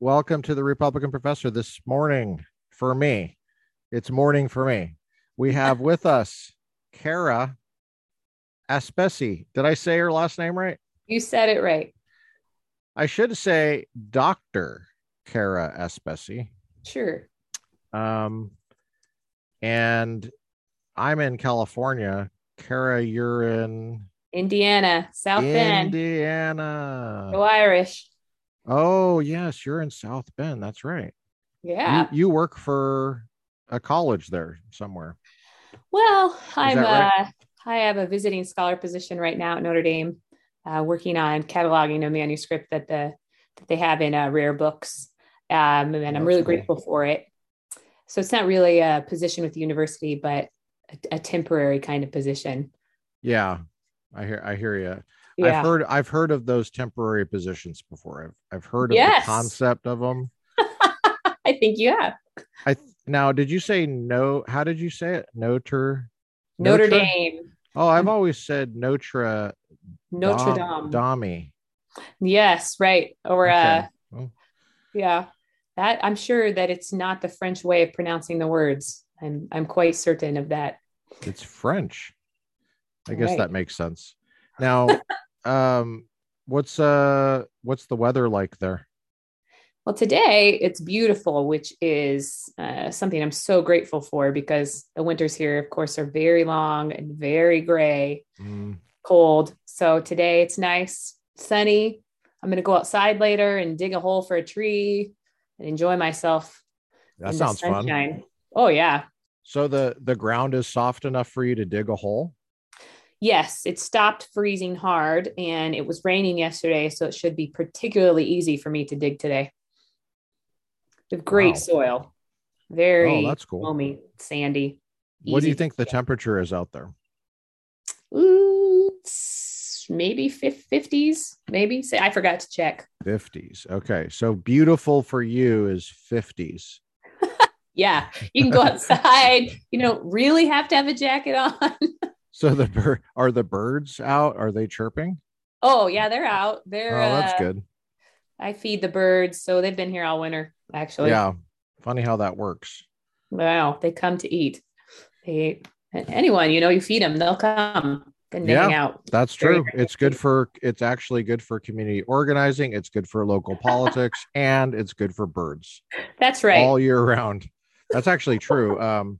welcome to the Republican Professor this morning for me. It's morning for me. We have with us Cara Aspesi. Did I say her last name right? You said it right. I should say Dr. Cara Aspesi. Sure. Um, and I'm in California. Cara, you're in Indiana, South Bend. Indiana. Go Irish. Oh, yes, you're in South Bend. That's right. Yeah. You, you work for a college there somewhere. well, I'm right? uh I have a visiting scholar position right now at Notre Dame, uh, working on cataloging a manuscript that the that they have in uh, rare books. Um, and I'm really cool. grateful for it. So it's not really a position with the university, but a, a temporary kind of position. Yeah, I hear I hear you. Yeah. I've heard I've heard of those temporary positions before. I've I've heard of Yes. the concept of them. I think you have. I now did you say no? How did you say it? Notre Notre, Notre? Dame, Oh, I've always said Notre Notre Dam- Dame. Dami. Yes, right. Or uh, Oh, Yeah, that I'm sure that it's not the French way of pronouncing the words. I'm I'm quite certain of that. it's French. I guess Right. that makes sense. Now, um, what's uh what's the weather like there? Well, today it's beautiful, which is uh, something I'm so grateful for because the winters here, of course, are very long and very gray, Mm, cold. So today it's nice, sunny. I'm going to go outside later and dig a hole for a tree and enjoy myself. that sounds fun. Oh yeah, So the the ground is soft enough for you to dig a hole. Yes, it stopped freezing hard and it was raining yesterday, so it should be particularly easy for me to dig today. The great Wow. soil, very Oh, that's cool. loamy, sandy. What do you think the to- temperature is out there? Ooh, maybe fifties, maybe. Say I forgot to check. 50s. Okay. So beautiful for you is 50s. Yeah, you can go outside. you don't really have to have a jacket on. So the bird are the birds out? Are they chirping? oh yeah, they're out. They're. oh, that's uh, good. I feed the birds, so they've been here all winter. Actually, Yeah. Funny how that works. Wow, they come to eat. They anyone you know you feed them, they'll come and Yeah. hang out. That's true. It's good for it's actually good for community organizing, it's good for local politics, and it's good for birds That's right. all year round. That's actually true. Um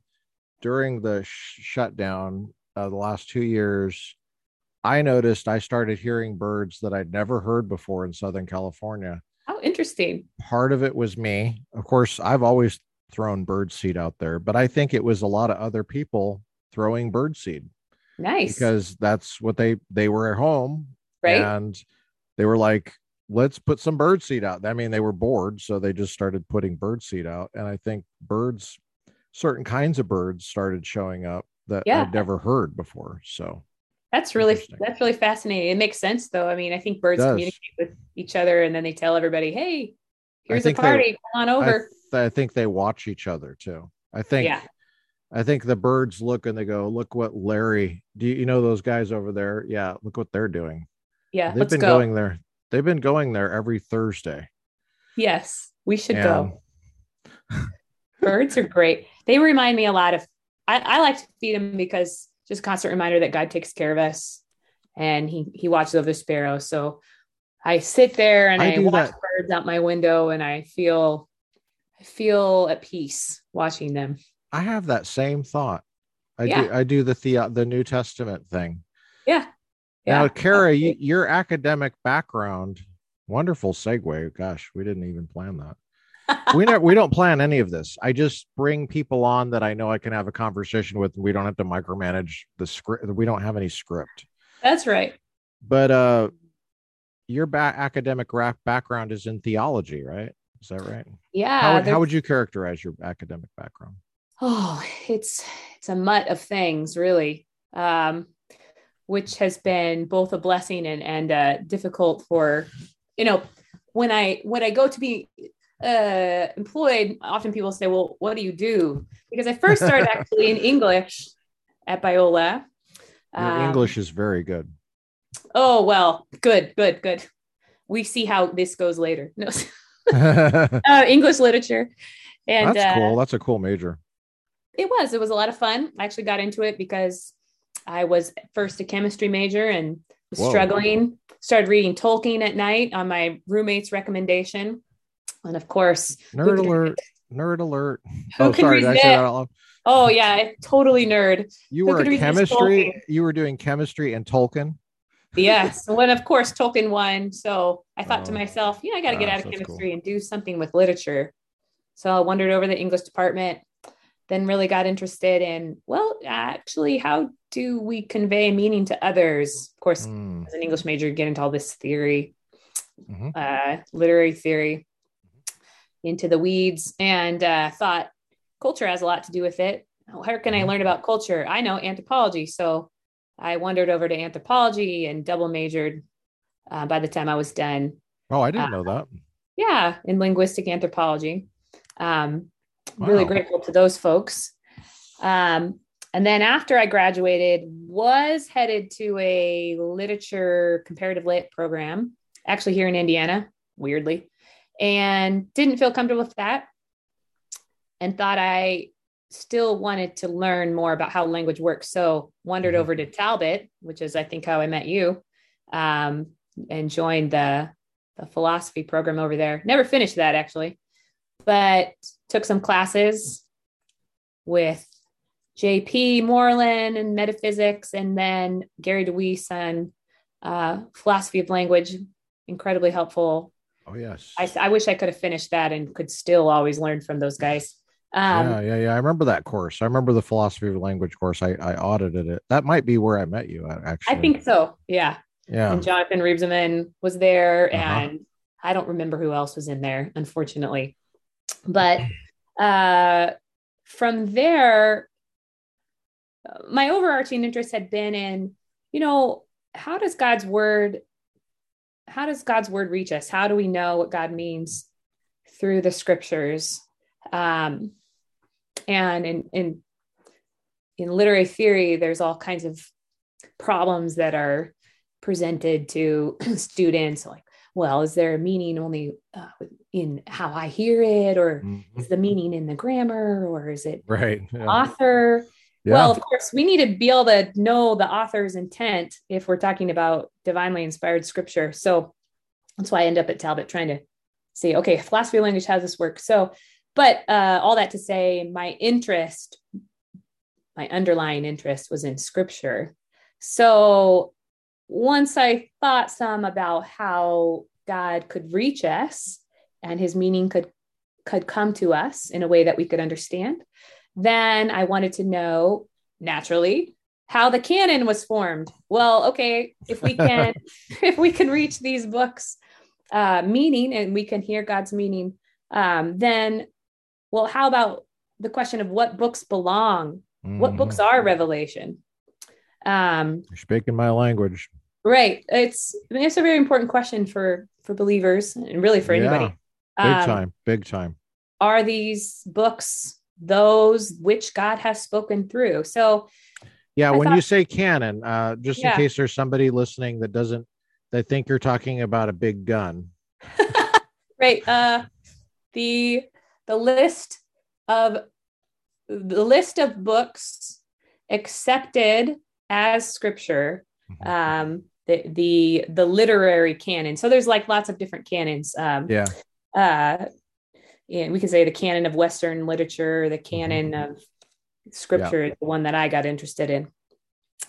during the sh- shutdown uh, the last 2 years I noticed I started hearing birds that I'd never heard before in Southern California. How interesting. part of it was me. Of course, I've always thrown bird seed out there, but I think it was a lot of other people throwing bird seed Nice. because that's what they they were at home right? and they were like, let's put some bird seed out. I mean, they were bored, so they just started putting bird seed out. And I think birds, certain kinds of birds, started showing up that Yeah. I'd never heard before. So that's really that's really fascinating. It makes sense though. I mean, I think birds communicate with each other and then they tell everybody, "Hey, here's a party. Come on I, over." th- I think they watch each other too. I think Yeah. I think the birds look and they go, look what Larry, do you, you know those guys over there? Yeah, look what they're doing. yeah, They've been go. going there. They've been going there every Thursday. Yes, we should And go. Birds are great. They remind me a lot of. I, I like to feed them because just a constant reminder that God takes care of us, and He He watches over the sparrows. So I sit there and I I, do watch that. birds out my window, and I feel I feel at peace watching them. I have that same thought. I do Yeah. I do the the the New Testament thing. Yeah. Now, Yeah. Cara, you, your academic background, wonderful segue. Gosh, we didn't even plan that. We never we don't plan any of this. I just bring people on that I know I can have a conversation with. We don't have to micromanage the script. We don't have any script. That's right. But uh your ba- academic ra- background is in theology, right? Is that right? Yeah. how, would, how would you characterize your academic background? oh it's it's a mutt of things really um which has been both a blessing and and uh difficult for you know when i when i go to be uh employed often people say well what do you do because i first started actually in english at biola Your Um, English is very good. oh well good good good we see how this goes later no uh, English literature. And That's uh, cool. That's a cool major. it was, it was a lot of fun. I actually got into it because I was first a chemistry major and was Whoa. struggling. Started reading Tolkien at night on my roommate's recommendation. And of course, Nerd alert. Nerd alert. Who oh, sorry. Did I say resist? that out loud? oh yeah, totally nerd. You Who were could a resist chemistry. You were doing chemistry and Tolkien. Yes. When of course Tolkien won. So I thought to Oh. myself, yeah, I got to get Gosh, out of chemistry and do something with literature. So I wandered over the English department, then really got interested in, well, actually, how do we convey meaning to others? Of course, Hmm. as an English major, get into all this theory, Mhm. uh, literary theory, into the weeds, and uh, thought culture has a lot to do with it. Where can I Mhm. learn about culture? I know anthropology, so I wandered over to anthropology and double majored. Uh, by the time I was done, Oh, I didn't Uh, know that. yeah, in linguistic anthropology. Um, Really grateful to those folks. Um, and then after I graduated, was headed to a literature comparative lit program, actually here in Indiana, weirdly, and didn't feel comfortable with that, and thought I still wanted to learn more about how language works. So wandered Mhm. over to Talbot, which is I think how I met you, um, and joined the the philosophy program over there. Never finished that actually, but took some classes with JP Moreland and metaphysics, and then Gary DeWeese on uh, philosophy of language. Incredibly helpful. Oh yes. I, I wish I could have finished that and could still always learn from those guys. Um, yeah, yeah, yeah. I remember that course. I remember the philosophy of language course. I, I audited it. That might be where I met you. uh, Actually, I think so. Yeah. Yeah. And Jonathan Reibsamen was there, Uh-huh. and I don't remember who else was in there, unfortunately. But uh, from there, my overarching interest had been in, you know, how does God's word, how does God's word reach us? How do we know what God means through the scriptures? Um, and in in in literary theory, there's all kinds of problems that are presented to students like well is there a meaning only uh, in how i hear it or Mhm. is the meaning in the grammar or is it Right. Yeah. author Yeah. well of course we need to be able to know the author's intent if we're talking about divinely inspired scripture. So that's why i end up at talbot trying to see okay philosophy language how does this work. So but uh, all that to say my interest my underlying interest was in scripture. So once I thought some about how God could reach us and his meaning could could come to us in a way that we could understand, then I wanted to know naturally how the canon was formed. Well, okay, if we can if we can reach these books uh, meaning and we can hear God's meaning, um, then well, how about the question of what books belong? What Mhm. books are revelation? Um, You're speaking my language. Right. It's it's a very important question for for believers and really for Yeah, anybody. Big Um, time. Big time. Are these books those which God has spoken through? So Yeah. I when thought- you say canon, uh, just in case there's somebody listening that doesn't, they think you're talking about a big gun. right, uh the the list of the list of books accepted as scripture Mhm. um the the the literary canon so there's like lots of different canons um yeah. uh and we could say the canon of western literature the canon of scripture is the one that i got interested in.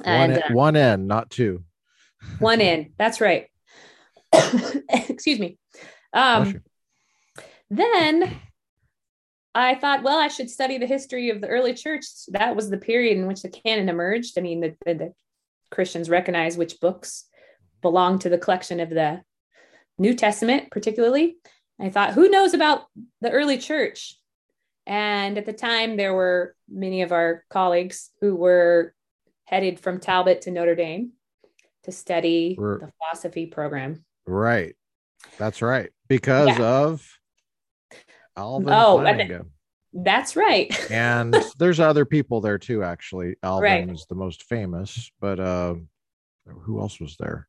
And one, uh, one N, not two. one in that's right. Excuse me. Um then i thought well i should study the history of the early church. That was the period in which the canon emerged. I mean the, the, the christians recognized which books belong to the collection of the new testament particularly i thought who knows about the early church and at the time there were many of our colleagues who were headed from talbot to notre dame to study We're- the philosophy program Right. That's right. Because Yeah. of Alvin Oh, Plantinga. that's right and there's other people there too actually alvin Right. is the most famous but uh who else was there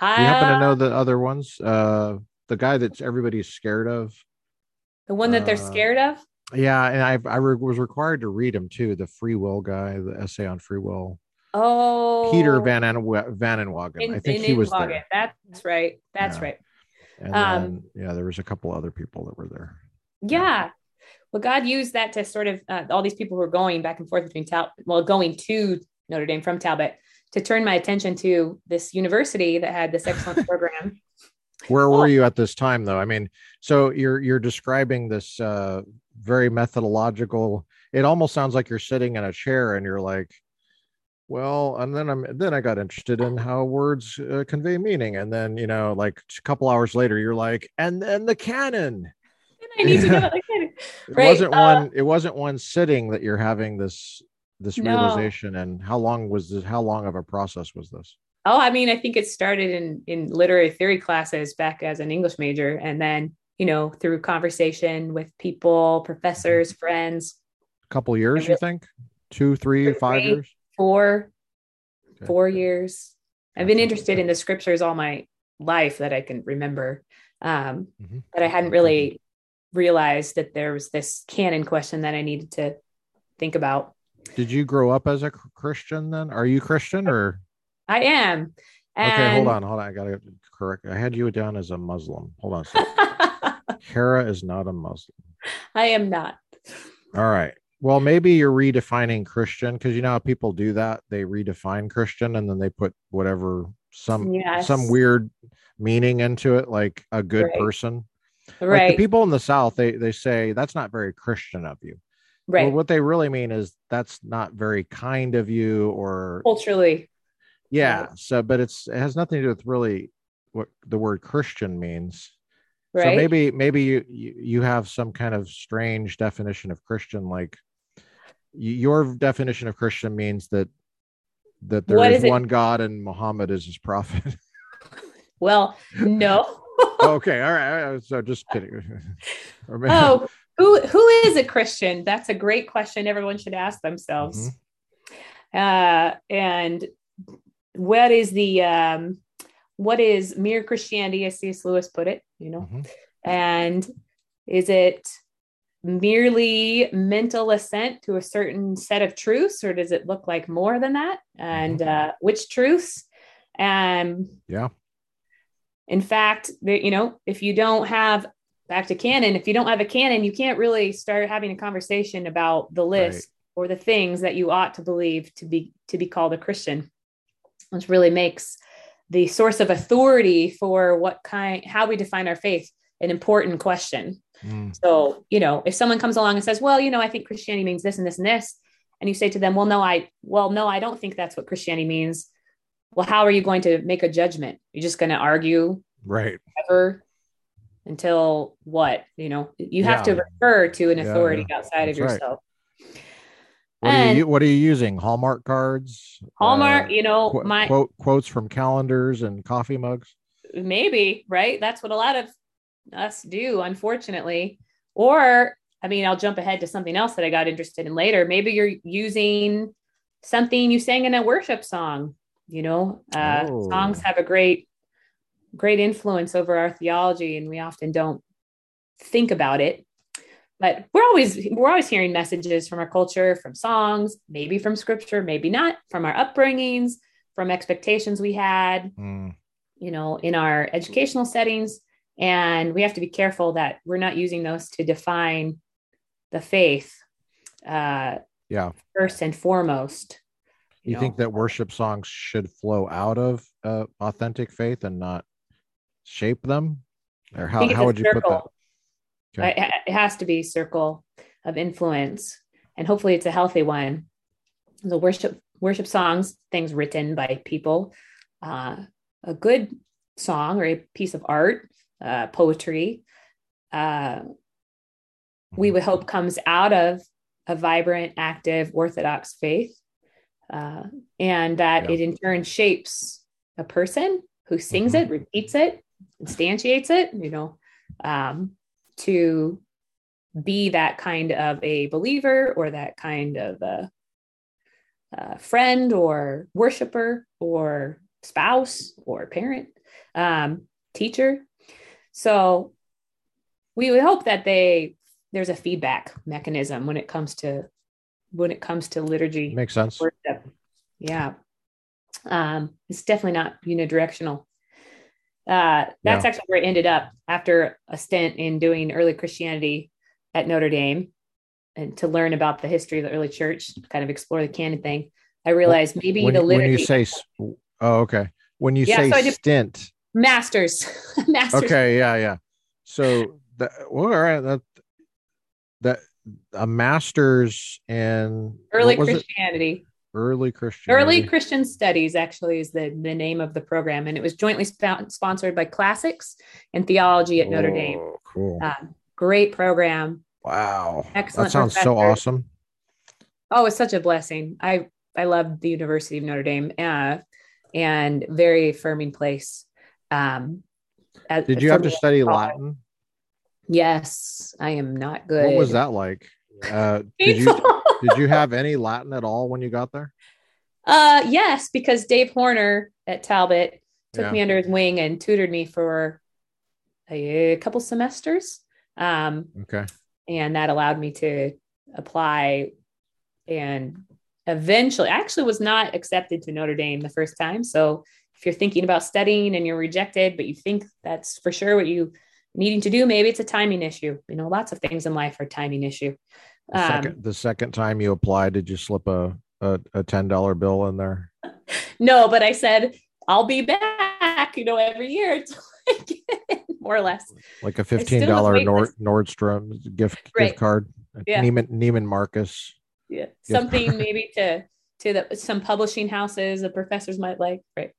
you happen to know the other ones uh the guy that's everybody's scared of. The one that they're Uh, scared of? Yeah, and I I re- was required to read him too. The free will guy, the essay on free will. Oh, Peter Van An- Van Inwagen. in- I think in he was there. That's right. That's Yeah. right. And Um, then, yeah, there was a couple other people that were there. Yeah. Well, God used that to sort of uh, all these people who were going back and forth between Tal, well, going to Notre Dame from Talbot to turn my attention to this university that had this excellent program. Where Oh. were you at this time, though? I mean, so you're you're describing this uh, very methodological. It almost sounds like you're sitting in a chair and you're like, well, and then I'm then I got interested in how words uh, convey meaning, and then you know, like a couple hours later, you're like, and then the canon. I need to know. Like, It Right, wasn't uh, one. It wasn't one sitting that you're having this this No. realization. And how long was this? How long of a process was this? Oh, I mean, I think it started in in literary theory classes back as an English major, and then you know through conversation with people, professors, friends. A couple years, you think? Two, three, five Three. years? Four, Okay. four years. I've been interested in the scriptures all my life that I can remember. Um, Mhm. but I hadn't really realized that there was this canon question that I needed to think about. Did you grow up as a Christian then? Are you Christian or? I am. Okay, hold on, hold on. I gotta correct. I had you down as a Muslim. Hold on. Cara is not a Muslim. I am not. All right. Well, maybe you're redefining Christian because you know how people do that. They redefine Christian and then they put whatever some Yes. some weird meaning into it, like a good Right. person. Like Right. the people in the South, they they say that's not very Christian of you. right. Well, what they really mean is that's not very kind of you, or Culturally. Yeah. Right. So, but it's it has nothing to do with really what the word Christian means. Right. So maybe maybe you, you you have some kind of strange definition of Christian, like your definition of Christian means that that there is is one God and Muhammad is his prophet. well, no. okay, all right. So just kidding. Or maybe- oh, who who is a Christian? That's a great question. Everyone should ask themselves. Mm-hmm. Uh, and what is the um, what is mere Christianity, as C.S. Lewis put it? You know, Mhm. and is it merely mental assent to a certain set of truths, or does it look like more than that? And uh, which truths? Um, Yeah. in fact, the, you know, if you don't have back to canon, if you don't have a canon, you can't really start having a conversation about the list or the things that you ought to believe to be to be called a Christian, which really makes the source of authority for what kind how we define our faith an important question. Mm, So, you know, if someone comes along and says, "Well, you know, I think Christianity means this and this and this," and you say to them, "Well, no, I well, no, I don't think that's what Christianity means." Well, how are you going to make a judgment? You're just going to argue right. ever until what? You know, you have Yeah. to refer to an authority yeah. outside of That's right. yourself. What are you what are you using? Hallmark cards? Hallmark, Uh, you know, qu- my quote quotes from calendars and coffee mugs. maybe right that's what a lot of us do unfortunately or i mean i'll jump ahead to something else that i got interested in later maybe you're using something you sang in a worship song you know uh, Oh. songs have a great great influence over our theology and we often don't think about it but we're always we're always hearing messages from our culture from songs maybe from scripture maybe not from our upbringings from expectations we had Mm, you know, in our educational settings. And we have to be careful that we're not using those to define the faith uh, yeah. first and foremost. You know. think that worship songs should flow out of uh, authentic faith and not shape them? Or how, how would you put that? Okay. It it has to be a circle of influence, and hopefully it's a healthy one. The worship worship songs, things written by people, uh, a good song or a piece of art, uh, poetry, uh, we Mhm. would hope comes out of a vibrant, active Orthodox faith, uh, and that Yeah. it in turn shapes a person who sings Mhm. it, repeats it, instantiates it, you know, um, to be that kind of a believer or that kind of a, a friend or worshiper or spouse or parent, um, teacher. So we would hope that they there's a feedback mechanism when it comes to when it comes to liturgy. Makes sense. Worship. Yeah. Um, it's definitely not unidirectional. Uh, that's Yeah. actually where it ended up after a stint in doing early Christianity at Notre Dame and to learn about the history of the early church, kind of explore the canon thing. I realized maybe When, the when you say, oh, okay. When you Yeah, say so stint, masters, masters. okay, yeah, yeah. So that well, all right, that that a master's in Early Christianity. it? Early Christianity. Early Christian Studies actually is the, the name of the program, and it was jointly spo- sponsored by Classics and Theology at Notre Dame. Oh, Cool. Um, great program. wow. excellent That sounds so awesome. Oh, it's such a blessing. I I love the University of Notre Dame, uh, and very affirming place. Um, as- Did you have to study Latin? Yes, I am not good. What was that like? Uh, did you. Did you have any Latin at all when you got there? Uh, yes, because Dave Horner at Talbot took Yeah. me under his wing and tutored me for a, couple semesters. Um, Okay. and that allowed me to apply and eventually I actually was not accepted to Notre Dame the first time. So if you're thinking about studying and you're rejected, but you think that's for sure what you needing to do, maybe it's a timing issue. You know, lots of things in life are timing issue. The Um, second the second time you applied, did you slip a a, a ten dollar bill in there? No, but I said I'll be back. You know, every year, until I get it, more or less. Like a still fifteen was dollar. Nord, Nordstrom gift Right. gift card. Yeah. Neiman Neiman Marcus. Yeah, something maybe to to the some publishing houses the professors might like. Right.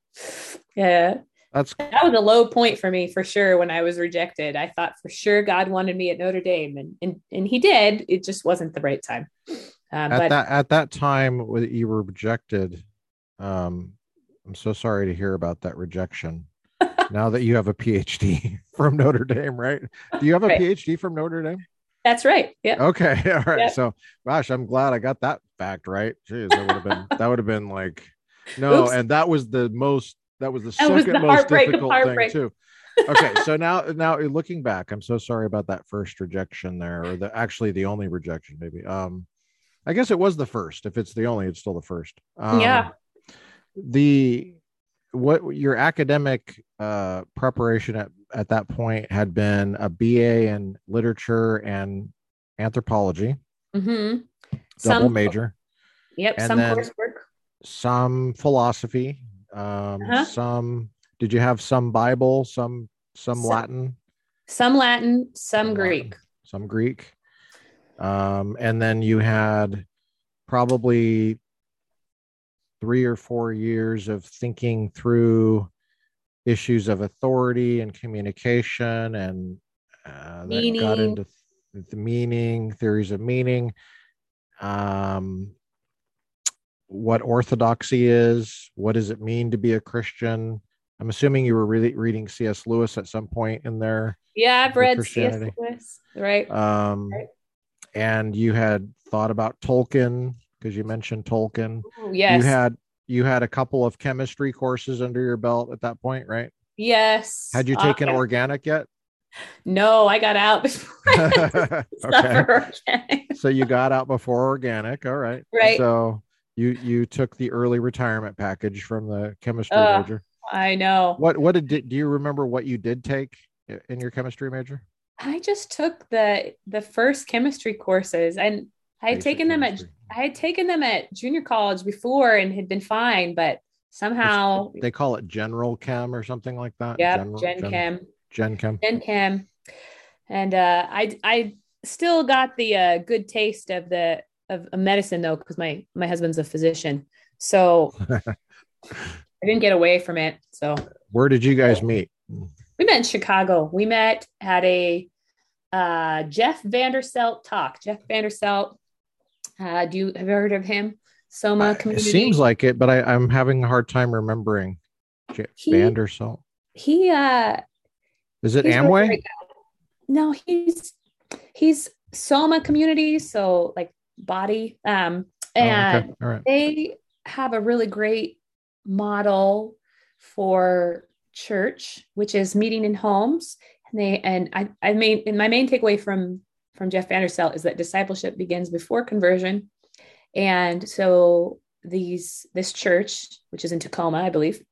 Yeah, That's that was a low point for me for sure when I was rejected. I thought for sure God wanted me at Notre Dame, and and and He did. It just wasn't the right time. Um, at but that at that time when you were rejected. Um, I'm so sorry to hear about that rejection. now that you have a PhD from Notre Dame, right? Do you have a Right. PhD from Notre Dame? that's right. Yeah. Okay, all right. Yep. So, gosh, I'm glad I got that fact right. Jeez, that would have been that would have been like no, Oops. and that was the most that was the That was second the most difficult thing too. Okay, so now now looking back, I'm so sorry about that first rejection there, or the actually the only rejection, maybe. Um, I guess it was the first. If it's the only, it's still the first. Um, Yeah. The what your academic uh preparation at at that point had been a BA in literature and anthropology, mm-hmm. double major, Yep. and some coursework. some philosophy, um, Uh-huh. some. Did you have some Bible, some some Some- Latin, Some Latin, some Some Greek. Latin, some Greek, um, and then you had probably three or four years of thinking through issues of authority and communication and uh, that got into th- the meaning theories of meaning um what orthodoxy is what does it mean to be a christian i'm assuming you were really reading cs lewis at some point in there Yeah, I've read C.S. Lewis. Right. um Right. and you had thought about tolkien because you mentioned tolkien Ooh, yes. you had you had a couple of chemistry courses under your belt at that point right yes. had you taken Okay. organic yet No, I got out before okay organic. so you got out before organic all right Right. so you you took the early retirement package from the chemistry Ugh. major I know. what what did do you remember what you did take in your chemistry major I just took the the first chemistry courses and I had Basic taken them at. I had taken them at junior college before and had been fine, but somehow they call it general chem or something like that yeah, General- Gen Chem. gen chem Gen Chem. And uh I I still got the uh good taste of the of, of medicine though, because my my husband's a physician. So I didn't get away from it. So where did you guys meet we met in Chicago. We met at a uh, Jeff Vanderstelt talk. Jeff Vanderstelt, uh, do you have you heard of him? Soma I- it community. seems like it but I, i'm having a hard time remembering Jeff He- Vanderstelt he. Uh, is it amway great. No, he's he's Soma community. So like body, um, Oh, and okay. all right they have a really great model for church, which is meeting in homes. And they and I I mean and my main takeaway from from Jeff Vanderstelt is that discipleship begins before conversion. And so these this church, which is in Tacoma, I believe,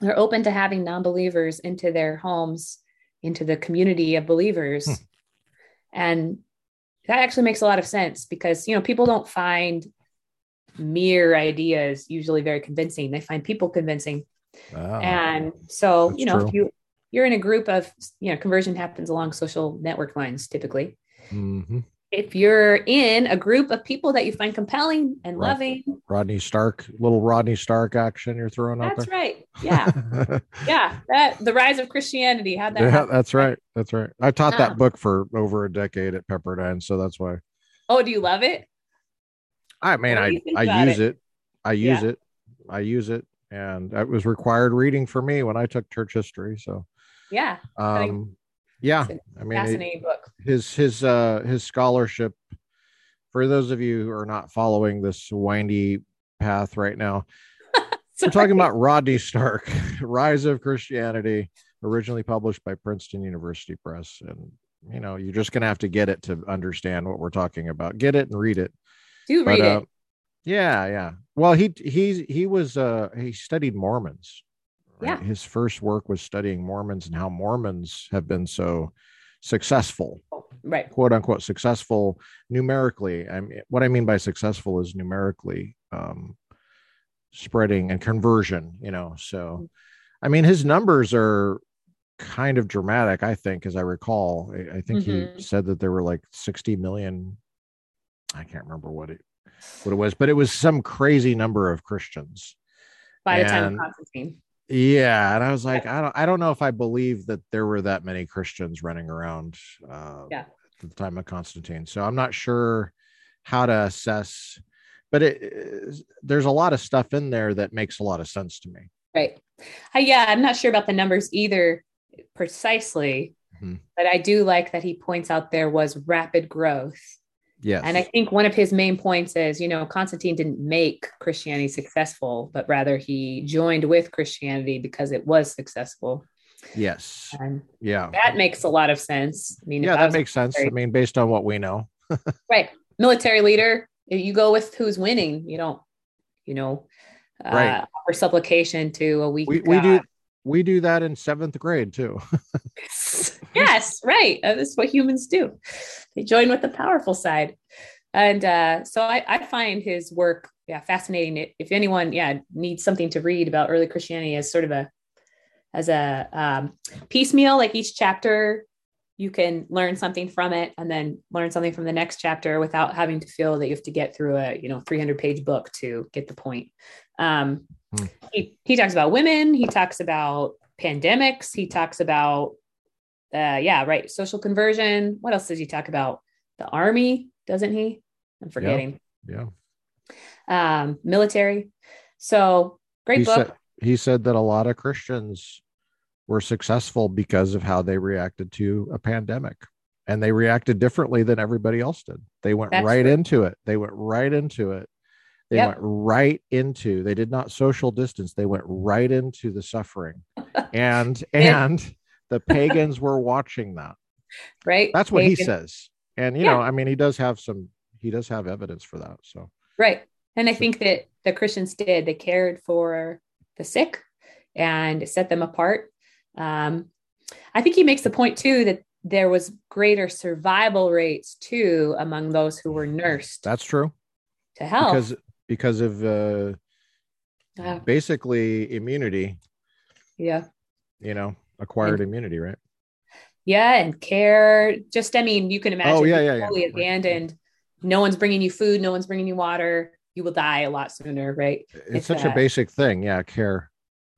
they're open to having non-believers into their homes, into the community of believers. Hmm. And that actually makes a lot of sense because you know people don't find mere ideas usually very convincing. They find people convincing. Oh, and so, you know, true. if you you're in a group of, you know, conversion happens along social network lines typically. Mm-hmm. If you're in a group of people that you find compelling and loving, Rodney Stark, little Rodney Stark action you're throwing out there. That's right. Yeah, yeah. That the rise of Christianity. How'd that? Yeah, happen? that's right. That's right. I taught that book for over a decade at Pepperdine, so that's why. Oh, do you love it? I mean, I I use it? it? I use yeah. it. I use it, and that was required reading for me when I took church history. So yeah, um, yeah. I mean, fascinating it, book. His his uh his scholarship. For those of you who are not following this windy path right now, we're talking about Rodney Stark, Rise of Christianity, originally published by Princeton University Press, and you know you're just gonna have to get it to understand what we're talking about. Get it and read it. Do read uh, it. Yeah, yeah. Well, he he he was uh he studied Mormons. Right? Yeah. His first work was studying Mormons and how Mormons have been so successful. Right. Quote unquote successful numerically. I mean what I mean by successful is numerically um spreading and conversion, you know. So mm-hmm. I mean his numbers are kind of dramatic, I think, as I recall. I, I think mm-hmm. he said that there were like 60 million I can't remember what it what it was, but it was some crazy number of Christians by the and, time of Constantine. Yeah, and I was like, I don't, I don't know if I believe that there were that many Christians running around. Uh, yeah. At the time of Constantine, so I'm not sure how to assess, but it, there's a lot of stuff in there that makes a lot of sense to me. Right. Uh, yeah, I'm not sure about the numbers either precisely, mm-hmm. but I do like that he points out there was rapid growth Yes. And I think one of his main points is, you know, Constantine didn't make Christianity successful, but rather he joined with Christianity because it was successful. Yes. And yeah. That makes a lot of sense. I mean, yeah, that makes sense. I mean, based on what we know. right. Military leader, you go with who's winning. You don't, you know, uh, right. offer supplication to a weak. We, we do we do that in seventh grade too. yes, right. Uh, this is what humans do. They join with the powerful side. And uh, so I, I, find his work, yeah, fascinating. If anyone, yeah, needs something to read about early Christianity as sort of a, as a um, piecemeal, like each chapter, you can learn something from it and then learn something from the next chapter without having to feel that you have to get through a, you know, 300 page book to get the point. Um, hmm. he, he talks about women. He talks about pandemics. He talks about uh, yeah, right. Social conversion. What else does he talk about? The army, doesn't he? I'm forgetting. Yeah. yeah. Um, military. So great he book. Said, he said that a lot of Christians were successful because of how they reacted to a pandemic. And they reacted differently than everybody else did. They went That's right true. into it. They went right into it. They yep. went right into, they did not social distance. They went right into the suffering. And, and, the pagans were watching that. Right. That's what Pagan. he says. And you yeah. know, I mean, he does have some he does have evidence for that. So right. And I think that the Christians did, they cared for the sick and set them apart. Um, I think he makes the point too that there was greater survival rates too among those who were nursed. That's true. To help because because of uh, uh basically immunity. Yeah. You know, acquired and, immunity, right? Yeah, and care. Just, I mean, you can imagine. Oh yeah, yeah, totally yeah. abandoned. Right. No one's bringing you food. No one's bringing you water. You will die a lot sooner, right? It's, it's such a, a basic thing. Yeah, care.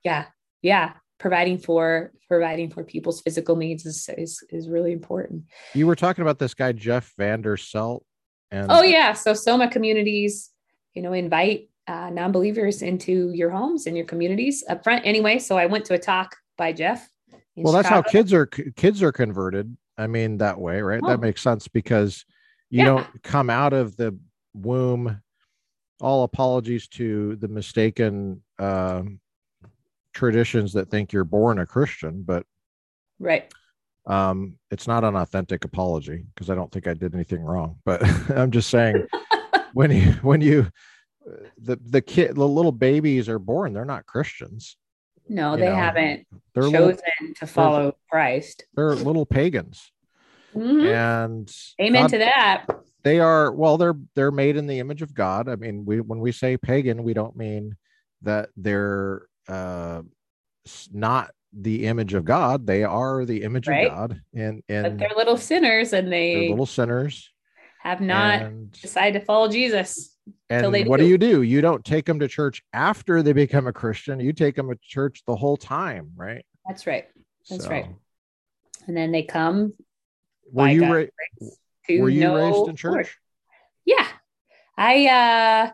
Yeah, yeah. Providing for providing for people's physical needs is is is really important. You were talking about this guy Jeff Vanderstelt, and oh yeah, so Soma communities, you know, invite uh, non-believers into your homes and your communities up front. Anyway, so I went to a talk by Jeff well, that's how kids are kids are converted. I mean, that way, right? Oh. That makes sense because you yeah. don't come out of the womb. All apologies to the mistaken um, traditions that think you're born a Christian, but right, Um, it's not an authentic apology because I don't think I did anything wrong, but I'm just saying when you when you the the kid the little babies are born, they're not Christians. No, they know, haven't They're chosen little, to follow Christ. they're little pagans, Mhm. and Amen God- to that. they are well they're they're made in the image of god i mean we when we say pagan we don't mean that they're uh not the image of god they are the image Right. of god and But and they're little sinners and they're little sinners have not decided to follow Jesus. And what do. do you do you don't take them to church after they become a christian you take them to church the whole time right That's right. That's So, right. And then they come were you ra- were you raised in Lord. church Yeah. I uh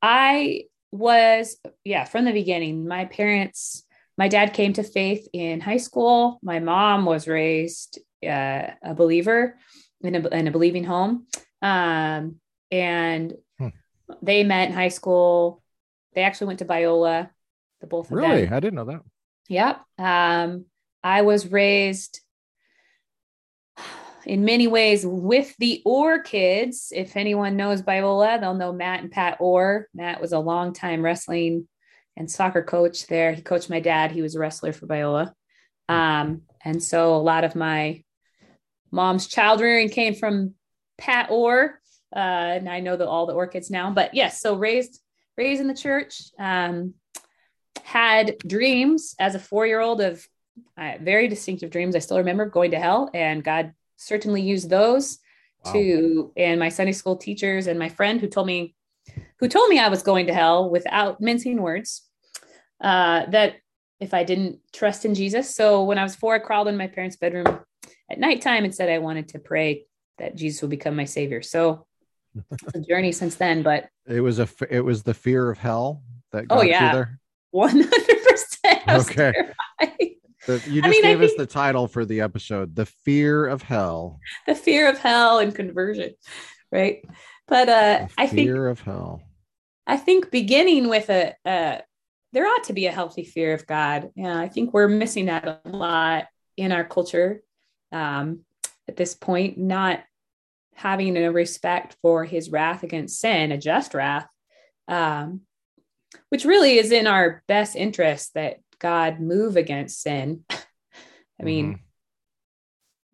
I was yeah, from the beginning. My parents my dad came to faith in high school. My mom was raised uh, a believer in a, in a believing home. Um and. They met in high school. They actually went to Biola, the both of really them. i didn't know that Yep. Um, I was raised in many ways with the Orr kids. If anyone knows Biola, they'll know Matt and Pat Orr. Matt was a longtime wrestling and soccer coach there. He coached my dad. He was a wrestler for Biola. Um, and so a lot of my mom's child rearing came from Pat Orr. Uh, and I know that all the Orr kids now, but yes, so raised raised in the church. Um, had dreams as a four year old of uh, very distinctive dreams. I still remember going to hell, and God certainly used those Wow. to. And my Sunday school teachers and my friend who told me, who told me I was going to hell without mincing words, uh, that if I didn't trust in Jesus. So when I was four, I crawled in my parents' bedroom at nighttime and said I wanted to pray that Jesus would become my savior. So a journey since then, but it was a it was the fear of hell that Oh, got yeah. you there one hundred percent. Okay. The- you I just mean, gave us the title for the episode, "The Fear of Hell." the fear of hell and conversion right but uh i think fear of hell. i think beginning with a uh there ought to be a healthy fear of god yeah i think we're missing that a lot in our culture um at this point not having a respect for his wrath against sin a just wrath um which really is in our best interest that god move against sin i mean Mhm.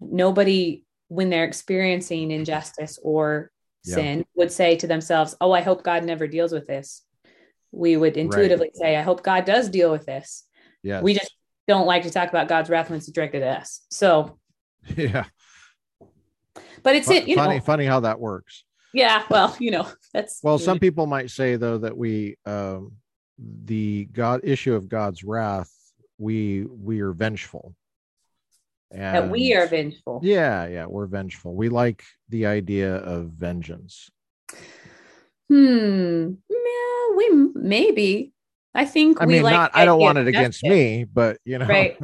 nobody when they're experiencing injustice or Yeah. sin would say to themselves oh i hope god never deals with this we would intuitively say i hope god does deal with this yes, we just don't like to talk about god's wrath when it's directed at us so yeah. But it's it you funny, know funny how that works. yeah well you know that's Well, some people might say though that we, um, the God issue of God's wrath, we we are vengeful. And that we are vengeful Yeah, yeah, we're vengeful. We like the idea of vengeance. hmm yeah we maybe i think I we mean, like not I don't want it against me, but you know, Right.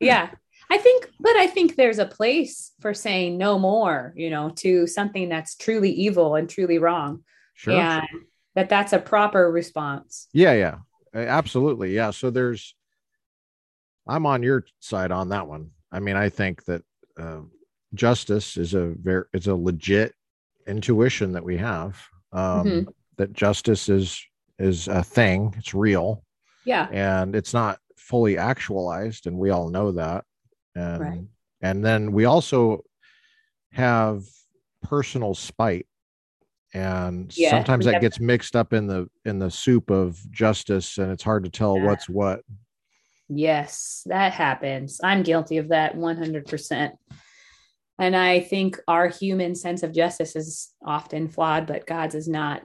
yeah i think but i think there's a place for saying no more you know to something that's truly evil and truly wrong sure. and that that's a proper response Yeah, yeah, absolutely. Yeah. So there's, I'm on your side on that one. I mean, I think that uh, justice is a very, it's a legit intuition that we have. Um, Mhm. That justice is is a thing. It's real, yeah and it's not fully actualized, and we all know that. And Right. and then we also have personal spite and Yeah, sometimes that gets mixed up in the in the soup of justice and it's hard to tell Yeah. what's what yes that happens i'm guilty of that 100% and i think our human sense of justice is often flawed but god's is not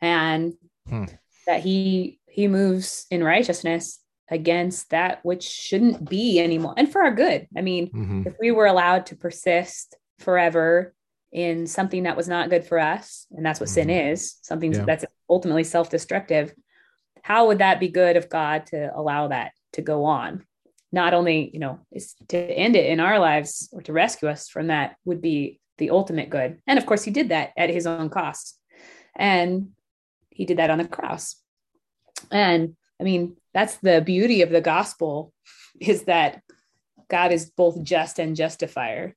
and Hmm. that he he moves in righteousness against that which shouldn't be anymore and for our good. I mean Mhm. if we were allowed to persist forever in something that was not good for us and that's what sin is something Yeah. that's ultimately self-destructive how would that be good of god to allow that to go on? Not only you know is to end it in our lives or to rescue us from that would be the ultimate good. And of course he did that at his own cost. And he did that on the cross. And i mean that's the beauty of the gospel is that God is both just and justifier,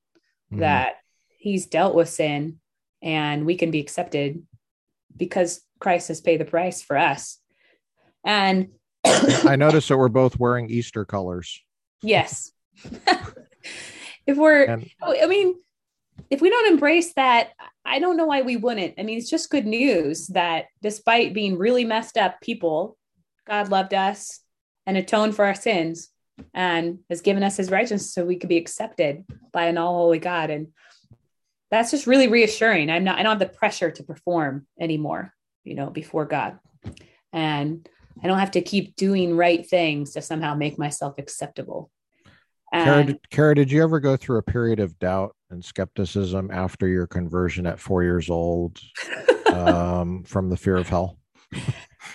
Mhm. that he's dealt with sin and we can be accepted because Christ has paid the price for us. And I noticed that we're both wearing Easter colors. yes, if we're, And I mean, if we don't embrace that, I don't know why we wouldn't. I mean, it's just good news that despite being really messed up people, God loved us and atoned for our sins and has given us his righteousness so we could be accepted by an all holy God. And that's just really reassuring. I'm not, I don't have the pressure to perform anymore, you know, before God. And I don't have to keep doing right things to somehow make myself acceptable. Cara, And did, Cara, did you ever go through a period of doubt and skepticism after your conversion at four years old um, from the fear of hell?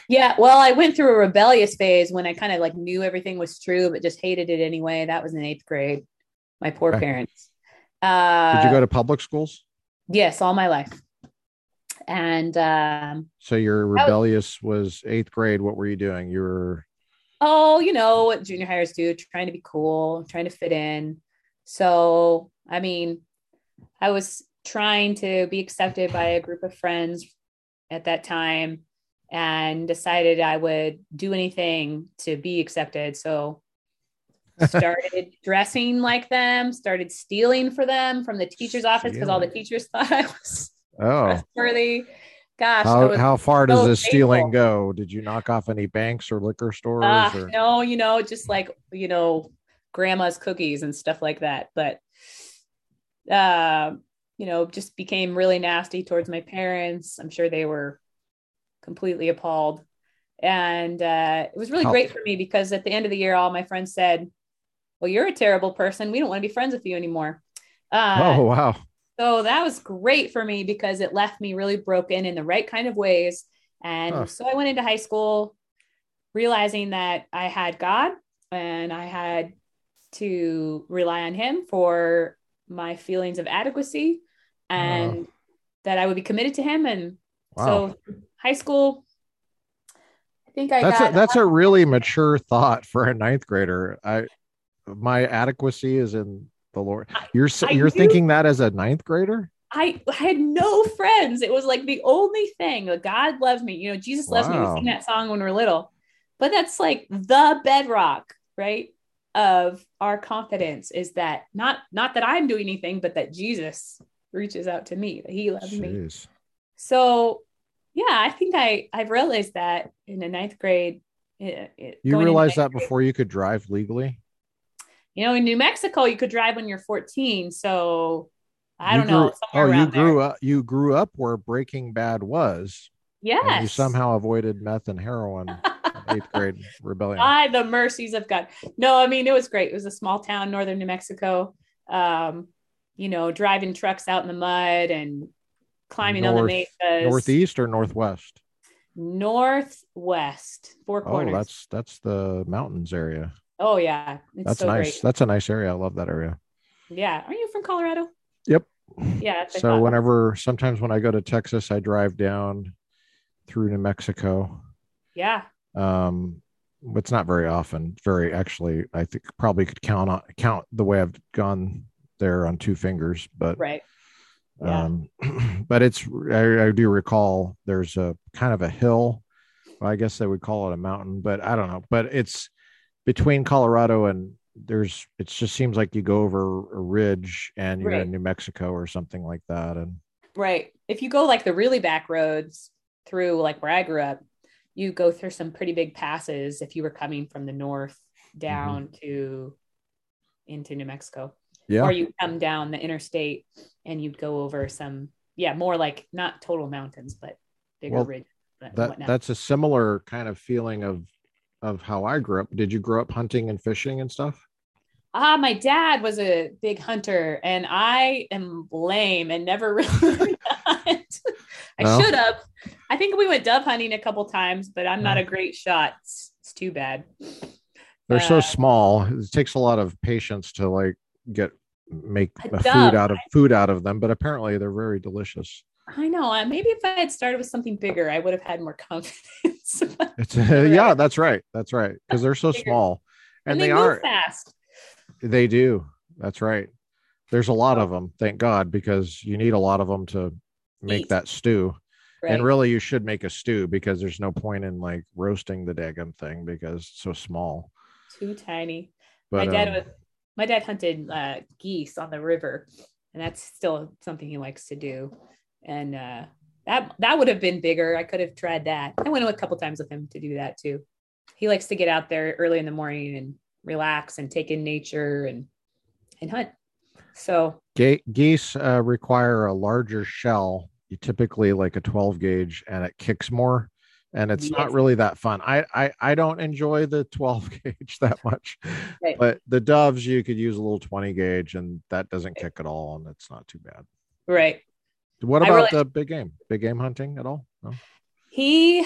Yeah, well, I went through a rebellious phase when I kind of like knew everything was true, but just hated it anyway. That was in eighth grade. My poor Okay. parents. Uh, Did you go to public schools? Yes, all my life. And um, So your rebellious was eighth grade. What were you doing? You were oh, you know what junior hires do, trying to be cool, trying to fit in. So, I mean, I was trying to be accepted by a group of friends at that time and decided I would do anything to be accepted. So, started dressing like them, started stealing for them from the teacher's office because all the teachers thought I was oh. trustworthy. Gosh, How, how far does so this stealing go? Did you knock off any banks or liquor stores? Ah, or? no, you know, just like, you know, grandma's cookies and stuff like that. But, uh, you know, just became really nasty towards my parents. I'm sure they were completely appalled. And uh, it was really How- great for me because at the end of the year, all my friends said, Well, you're a terrible person. We don't want to be friends with you anymore. Uh, Oh wow! So that was great for me because it left me really broken in the right kind of ways. And so I went into high school realizing that I had God and I had to rely on Him for my feelings of adequacy and that I would be committed to Him. And Wow, so high school, I think I that's got a, that's a really mature thought for a ninth grader. I my adequacy is in the Lord. You're I you're do- thinking that as a ninth grader? I, I had no friends. It was like the only thing. Like, God loves me. You know, Jesus loves me. We sing that song when we are little. But that's like the bedrock, right? Of our confidence is that not not that I'm doing anything, but that Jesus reaches out to me, that He loves me. So yeah, I think I I've realized that in the ninth grade. It, it, You realized that grade. before you could drive legally? You know, in New Mexico, you could drive when you're 14. So I You don't know. grew- Somewhere oh, you there. grew up. You grew up where Breaking Bad was, Yes. and you somehow avoided meth and heroin. eighth grade rebellion. By the mercies of God. No, I mean, it was great. It was a small town, northern New Mexico. Um, you know, driving trucks out in the mud and climbing on the mesas. Northeast or northwest? Northwest, four Oh, corners. Oh, that's that's the mountains area. Oh, yeah. It's That's so nice. great. That's a nice area. I love that area. Yeah. Are you from Colorado? Yep. Yeah. that's So whenever sometimes when I go to Texas, I drive down through New Mexico. Yeah. Um, it's not very often. Very actually, I think probably could count on count the way I've gone there on two fingers. But Right. Yeah. um, but it's I, I do recall there's a kind of a hill. Well, I guess they would call it a mountain, but I don't know. But it's between Colorado and there's it just seems like you go over a ridge and you're Right. in New Mexico or something like that. And Right. If you go like the really back roads through like where I grew up, you go through some pretty big passes if you were coming from the north down to into New Mexico. Yeah, Or you come down the interstate and you'd go over some, yeah, more like not total mountains, but bigger Well, ridges. that that's a similar kind of feeling of of how I grew up. Did you grow up hunting and fishing and stuff? Ah, my dad was a big hunter, and I am lame and never really hunt. I No? should have. I think we went dove hunting a couple times, but I'm not a great shot. It's, it's too bad. They're so Uh, small. It takes a lot of patience to like get make food out of food out of them, but apparently they're very delicious. I know. uh, Maybe if I had started with something bigger, I would have had more confidence. It's yeah, that's right. That's right. Because they're so Bigger. small. And, and they, they, are fast. They do. That's right. There's a lot of them, thank God, because you need a lot of them to make Eat. that stew. Right. And really, you should make a stew because there's no point in like roasting the daggum thing because it's so small. Too tiny. But my dad um, was my dad hunted uh, geese on the river, and that's still something he likes to do. And uh, that that would have been bigger. I could have tried that. I went a couple times with him to do that too. He likes to get out there early in the morning and relax and take in nature and and hunt. So Ga- geese uh, require a larger shell, you typically like a 12 gauge, and it kicks more. And it's not really that fun. I, I I don't enjoy the 12 gauge that much, Right. but the doves you could use a little 20 gauge, and that doesn't kick at all, and it's not too bad. right, What about really- the big game? Big game hunting at all? No. he,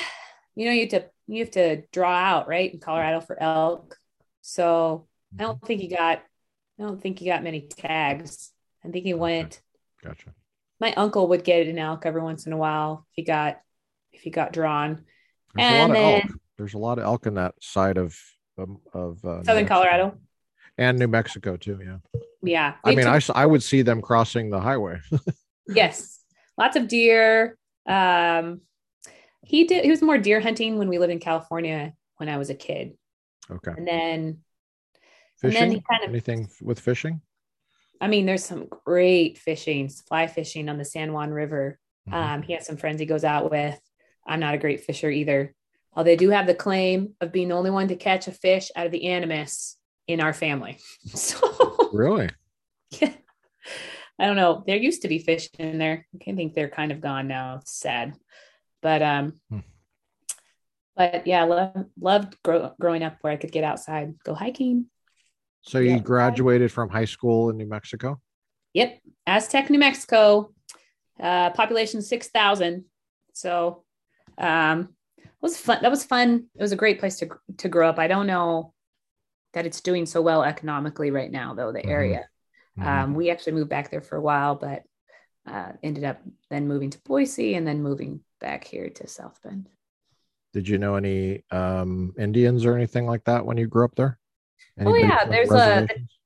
you know, you have to you have to draw out right in Colorado for elk. So I mm-hmm. don't think he got I don't think he got many tags. I think he went Gotcha. my uncle would get an elk every once in a while if he got if he got drawn. There's And a lot of elk. then- There's a lot of elk in that side of um, of uh, Southern Colorado. and New Mexico too. Yeah. Yeah. I mean, I I, would see them crossing the highway. yes. Lots of deer. Um he did he was more deer hunting when we lived in California when I was a kid. okay. And then And then he kind of- Anything with fishing? I mean there's some great fishing, fly fishing on the San Juan River. Mhm. Um he has some friends he goes out with. I'm not a great fisher either. Although they do have the claim of being the only one to catch a fish out of the Animas in our family. So really? Yeah. I don't know. There used to be fish in there. I think they're kind of gone now. It's sad. But um Hmm. but yeah, love, loved grow, growing up where I could get outside, go hiking. So you graduated from high school in New Mexico? Yep. Aztec, New Mexico. Uh population 6,000. So um it was fun. That was fun. It was a great place to to grow up. I don't know that it's doing so well economically right now though, the Mhm. area. Mhm. Um, we actually moved back there for a while, but uh, ended up then moving to Boise and then moving back here to South Bend. Did you know any um, Indians or anything like that when you grew up there? Oh, yeah, there's a- reservations?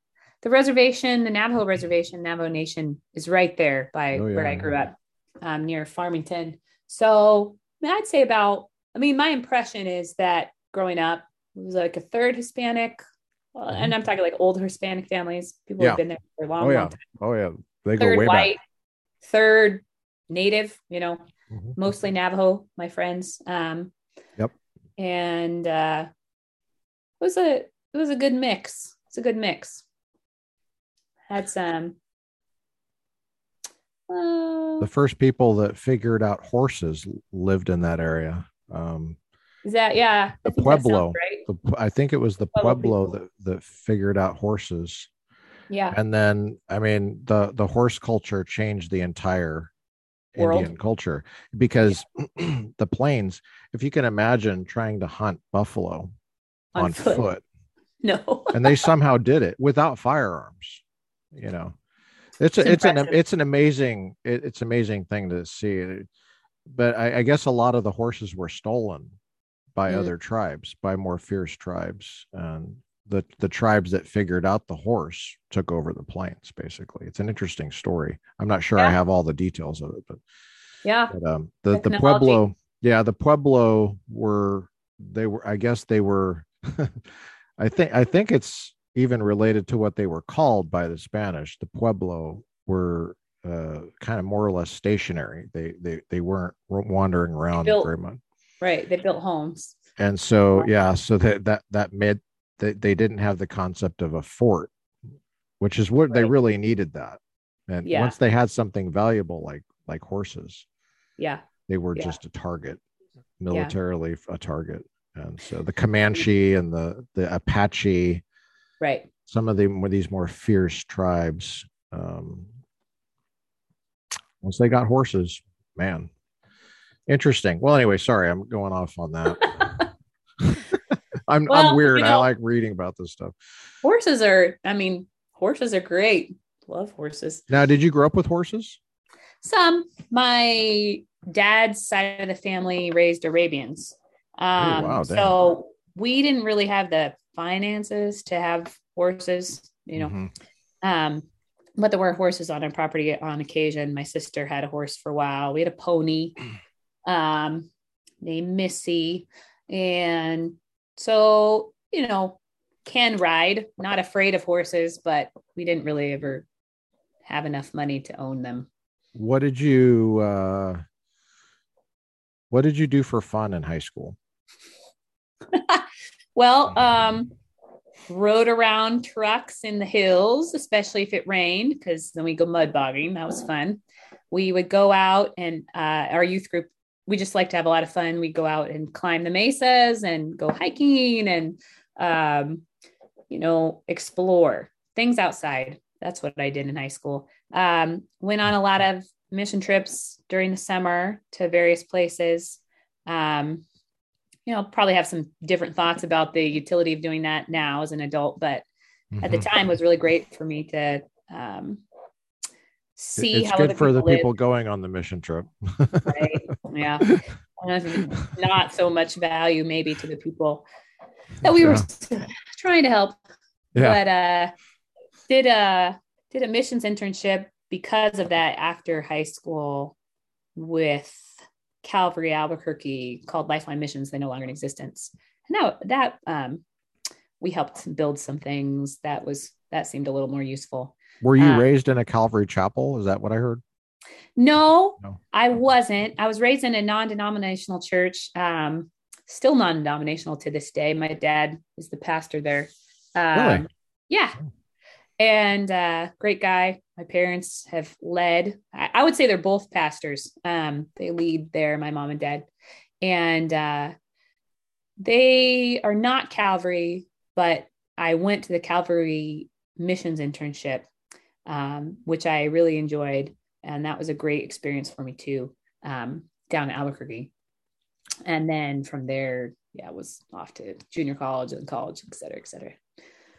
The reservation, the Navajo reservation, Navajo Nation, is right there by Oh, where I grew up, um, near Farmington. So I mean, I'd say about. I mean, my impression is that growing up, it was like a third Hispanic, uh, and I'm talking like old Hispanic families. People Mm-hmm. Yeah. have been there for a long, Oh yeah, long time. oh yeah. They go Third way white, back. third Native. You know, Mhm. mostly Navajo, my friends. Um, Yep. And uh, it was a it was a good mix. It's a good mix. Had some. Uh, The first people that figured out horses lived in that area. Um, is that yeah? The I think that sounds Pueblo. right? the, I think it was the Pueblo Pueblo that, that figured out horses. Yeah. and then i mean the the horse culture changed the entire World. indian culture because the plains if you can imagine trying to hunt buffalo On on, foot. foot. No. and they somehow did it without firearms you know it's a, It's it's an it's an amazing it, it's amazing thing to see. But I, I guess a lot of the horses were stolen by Mm. other tribes by more fierce tribes and the the tribes that figured out the horse took over the plains basically. It's an interesting story. I'm not sure i have all the details of it but, yeah. but um the the pueblo yeah the pueblo were they were i guess they were i think i think it's even related to what they were called by the spanish the pueblo were uh, kind of more or less stationary they they they weren't wandering around built- very much Right. They built homes. and so yeah so that that that made they, they didn't have the concept of a fort which is what they really needed that and Yeah. once they had something valuable like like horses Yeah. they were Yeah. just a target militarily a target and so the comanche and the the apache Right. some of them were these more fierce tribes um once they got horses man interesting well anyway sorry i'm going off on that i'm Well, i'm weird you i like reading about this stuff Horses are. I mean, horses are great. Love horses. now did you grow up with horses Some. My dad's side of the family raised Arabians. Um, wow, so we didn't really have the finances to have horses. you know. Mhm. Um, but there were horses on our property on occasion. My sister had a horse for a while. We had a pony um, named Missy. And so, you know, can ride, not afraid of horses, but we didn't really ever have enough money to own them. What did you uh what did you do for fun in high school? Well, um, rode around trucks in the hills, especially if it rained, because then we go mud bogging. That was fun. We would go out and uh, our youth group, we just like to have a lot of fun. We go out and climb the mesas and go hiking and, um, you know, explore things outside. That's what I did in high school. Um, went on a lot of mission trips during the summer to various places. Um, you know, probably have some different thoughts about the utility of doing that now as an adult, but at the Mhm. time it was really great for me to um, see it's how good other for the live, people going on the mission trip. right? Yeah, not so much value maybe to the people that we were trying to help. Yeah. But uh, did a did a missions internship because of that after high school with Calvary Albuquerque called Lifeline Missions. They're no longer in existence. And now that um, we helped build some things that was that seemed a little more useful. Were you Uh, raised in a Calvary chapel? Is that what I heard? No, No. I wasn't. I was raised in a non-denominational church, um, still non-denominational to this day. My dad is the pastor there. Um, Really? Yeah. And uh, great guy. My parents have led. I, I would say they're both pastors. Um, they lead there, my mom and dad, and uh, they are not Calvary, but I went to the Calvary missions internship, um, which I really enjoyed and that was a great experience for me too um, down in albuquerque and then from there yeah was off to junior college and college et cetera et cetera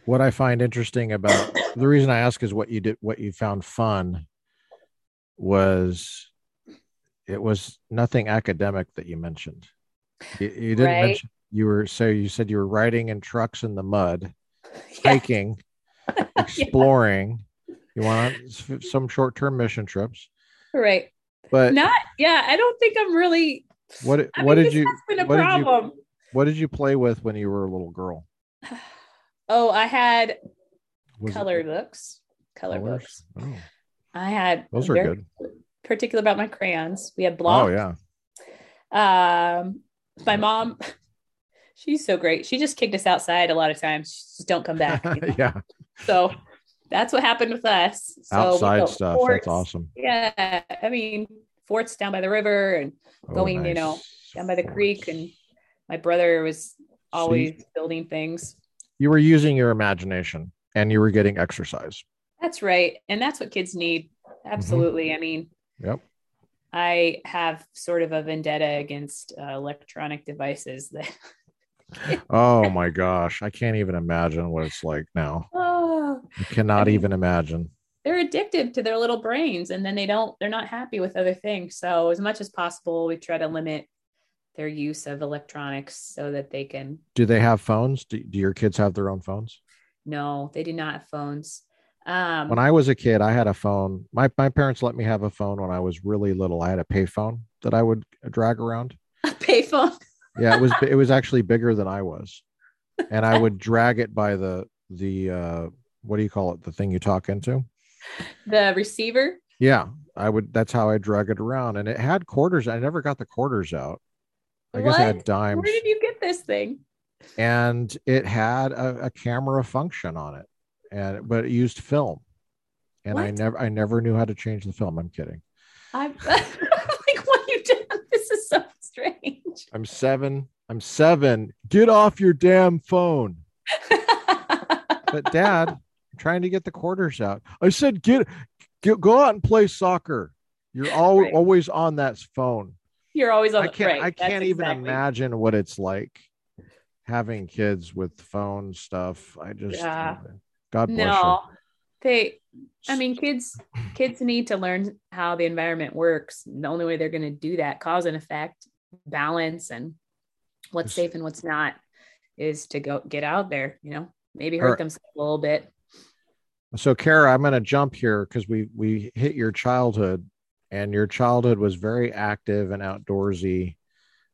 What I find interesting about the reason I ask is what you did, what you found fun was it was nothing academic that you mentioned. You, you didn't Right. mention you were so you said you were riding in trucks in the mud, yeah, hiking, exploring. You want some short-term mission trips, right but not yeah i don't think i'm really what I what mean, did you has been a what did you what did you play with when you were a little girl? oh i had Was it color books color colors? books Oh, i had those are good. particular about my crayons we had blogs. Oh yeah. Um, my mom, she's so great. She just kicked us outside a lot of times. She just don't come back. you know? yeah. So that's what happened with us. So Outside stuff. forts. That's awesome. Yeah, I mean forts down by the river and Oh, going, you know, down by the creek, and my brother was always building things. You were using your imagination and you were getting exercise. That's right, and that's what kids need. Absolutely. I mean, Yep. I have sort of a vendetta against uh, electronic devices that. Oh my gosh. I can't even imagine what it's like now. Oh, I cannot mean- even imagine. they're addicted to their little brains and then they don't they're not happy with other things so as much as possible we try to limit their use of electronics so that they can Do they have phones? Do, do your kids have their own phones? no they do not have phones um When I was a kid, I had a phone. My my parents let me have a phone when I was really little. I had a payphone that I would drag around. a payphone Yeah, it was it was actually bigger than I was. And I would drag it by the the uh what do you call it? The thing you talk into? the receiver Yeah, I would. That's how I drag it around, and it had quarters. I never got the quarters out. I guess I had What? dimes, where did you get this thing and it had a, a camera function on it, and but it used film, and I never, I never knew how to change the film. I'm kidding. i'm like what you done this is so strange I'm seven. I'm seven. Get off your damn phone. But Dad, I'm trying to get the quarters out. I said, get, get go out and play soccer. You're all, Right. always on that phone. You're always on I can't right, I can't even exactly- imagine what it's like having kids with phone stuff. I just Yeah. God bless no they I mean, kids kids need to learn how the environment works. The only way they're going to do that, cause and effect, balance, and what's Yes. safe and what's not, is to go get out there. You know, maybe Or- hurt themselves a little bit. So, Cara, I'm going to jump here because we we hit your childhood, and your childhood was very active and outdoorsy.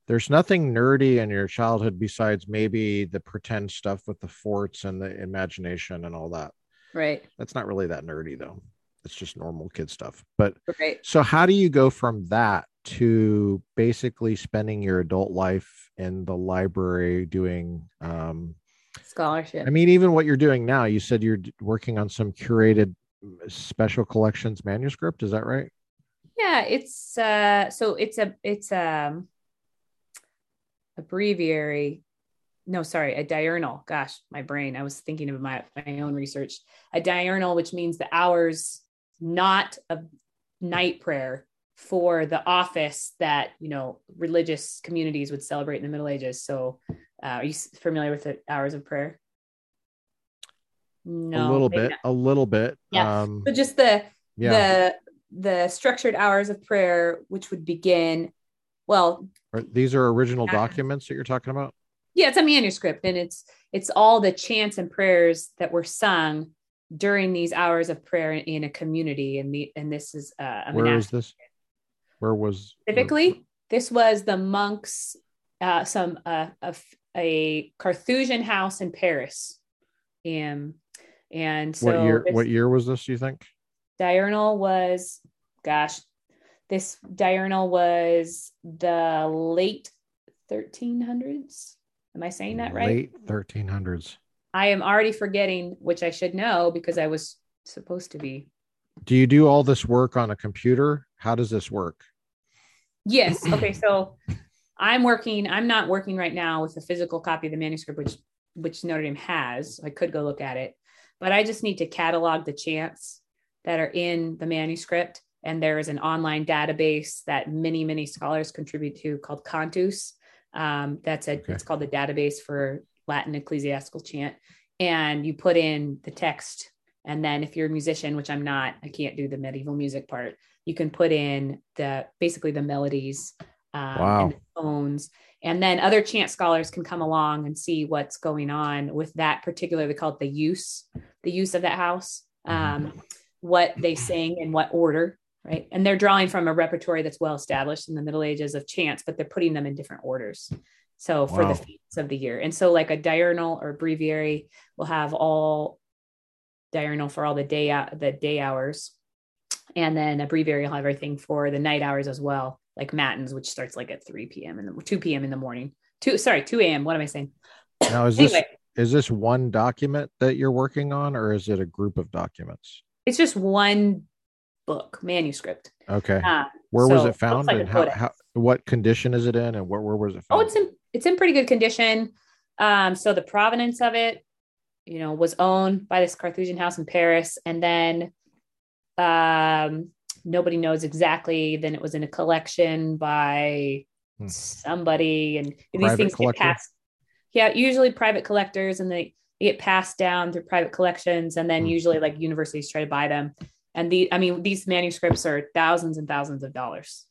There's nothing nerdy in your childhood besides maybe the pretend stuff with the forts and the imagination and all that. Right. That's not really that nerdy though. It's just normal kid stuff. But Right. so, how do you go from that to basically spending your adult life in the library doing? Um, Scholarship. I mean, even what you're doing now, you said you're working on some curated mm, special collections manuscript. Is that right? Yeah, it's uh so it's a it's um a breviary. No, sorry, a diurnal. Gosh, my brain. I was thinking of my my own research. A diurnal, which means the hours not of night prayer for the office that you know religious communities would celebrate in the Middle Ages. So, uh, are you familiar with the hours of prayer? No, a little bit, not. a little bit. Yeah. Um, So just the yeah. the the structured hours of prayer which would begin well Are- These are original Yeah. documents that you're talking about. yeah it's a manuscript and it's it's all the chants and prayers that were sung during these hours of prayer in, a community and the and this is uh a Where is this? Where was specifically this was the monks uh some uh a, a carthusian house in paris and and so what year? What year was this? Do You think? Diurnal was gosh this diurnal was the late 1300s am i saying that right Late 1300s. i am already forgetting which i should know because i was supposed to be Do you do all this work on a computer? How does this work? yes okay so i'm working i'm not working right now with a physical copy of the manuscript which which notre dame has i could go look at it but i just need to catalog the chants that are in the manuscript. And there is an online database that many many scholars contribute to called cantus um, that's a Okay. it's called the database for latin ecclesiastical chant. And you put in the text. And then if you're a musician which i'm not i can't do the medieval music part you can put in the basically the melodies um, Wow. and the tones. And then other chant scholars can come along and see what's going on with that particular they call it the use the use of that house. Um, what they sing in what order right? And they're drawing from a repertory that's well established in the middle ages of chants but they're putting them in different orders. So for Wow. the feasts of the year. And so like a diurnal or breviary will have all diurnal for all the day out the day hours. And then a breviary will have everything for the night hours as well like matins which starts like at 3 p.m in the 2 p.m in the morning. 2 sorry 2 a.m what am i saying? Now, is this is this one document that you're working on, or is it a group of documents? It's just one book manuscript Okay. uh, where so was it found, like and how, how? What condition is it in, and where where was it found? Oh, it's in it's in pretty good condition. Um, so the provenance of it, you know, was owned by this Carthusian house in Paris, and then um, nobody knows exactly. Then it was in a collection by Hmm. somebody, and these things collector? get passed. Yeah, usually private collectors, and they get passed down through private collections, and then Hmm. usually like universities try to buy them. And the, I mean, these manuscripts are thousands and thousands of dollars.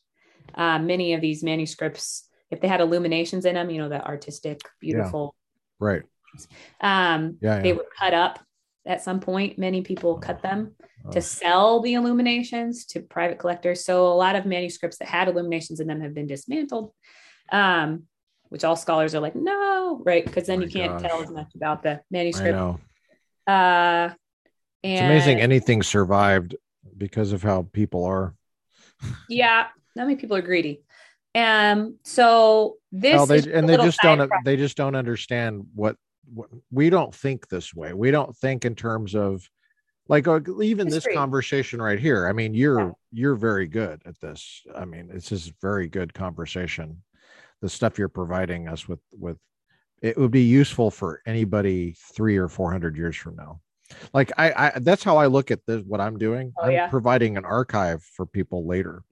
Uh, many of these manuscripts, if they had illuminations in them, you know, the artistic, beautiful, right. um, Yeah. they yeah. were cut up at some point. Many people cut them Oh. to sell the illuminations to private collectors. So a lot of manuscripts that had illuminations in them have been dismantled. Um, which all scholars are like, no, right? Because then My you can't gosh. tell as much about the I manuscript. know. Uh, It's amazing anything survived because of how people are. yeah, not many people are greedy. Um, so this Well, they is and they just don't they just don't understand what, what we don't think this way. We don't think in terms of like uh, even this conversation right here. I mean, you're Yeah. you're very good at this. I mean, it's just very good conversation. The stuff you're providing us with with it would be useful for anybody three or four hundred years from now. Like I, I that's how I look at this. What I'm doing, Oh, I'm yeah. providing an archive for people later.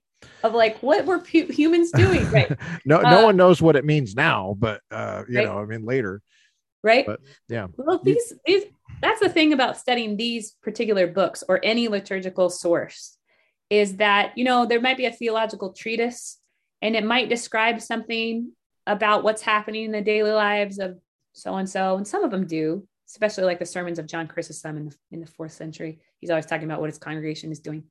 of like what were pu- humans doing, right? no, no Uh, one knows what it means now, but uh, you Right. know, I mean, later. right? But, yeah. Well, these these that's the thing about studying these particular books or any liturgical source is that you know there might be a theological treatise and it might describe something about what's happening in the daily lives of so and so and some of them do especially like the sermons of John Chrysostom in the, in the fourth century. He's always talking about what his congregation is doing.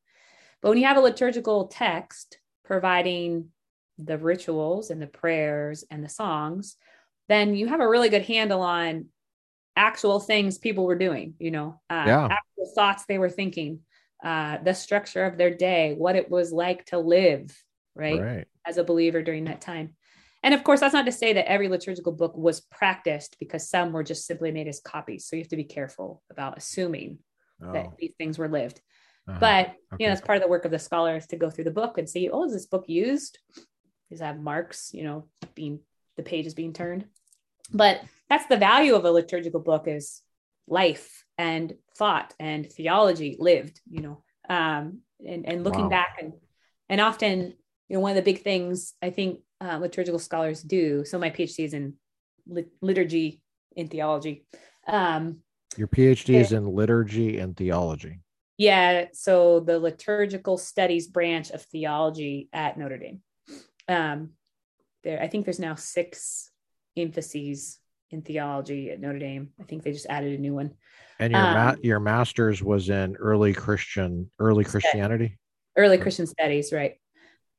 But when you have a liturgical text providing the rituals and the prayers and the songs, then you have a really good handle on actual things people were doing, you know, uh, yeah. actual thoughts they were thinking, uh, the structure of their day, what it was like to live, right, right, as a believer during that time. And of course, that's not to say that every liturgical book was practiced because some were just simply made as copies. So you have to be careful about assuming oh. that these things were lived. Uh-huh. But okay. you know, it's part of the work of the scholars to go through the book and see, oh, is this book used? Does have marks, you know, being the pages being turned? But that's the value of a liturgical book is life and thought and theology lived, you know, um, and, and looking wow. back and and often, you know, one of the big things I think uh, liturgical scholars do. So my PhD is in lit- liturgy in theology. Um, Your PhD is in liturgy and theology. Yeah, so the liturgical studies branch of theology at Notre Dame. Um, there, I think there's now six emphases in theology at Notre Dame. I think they just added a new one. And your um, ma- your master's was in early Christian, early Christianity, early Christian studies, right?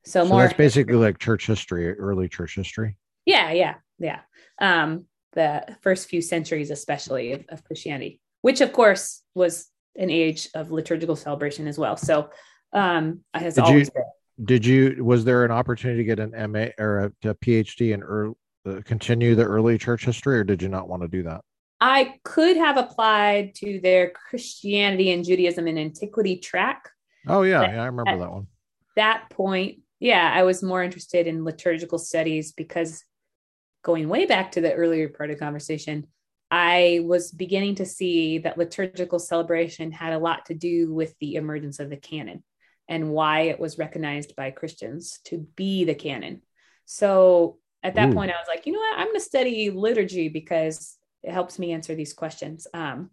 So, so more that's basically like church history, early church history. Yeah, yeah, yeah. Um, the first few centuries, especially of, of Christianity, which of course was an age of liturgical celebration as well. So, um, has did always you, been. Did you? Was there an opportunity to get an MA or a, a PhD in early, uh, continue the early church history, or did you not want to do that? I could have applied to their Christianity and Judaism and Antiquity track. Oh yeah, yeah, I remember that one. That point, yeah, I was more interested in liturgical studies because going way back to the earlier part of the conversation, I was beginning to see that liturgical celebration had a lot to do with the emergence of the canon and why it was recognized by Christians to be the canon. So at that Ooh. point, I was like, you know what? I'm going to study liturgy because it helps me answer these questions. Um,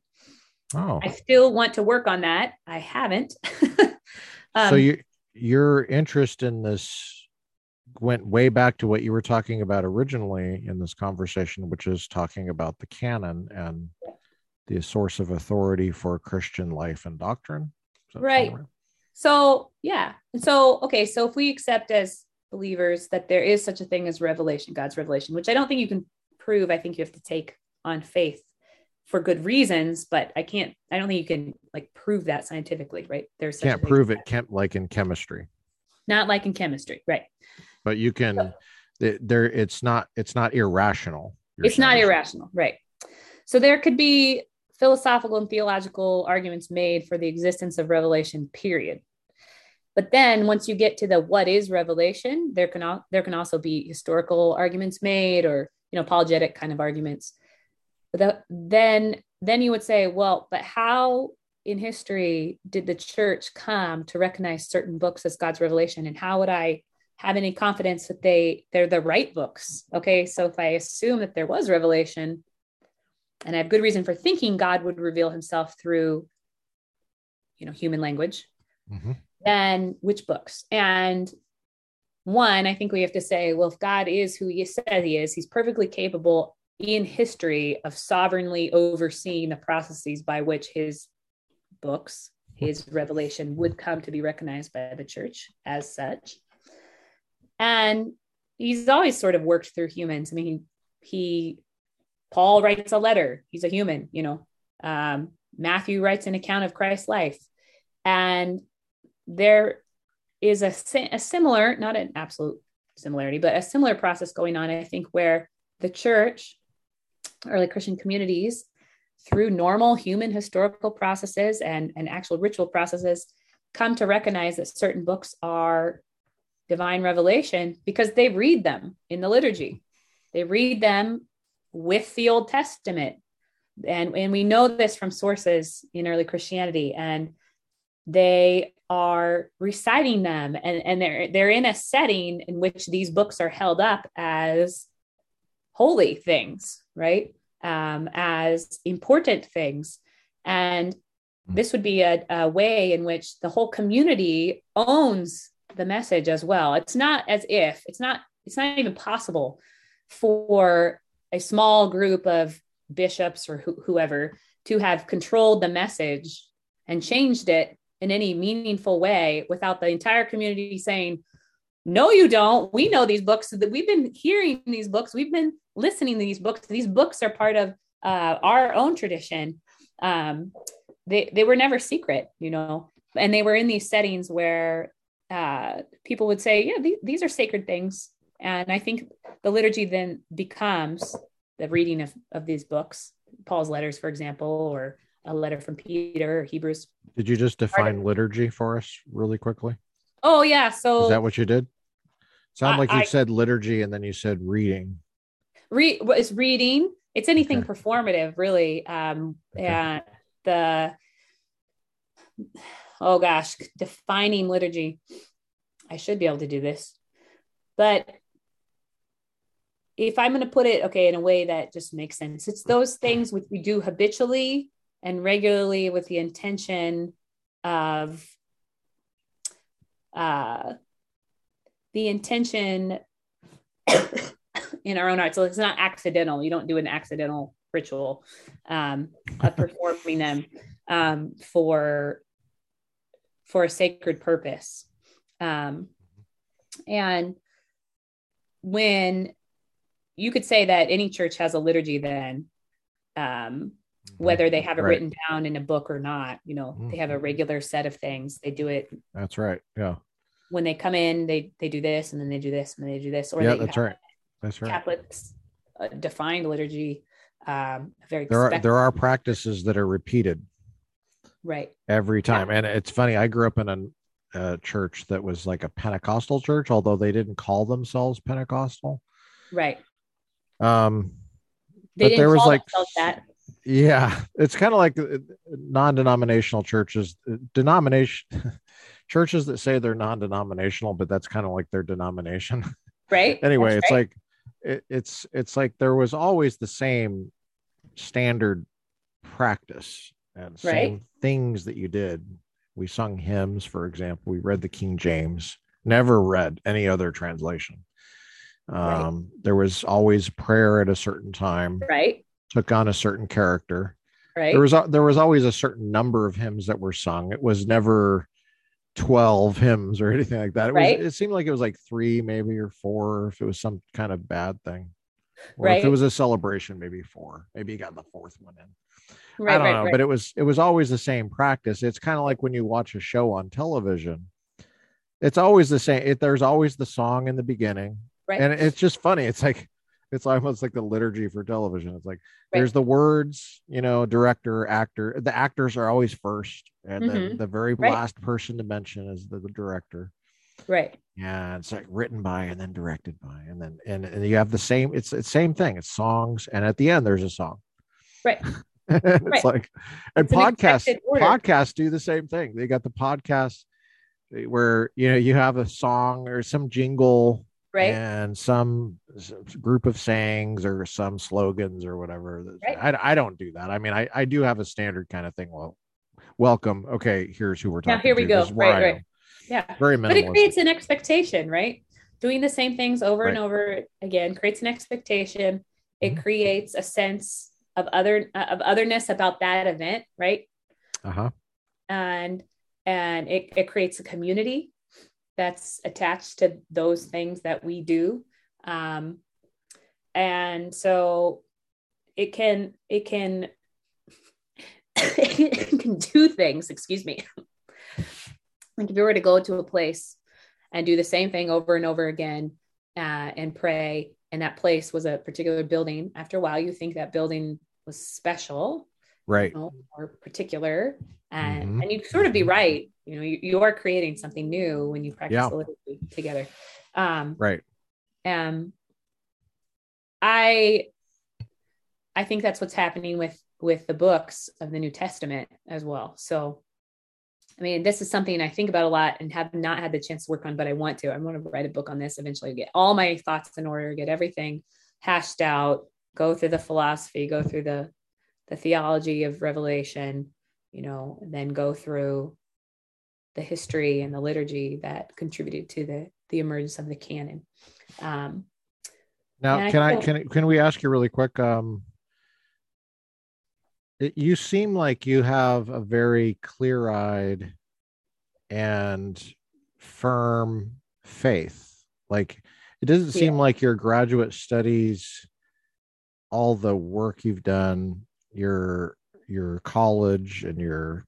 oh. I still want to work on that. I haven't. um, so you your interest in this went way back to what you were talking about originally in this conversation, which is talking about the canon and the source of authority for Christian life and doctrine. Right. So, yeah. So, okay. So, if we accept as believers that there is such a thing as revelation, God's revelation, which I don't think you can prove, I think you have to take on faith for good reasons, but I can't, I don't think you can like prove that scientifically, right? There's can't prove it can't like in chemistry. Not like in chemistry, right? But you can so, there it's not it's not irrational. It's saying. not irrational, right? So there could be philosophical and theological arguments made for the existence of revelation, period. But then once you get to the what is revelation, there can al- there can also be historical arguments made or you know apologetic kind of arguments the, then then you would say well but how in history did the church come to recognize certain books as god's revelation? And how would i have any confidence that they they're the right books? Okay so if i assume that there was revelation and i have good reason for thinking god would reveal himself through you know human language mm-hmm. then which books? And one i think we have to say well if god is who he says he is he's perfectly capable in history of sovereignly overseeing the processes by which his books, his revelation would come to be recognized by the church as such. And he's always sort of worked through humans. I mean, he, he Paul writes a letter, he's a human, you know. Um, Matthew writes an account of Christ's life. And there is a, a similar, not an absolute similarity, but a similar process going on, I think, where the church early Christian communities through normal human historical processes and, and actual ritual processes come to recognize that certain books are divine revelation because they read them in the liturgy. They read them with the Old Testament. And, and we know this from sources in early Christianity. And they are reciting them and, and they're they're in a setting in which these books are held up as holy things, right? Um, as important things. And hmm. this would be a, a way in which the whole community owns the message as well. It's not as if it's not it's not even possible for a small group of bishops or wh- whoever to have controlled the message and changed it in any meaningful way without the entire community saying, no, you don't. We know these books that we've been hearing these books. We've been listening to these books. These books are part of uh, our own tradition. Um, they, they were never secret, you know, and they were in these settings where uh, people would say, yeah, th- these are sacred things. And I think the liturgy then becomes the reading of, of these books, Paul's letters, for example, or a letter from Peter or Hebrews. Did you just define liturgy for us really quickly? Oh yeah. So is that what you did? Sound like you I- said liturgy and then you said reading. Read it's reading. It's anything Okay. performative, really. Um, Okay. and the oh gosh, defining liturgy. I should be able to do this, but if I'm going to put it okay in a way that just makes sense, it's those things which we do habitually and regularly with the intention of uh, the intention in our own heart. So it's not accidental. You don't do an accidental ritual um, of performing them um, for for a sacred purpose. Um, and when you could say that any church has a liturgy, then um, whether they have it Right. written down in a book or not, you know, they have a Mhm. regular set of things. They do it That's right. Yeah. when they come in. They they do this, and then they do this, and then they do this. Or yeah, they that's right. That's right. Catholics uh, defined liturgy, um, very There are there are practices that are repeated right, every time, and it's funny. I grew up in a, a church that was like a Pentecostal church, although they didn't call themselves Pentecostal. right. Um, They But didn't there was like that. yeah, it's kind of like uh, non-denominational churches. uh, Denomination churches that say they're non-denominational, but that's kind of like their denomination. right. anyway That's it's right. like it, it's it's like there was always the same standard practice and same things that you did. We sung hymns for example. We read the king james. Never read any other translation. Right. um there was always prayer at a certain time. Right, took on a certain character. Right, there was there was always a certain number of hymns that were sung. It was never 12 hymns or anything like that. It Right. was it seemed like it was like three maybe or four if it was some kind of bad thing. Or if it was a celebration maybe four. Maybe you got the fourth one in. Right, i don't right, know right. but it was it was always the same practice. It's kind of like when you watch a show on television it's always the same it, there's always the song in the beginning Right. and it's just funny. It's like it's almost like the liturgy for television it's like Right. there's the words you know director actor the actors are always first and then Mhm. the very Right. last person to mention is the, the director right, yeah it's like written by and then directed by and then and, and you have the same it's the same thing it's songs and at the end there's a song Right. it's Right. like and It's an podcasts order. podcasts do the same thing they got the podcast where you know you have a song or some jingle right, and some group of sayings or some slogans or whatever. Right. I, I don't do that. I mean, I, I do have a standard kind of thing. Well, welcome. Okay, here's who we're talking Now, here we to. go. This is where Right, right. am. yeah. Very minimal. But it creates an expectation, right? Doing the same things over and over again creates an expectation. It Mhm. creates a sense of other uh, of otherness about that event, right? Uh-huh. and and it, it creates a community that's attached to those things that we do um and so it can it can it can do things excuse me like if you were to go to a place and do the same thing over and over again uh, and pray and that place was a particular building after a while you think that building was special Right. you know, or particular and Mhm. and you'd sort of be right you know you, you are creating something new when you practice Yeah. the liturgy together um Right. and i i think that's what's happening with with the books of the new testament as well so i mean this is something i think about a lot and have not had the chance to work on but i want to i want to write a book on this eventually get all my thoughts in order get everything hashed out go through the philosophy go through the the theology of revelation you know then go through the history and the liturgy that contributed to the the emergence of the canon um Now, And I can I can can we ask you really quick? Um, it, you seem like you have a very clear-eyed and firm faith like it doesn't seem Yeah. like your graduate studies all the work you've done your your college and your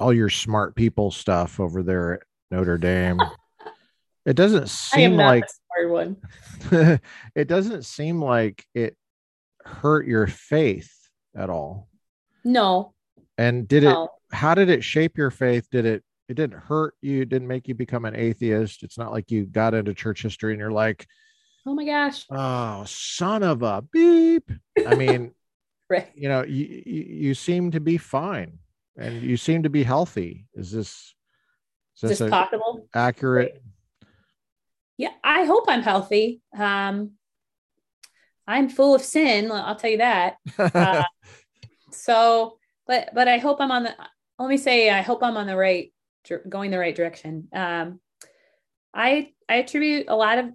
all your smart people stuff over there at notre dame. It doesn't seem like one. it doesn't seem like it hurt your faith at all. No, and did it how did it shape your faith? Did it it didn't hurt you? Didn't make you become an atheist? It's not like you got into church history and you're like Oh my gosh. oh son of a beep. I mean Right. you know you, you you seem to be fine and you seem to be healthy is this is Is this this possible? accurate Yeah, I hope I'm healthy. Um, I'm full of sin. I'll tell you that. Uh, so, but but I hope I'm on the. Let me say, I hope I'm on the right, going the right direction. Um, I I attribute a lot of,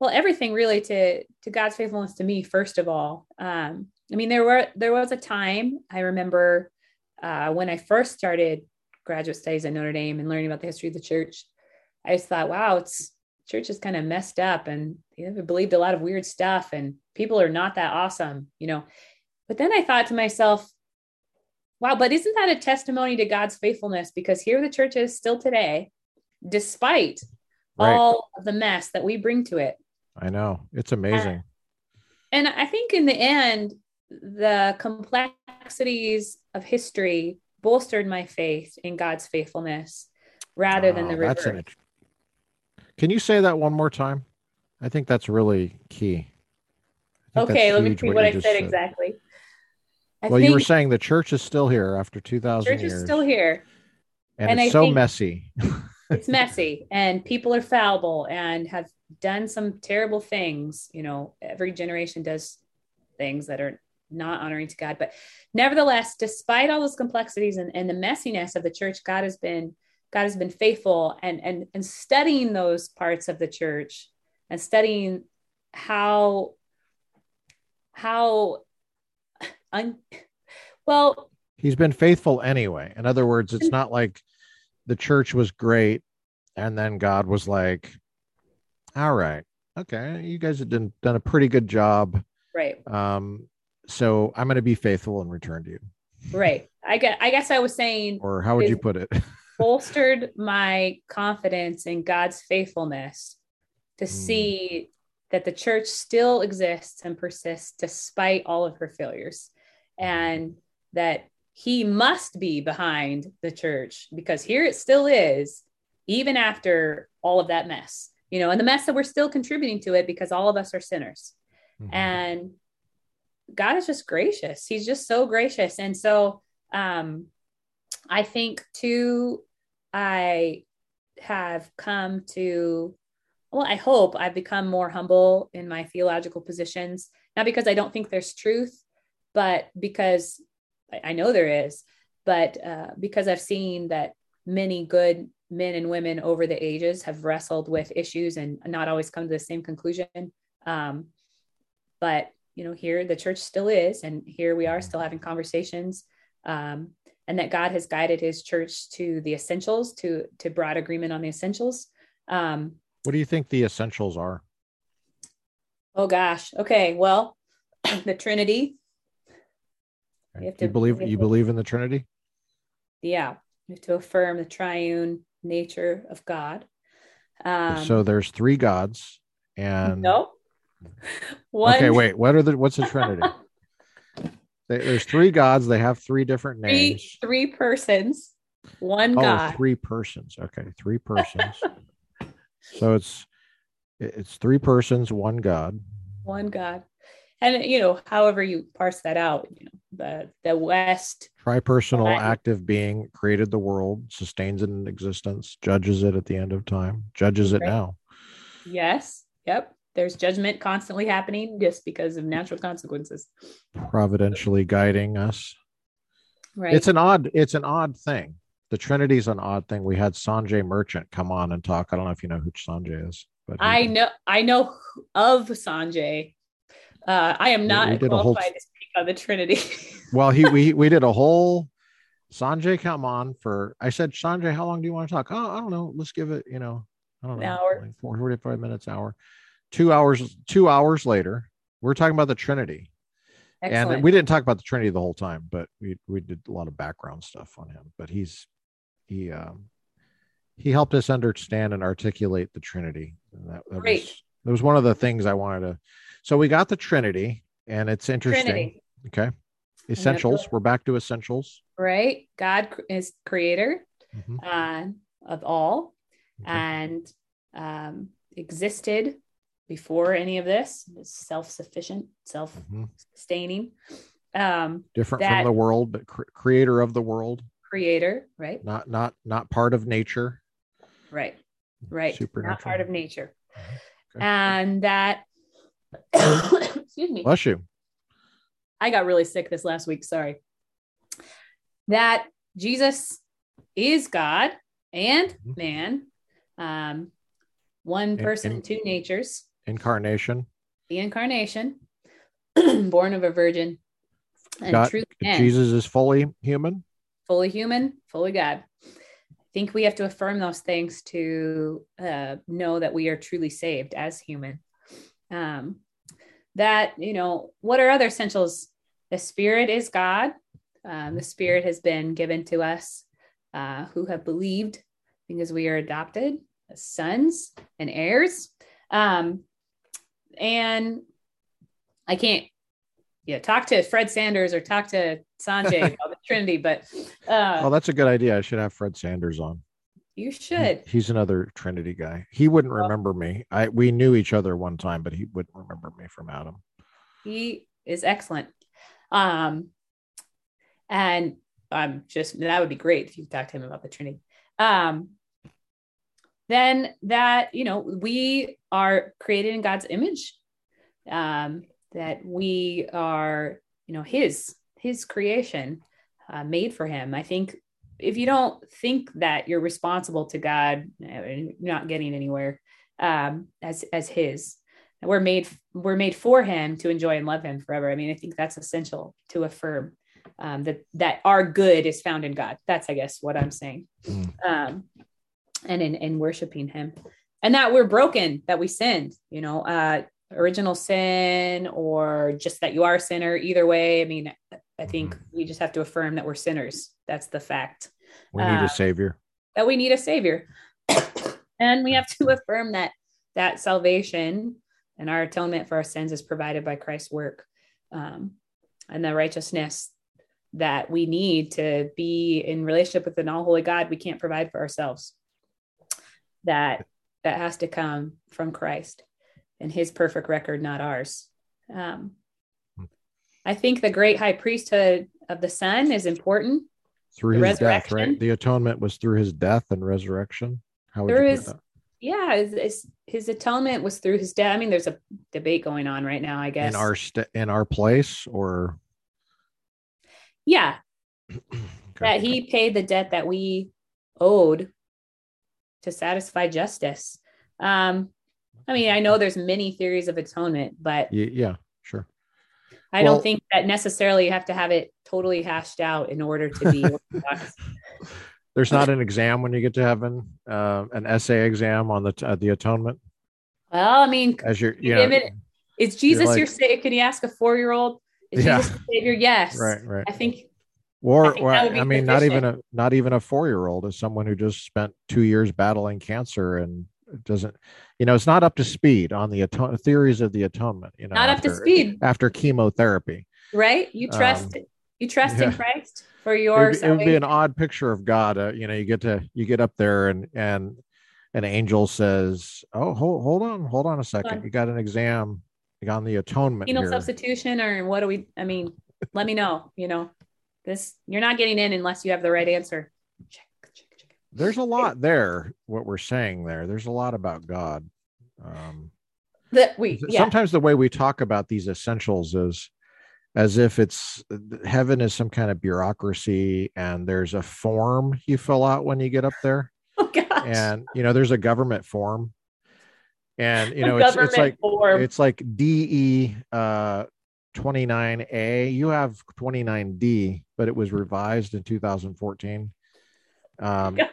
well, everything really to to God's faithfulness to me. First of all, um, I mean, there were there was a time I remember uh, when I first started graduate studies at Notre Dame and learning about the history of the church. I just thought, wow, it's church is kind of messed up and they believed a lot of weird stuff and people are not that awesome, you know. But then I thought to myself, wow, but isn't that a testimony to God's faithfulness? Because here the church is still today, despite right all of the mess that we bring to it. i know it's amazing And I think in the end, the complexities of history bolstered my faith in God's faithfulness rather than the reverse. an can you say that one more time i think that's really key Okay, let me see what I just said exactly. I well you were saying the church is still here after 2000 church years is still here. and, and it's I so messy It's messy and people are fallible and have done some terrible things. You know, every generation does things that are not honoring to God. But nevertheless, despite all those complexities and, and the messiness of the church, God has been God has been faithful and and and studying those parts of the church and studying how how un, well he's been faithful anyway. In other words it's not like the church was great and then god was like all right okay you guys have done, done a pretty good job. Right. Um so i'm going to be faithful and return to you. Right. I guess i guess i was saying or how would you put it? bolstered my confidence in God's faithfulness to Hmm. see that the church still exists and persists despite all of her failures. And that he must be behind the church because here it still is even after all of that mess you know and the mess that we're still contributing to it because all of us are sinners. Mhm. and god is just gracious. He's just so gracious. And so um i think too i have come to well i hope i've become more humble in my theological positions not because i don't think there's truth but because i, know there is but uh, because i've seen that many good men and women over the ages have wrestled with issues and not always come to the same conclusion. Um, but you know here the church still is and here we are still having conversations um, and that god has guided his church to the essentials to to broad agreement on the essentials. Um, what do you think the essentials are? oh gosh. Okay well the trinity. You do you believe you you to- believe in the trinity? Yeah we have to affirm the triune nature of god. Um, so there's three gods and no one okay wait what are the what's the trinity? There- there's three gods they have three different names. three persons one oh god. three persons okay three persons. So it's it's three persons one god. One god. And you know however you parse that out you know the the west. Tripersonal Right. active being created the world sustains it in existence judges it at the end of time judges it Right. now. Yes yep there's judgment constantly happening just because of natural consequences providentially guiding us right it's an odd it's an odd thing the trinity's an odd thing we had sanjay merchant come on and talk i don't know if you know who sanjay is but i did. know i know of sanjay uh, i am not did whole- qualified to speak on the Trinity. well, he we we did a whole Sanjay come on for I said, Sanjay, how long do you want to talk? Oh, I don't know. Let's give it, you know, I don't An know, hour. like 45 minutes, hour. Two hours, two hours later, we're talking about the Trinity. Excellent. And we didn't talk about the Trinity the whole time, but we we did a lot of background stuff on him. But he's he um he helped us understand and articulate the Trinity. And that, that Great. was that was one of the things I wanted to. So we got the Trinity, and it's interesting. Trinity, Okay, essentials. We're back to essentials. right? God is creator Mhm. uh, of all Okay. and um, existed before any of this, is self-sufficient, Mhm. self-sustaining. Um, Different that- from the world, but cr- creator of the world, creator, right? not not not part of nature. Right. Right. Not part of nature. Okay. And that excuse me. Bless you. I got really sick this last week. Sorry. That Jesus is God and Mhm. man, um, one And- person, and- two natures, Incarnation. the incarnation, born of a virgin, and God- true man, Jesus is fully human. fully human, fully God. I think we have to affirm those things to uh, know that we are truly saved as human. Um, that, you know, what are other essentials? The Spirit is God. Um, the Spirit has been given to us uh, who have believed because we are adopted as sons and heirs. Um, and I can't, yeah, talk to Fred Sanders or talk to Sanjay about the Trinity, but uh, oh, that's a good idea. I should have Fred Sanders on. you He- should. He's another Trinity guy. He wouldn't Well- remember me. I we knew each other one time, but he wouldn't remember me from Adam. He is excellent. Um, and I'm just that would be great if you talk to him about the Trinity. Um, then that you know we are created in God's image, um, that we are you know His His creation, uh, made for Him. I think if you don't think that you're responsible to God, you're not getting anywhere um, as as His we're made we're made for him to enjoy and love him forever i mean i think that's essential to affirm um, that that our good is found in god that's i guess what i'm saying Mm. um, and in, in worshiping him. And that we're broken that we sinned you know uh, original sin or just that you are a sinner either way. I mean i think we just have to affirm that we're sinners. That's the fact. We need Uh, a savior. that we need a savior. And we have to affirm that that salvation and our atonement for our sins is provided by christ's work um, and the righteousness that we need to be in relationship with an all-holy god we can't provide for ourselves that that has to come from christ and his perfect record not ours um, i think the great high priesthood of the son is important Through the his death, resurrection. right? The atonement was through his death and resurrection. How would There you is- that? yeah his atonement was through his death i mean there's a debate going on right now i guess in our st- in our place or yeah Okay. that he paid the debt that we owed to satisfy justice. Um i mean i know there's many theories of atonement but yeah, sure. i Well- don't think that necessarily you have to have it totally hashed out in order to be There's not an exam when you get to heaven, uh, an essay exam on the uh, the atonement? Well i mean as you're, you know, is jesus like- your savior can you ask a four-year-old? Is Yeah. jesus your savior? Yes. Right, right. i think Or, I or that would be I mean, not even a not even a four year old is someone who just spent two years battling cancer and doesn't, you know, it's not up to speed on the aton- theories of the atonement. You know, not up to after- speed after chemotherapy. right you trust Um, you trust in christ for your it would be an odd picture of God. Uh, you know, you get to you get up there and and an angel says, "Oh, hold hold on, hold on a second. on. You got an exam. You got on the atonement penal here." substitution or what do we i mean let me know you know this you're not getting in unless you have the right answer check check check There's a lot there. What we're saying there. There's a lot about God. Um, that we yeah sometimes the way we talk about these essentials is as if it's heaven is some kind of bureaucracy and there's a form you fill out when you get up there oh gosh and you know there's a government form and you know it's, it's like form. it's like de uh 29A. You have 29D, but it was revised in 2014. Um, Gosh.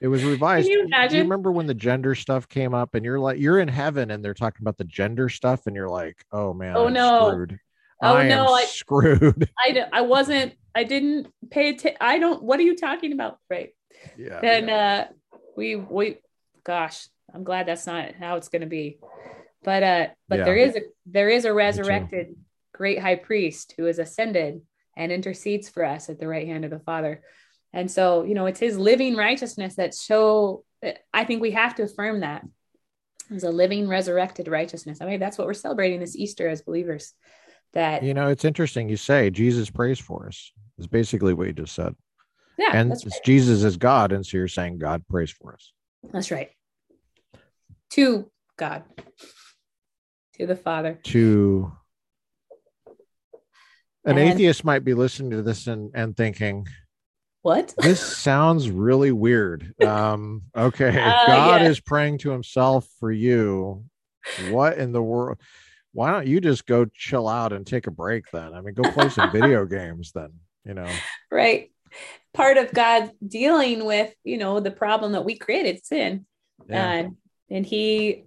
it was revised. you You imagine? remember when the gender stuff came up, and you're like, you're in heaven, and they're talking about the gender stuff, and you're like, oh man, Oh, I'm no. screwed. Oh, I no, I- screwed. I, I wasn't, I didn't pay attention. I don't, what are you talking about? Right. yeah. and uh we we gosh i'm glad that's not how it's going to be but uh but Yeah. there is a there is a resurrected great high priest who has ascended and intercedes for us at the right hand of the father and so you know it's his living righteousness that show i think we have to affirm that as a living resurrected righteousness i mean that's what we're celebrating this easter as believers that you know, it's interesting. You say Jesus prays for us. Is basically what you just said. yeah and right. Jesus is God, and so you're saying God prays for us. that's right to god to the father To an And- atheist might be listening to this and, and thinking, what this sounds really weird. Um, okay, Uh, God yeah. is praying to himself for you. What in the world? Why don't you just go chill out and take a break then? I mean, go play some video games then, you know. right part of god dealing with you know the problem that we created sin Yeah. and and he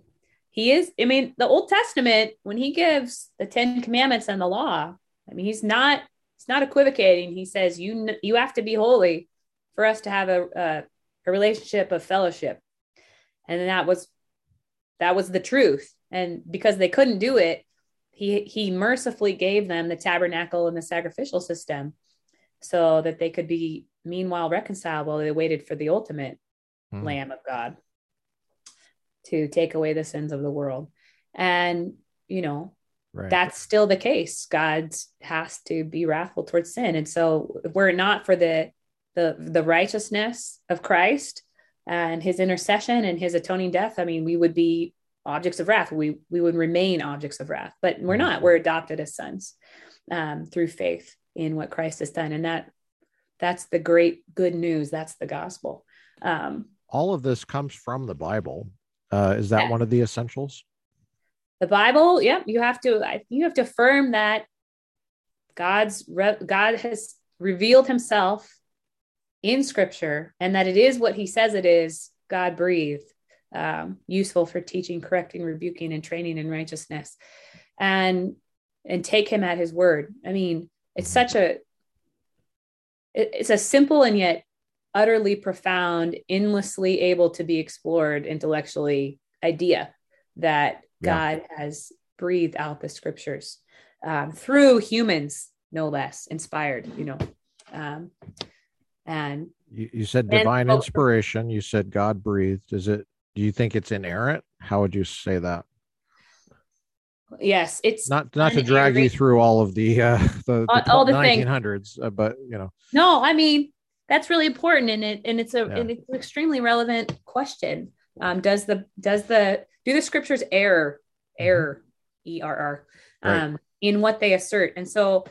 he is i mean the old testament when he gives the 10 commandments and the law i mean he's not he's not equivocating. He says you you have to be holy for us to have a a, a relationship of fellowship. And that was that was the truth. And because they couldn't do it he he mercifully gave them the tabernacle and the sacrificial system so that they could be meanwhile reconciled while they waited for the ultimate Hmm. lamb of god to take away the sins of the world. And you know Right. that's still the case god has to be wrathful towards sin and so if we're not for the the the righteousness of christ and his intercession and his atoning death i mean we would be objects of wrath we we would remain objects of wrath but we're not we're adopted as sons um, through faith in what christ has done and that that's the great good news that's the gospel um, All of this comes from the Bible. Uh, is that Yeah. one of the essentials? The bible yep you have to you have to affirm that god's god has revealed himself in scripture and that it is what he says it is god breathed um, useful for teaching correcting rebuking and training in righteousness. And and take him at his word. I mean it's such a it- it's a simple and yet utterly profound endlessly able to be explored intellectually idea that Yeah. God has breathed out the scriptures um, through humans, no less, inspired, you know. Um, and You, you said divine oh. inspiration. You said God breathed. Is it? Do you think it's inerrant? How would you say that? yes, it's Not not to drag you through all of the uh, the, All- all the things. 1900s, uh, but you know, no, I mean, that's really important. And it, and it's a, Yeah. and it's an extremely relevant question. Um, does the, does the, do the scriptures err, error, E R R, Mm-hmm. Um, in what they assert? And so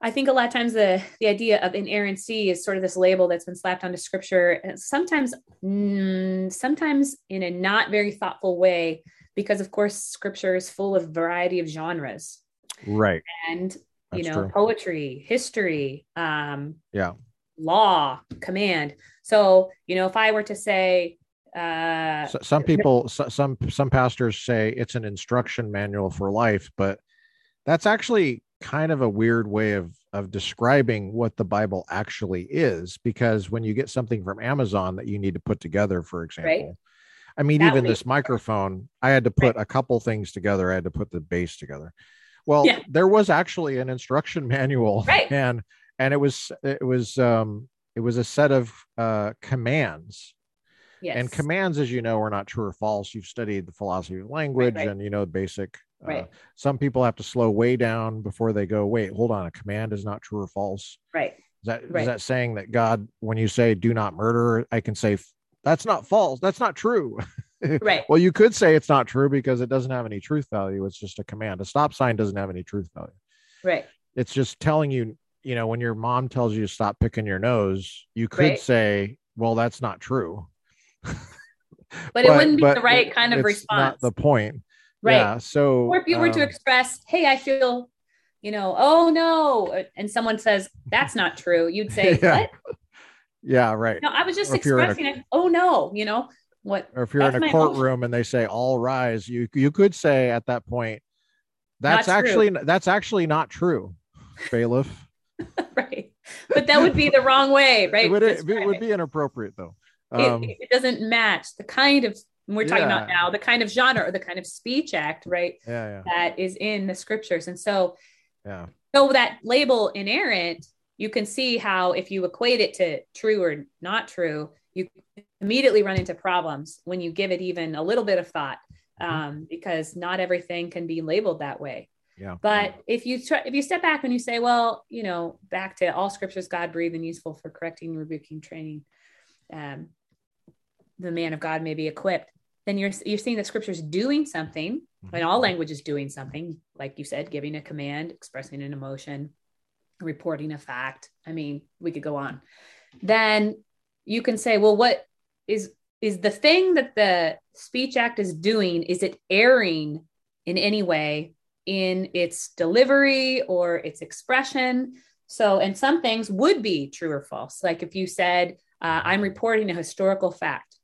I think a lot of times the the idea of inerrancy is sort of this label that's been slapped onto scripture, and sometimes mm, sometimes in a not very thoughtful way, because of course scripture is full of variety of genres right? and you That's know true. poetry, history, um, Yeah. law, command. So you know if I were to say. Uh, So, some people, so, some some pastors say it's an instruction manual for life, but that's actually kind of a weird way of of describing what the Bible actually is. Because when you get something from Amazon that you need to put together, for example, I mean, That even this microphone, I had to put a couple things together. I had to put the base together. Well, Yeah. there was actually an instruction manual, Right. and and it was it was um it was a set of uh commands yes. and commands, as you know, are not true or false. You've studied the philosophy of language right. and you know the basic. Uh, Right. Some people have to slow way down before they go. Wait, hold on. A command is not true or false. right. Is that is Right. that saying that God, when you say "do not murder," I can say that's not false. That's not true. Right. well, you could say it's not true because it doesn't have any truth value. It's just a command. A stop sign doesn't have any truth value. Right. It's just telling you. You know, when your mom tells you to stop picking your nose, you could Right. say, "Well, that's not true." But, it wouldn't be the right it- kind of it's response. Not the point. right. Yeah. So, or if you were to um, express, hey, I feel you know, oh no, and someone says that's not true, you'd say, Yeah. what? Yeah, right. No, I was just Or if a- expressing it. Oh no, you know what? Or if you're in a courtroom and they say all rise, you you could say at that point, that's Not true. actually that's actually not true, bailiff. right. But that would be the wrong way, right? it would it, Describe would be inappropriate though. It- Um, it, doesn't match the kind of we're talking about now, the kind of genre or the kind of speech act, right? yeah, yeah, That is in the scriptures. And so yeah. so that label inerrant, you can see how if you equate it to true or not true, you immediately run into problems when you give it even a little bit of thought, um, because not everything can be labeled that way. Yeah. But if you try, if you step back and you say, well, you know, back to all scriptures, God breathed and useful for correcting, rebuking, training, um, the man of God may be equipped. Then you're you're seeing the scriptures doing something, and all language is doing something, like you said, giving a command, expressing an emotion, reporting a fact. I mean, we could go on. Then you can say, well, what is is the thing that the speech act is doing? Is it erring in any way in its delivery or its expression? So, and some things would be true or false. Like if you said, uh, I'm reporting a historical fact,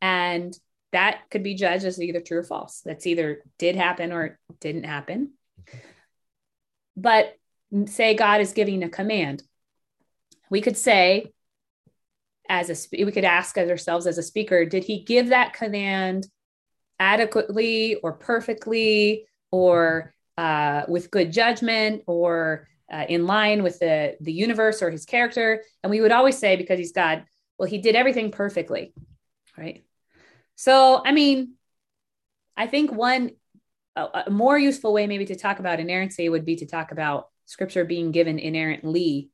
and that could be judged as either true or false. That's either did happen or didn't happen. But say God is giving a command, we could say, as a we could ask ourselves as a speaker, did he give that command adequately or perfectly or uh, with good judgment or uh, in line with the the universe or his character? And we would always say, because he's God, well, he did everything perfectly, right? So, I mean, I think one a, a more useful way maybe to talk about inerrancy would be to talk about scripture being given inerrantly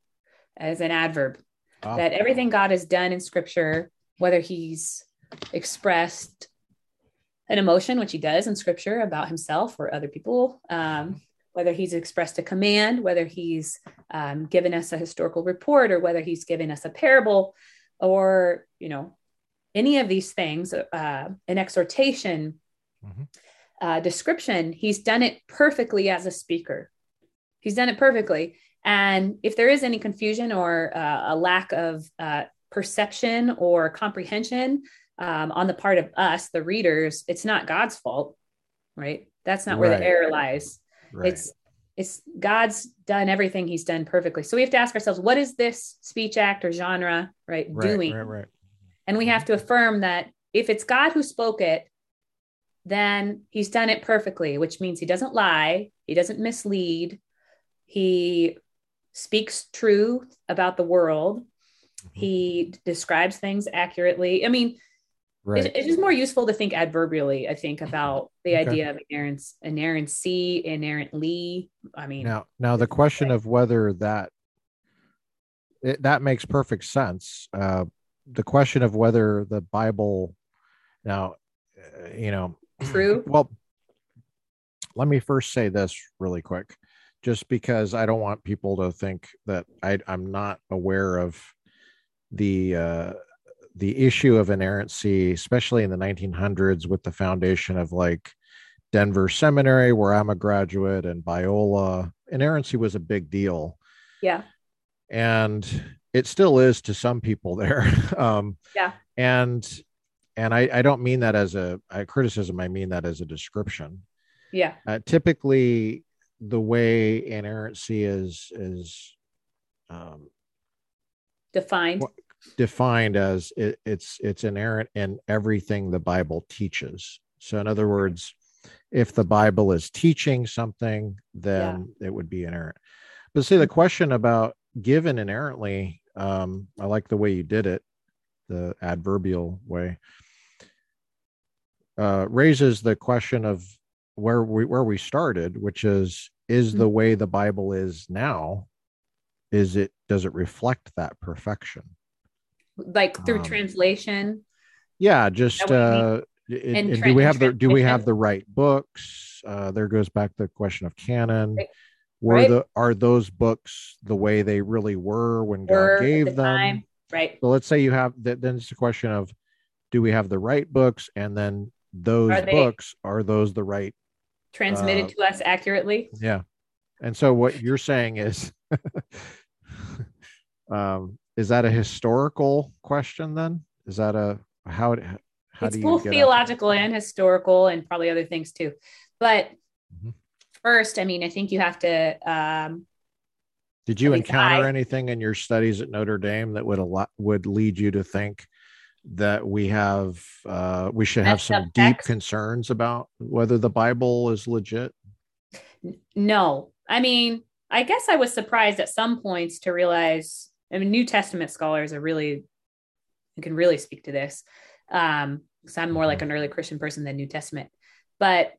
as an adverb. Ah, That everything God has done in scripture, whether he's expressed an emotion, which he does in scripture about himself or other people, um, whether he's expressed a command, whether he's um, given us a historical report, or whether he's given us a parable, or, you know, any of these things, uh, an exhortation, Mhm. uh, description, he's done it perfectly as a speaker. He's done it perfectly. And if there is any confusion or uh, a lack of uh, perception or comprehension um, on the part of us, the readers, it's not God's fault, right? That's not where the error lies. Right. It's it's God's done everything He's done perfectly. So we have to ask ourselves, what is this speech act or genre, right, right, doing? right, right. And we have to affirm that if it's God who spoke it, then he's done it perfectly, which means he doesn't lie, he doesn't mislead, he speaks truth about the world, mm-hmm. he describes things accurately. I mean, Right. it's, it's just more useful to think adverbially, I think, about the Okay. idea of inerrance, inerrancy, inerrantly. I mean, now now the question of whether that it, that makes perfect sense uh the question of whether the bible now uh, you know true. well let me first say this really quick just because i don't want people to think that I, i'm not aware of the uh the issue of inerrancy especially in the 1900s with the foundation of like denver seminary where i'm a graduate and biola inerrancy was a big deal Yeah. and it still is to some people there um Yeah. and and i i don't mean that as a, a criticism i mean that as a description Yeah. uh, typically the way inerrancy is is um, Defined. Defined as it, it's it's inerrant in everything the bible teaches. So in other words if the bible is teaching something then it would be inerrant but see the question about given inerrantly um i like the way you did it the adverbial way uh raises the question of where we where we started which is is the way the bible is now is it does it reflect that perfection like through um, translation. yeah just That what you mean? uh it- And and do we have the do we have the right books uh there goes back the question of canon Right. were Right. the are those books the way they really were when god Were at gave the them time. Right. so let's say you have that then it's a question of do we have the right books and then those Are they- books are those the right Transmitted Uh, to us accurately. yeah And so what you're saying is, um, is that a historical question then? Is that a how? How it's do you both theological and historical, and probably other things too. But Mhm. first, I mean, I think you have to. Um, Did you encounter I- anything in your studies at Notre Dame that would a lot would lead you to think that we have uh, we should have some deep text? concerns about whether the Bible is legit? no, I mean, I guess I was surprised at some points to realize. I mean, New Testament scholars are really who can really speak to this. Um, because I'm more like an early Christian person than New Testament. But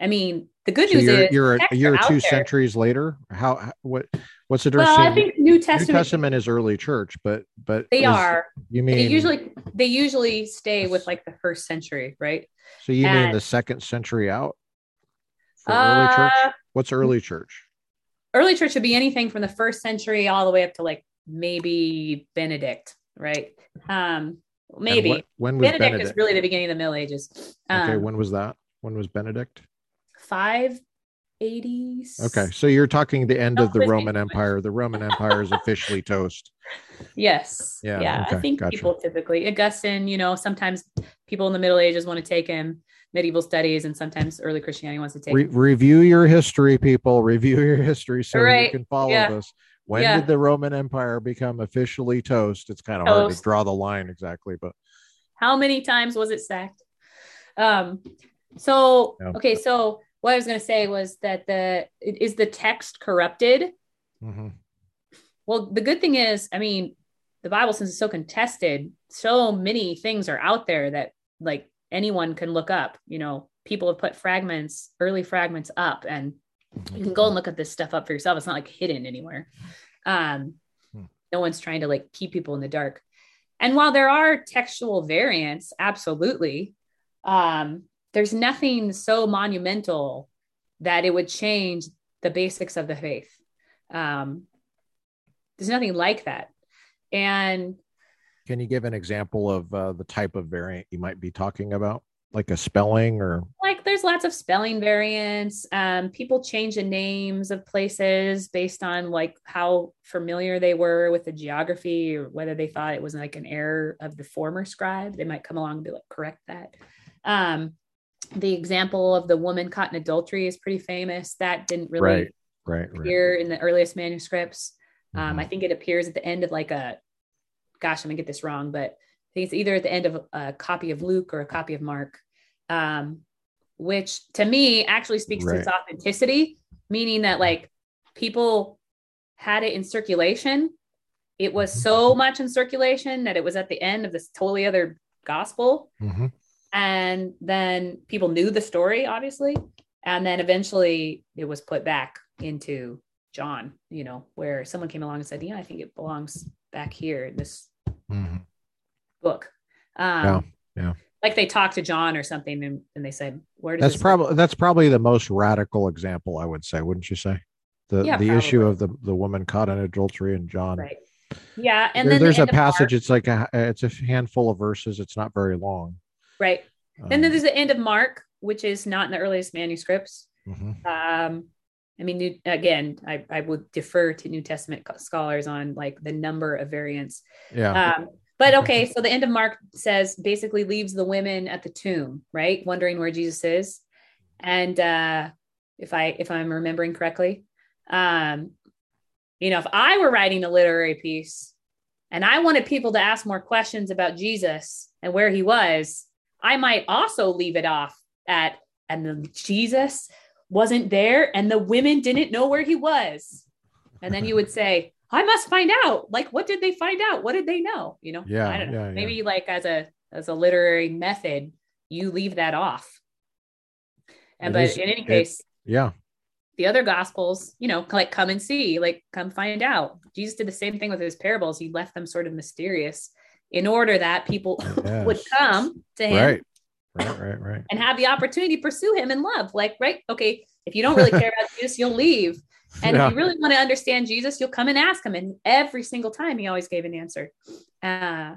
I mean, the good So news you're is you're a, are out two there. centuries later. How, what what's the difference? Well, I think New New Testament, Testament is early church, but but they is- are. You mean they usually they usually stay with like the first century, right? So you mean the second century out for early church? Uh, What's early church? early church would be anything from the first century all the way up to like maybe Benedict, right? Um, maybe what- when was Benedict, Benedict? is really the beginning of the Middle Ages. Um, okay, when was that? When was Benedict? five eighties. Okay, so you're talking the end of the Roman. Empire. The Roman Empire is officially toast. Yes. Yeah, Yeah. I think gotcha. people typically Augustine, you know, sometimes people in the Middle Ages want to take him medieval studies, and sometimes early Christianity wants to take Re- review your history, people. Review your history so you can follow yeah, this. When yeah. did the Roman Empire become officially toast? It's kind of hard to draw the line exactly, but How many times was it sacked? Um, so Yeah. okay, so what I was going to say was that the is the text corrupted? mhm. Well, the good thing is, I mean, the Bible, since it's so contested, so many things are out there that like anyone can look up. You know, people have put fragments, early fragments up, and you can go and look at this stuff up for yourself. It's not like hidden anywhere. Um, Hmm. no one's trying to like keep people in the dark. And while there are textual variants, absolutely, um, there's nothing so monumental that it would change the basics of the faith. Um, there's nothing like that. And Can you give an example of uh, the type of variant you might be talking about, like a spelling or? like there's lots of spelling variants. Um, people change the names of places based on like how familiar they were with the geography or whether they thought it was like an error of the former scribe. They might come along and be like, correct that. Um, the example of the woman caught in adultery is pretty famous. That didn't really Right, right, right. appear in the earliest manuscripts. Um, Mhm. I think it appears at the end of like a, gosh, I'm gonna get this wrong, but I think it's either at the end of a copy of Luke or a copy of Mark, um, which to me actually speaks to its authenticity, meaning that like people had it in circulation. It was so much in circulation that it was at the end of this totally other gospel Mhm. and then people knew the story obviously and then eventually it was put back into john you know where someone came along and said yeah i think it belongs back here in this Mhm. book um Yeah, yeah. Like they talked to john or something and, and they said where does That's probably that's probably the most radical example, I would say, wouldn't you say? The Yeah, the issue of the the woman caught in adultery and John. right yeah and There- then the there's a end of Mark, passage. It's like a it's a handful of verses. It's not very long. right Um, and then there's the end of mark which is not in the earliest manuscripts mhm. um i mean new, again I, I would defer to new testament scholars on like the number of variants yeah, Um, but okay, so the end of Mark says basically leaves the women at the tomb, right? Wondering where Jesus is. And uh if I if I'm remembering correctly, um, you know, if I were writing a literary piece and I wanted people to ask more questions about Jesus and where he was, I might also leave it off at and the Jesus wasn't there and the women didn't know where he was. And then you would say, I must find out. Like, what did they find out? What did they know? You know, Yeah, I don't know. yeah, yeah. Maybe like as a as a literary method, you leave that off. And It but is- in any it- case, yeah. the other gospels, you know, like come and see, like come find out. Jesus did the same thing with his parables. He left them sort of mysterious in order that people would come to him Right, right, right, right. and have the opportunity to pursue him in love. Like, right? Okay, if you don't really care about Jesus, you'll leave. And Yeah. if you really want to understand Jesus, you'll come and ask him. And every single time he always gave an answer. Uh,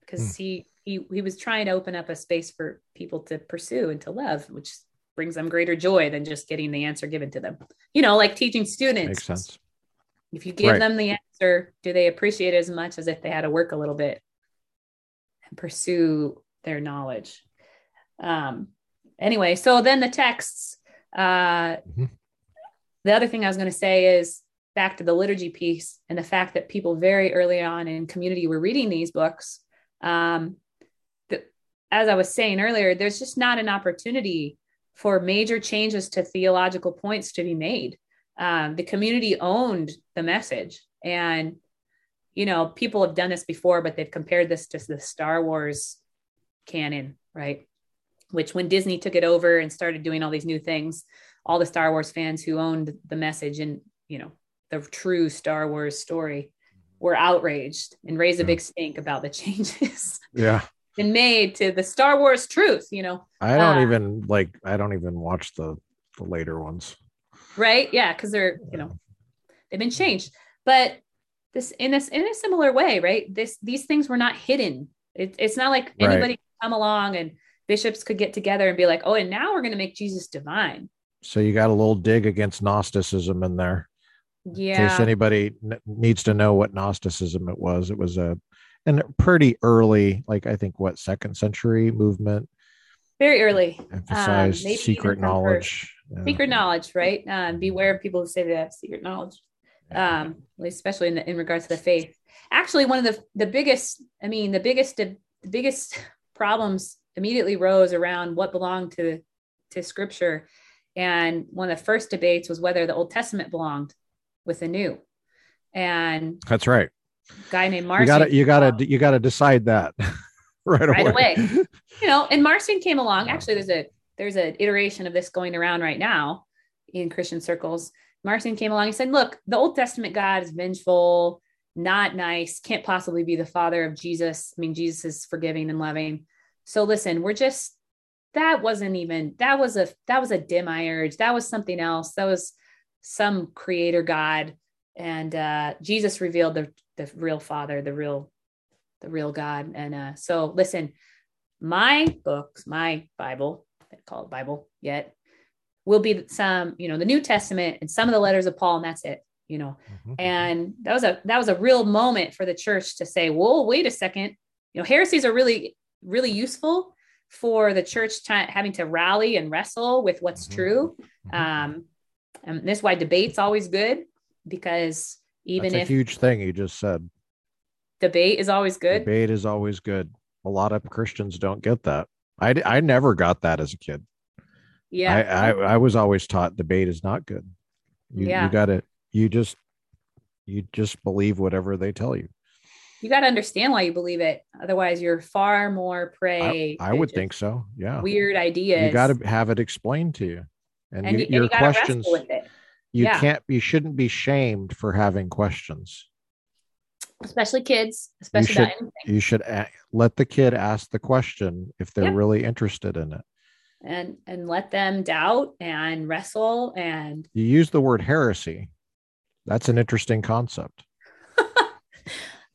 because Hmm. he he he was trying to open up a space for people to pursue and to love, which brings them greater joy than just getting the answer given to them. You know, like teaching students. Makes sense. If you give Right. them the answer, do they appreciate it as much as if they had to work a little bit and pursue their knowledge? Um, anyway, so then the texts. Uh, Mhm. The other thing I was going to say is back to the liturgy piece and the fact that people very early on in community were reading these books. Um, the, as I was saying earlier, there's just not an opportunity for major changes to theological points to be made. Um, the community owned the message, and you know, people have done this before, but they've compared this to the Star Wars canon, right? Which, when Disney took it over and started doing all these new things, all the Star Wars fans who owned the message and you know the true Star Wars story were outraged and raised a Yeah. big stink about the changes Yeah. been made to the Star Wars truth. You know, I don't Uh, even like I don't even watch the the later ones. right? Yeah, because they're you know they've been changed, but this in this in a similar way, right? This these things were not hidden. It, it's not like Right. anybody come along and bishops could get together and be like, oh, and now we're going to make Jesus divine. So you got a little dig against Gnosticism in there. Yeah. In case anybody n- needs to know what Gnosticism it was, it was a and pretty early, like I think what second century movement very early. emphasized maybe secret knowledge. Yeah. secret knowledge, right? Um, beware of people who say they have secret knowledge, um, especially in, the, in regards to the faith. Actually, one of the the biggest, I mean, the biggest the biggest problems immediately rose around what belonged to to Scripture, and one of the first debates was whether the Old Testament belonged with the New. And That's right. a guy named You gotta you gotta you gotta decide that right, Right away. you know, and Marcion came along. Yeah. Actually, there's a there's an iteration of this going around right now in Christian circles. Marcion came along and said, "Look, the Old Testament God is vengeful, not nice, can't possibly be the father of Jesus. I mean, Jesus is forgiving and loving. So listen, we're just that wasn't even that was a that was a dim demiurge. That was something else. That was some creator God, and uh, Jesus revealed the the real Father, the real the real God. And uh, so listen, my books, my Bible, I call it Bible yet, will be some, you know, the New Testament and some of the letters of Paul, and that's it, you know. Mhm. And that was a that was a real moment for the church to say, whoa, wait a second. You know, heresies are really, really useful for the church ti- having to rally and wrestle with what's Mhm. true. Mhm. Um, and this is why debate's always good because even That's if a huge thing you just said. debate is always good, Debate is always good. A lot of Christians don't get that. I, I never got that as a kid. yeah, I, I I was always taught debate is not good. You Yeah. you got to you just you just believe whatever they tell you. You got to understand why you believe it. Otherwise, you're far more prey. I to would think so. Yeah. Weird ideas. You got to have it explained to you. And, and you, you, and your you questions with it, you yeah. can't you shouldn't be shamed for having questions. especially kids, especially should- about anything. You should a- let the kid ask the question if they're Yep. really interested in it. and and let them doubt and wrestle and You use the word heresy. That's an interesting concept.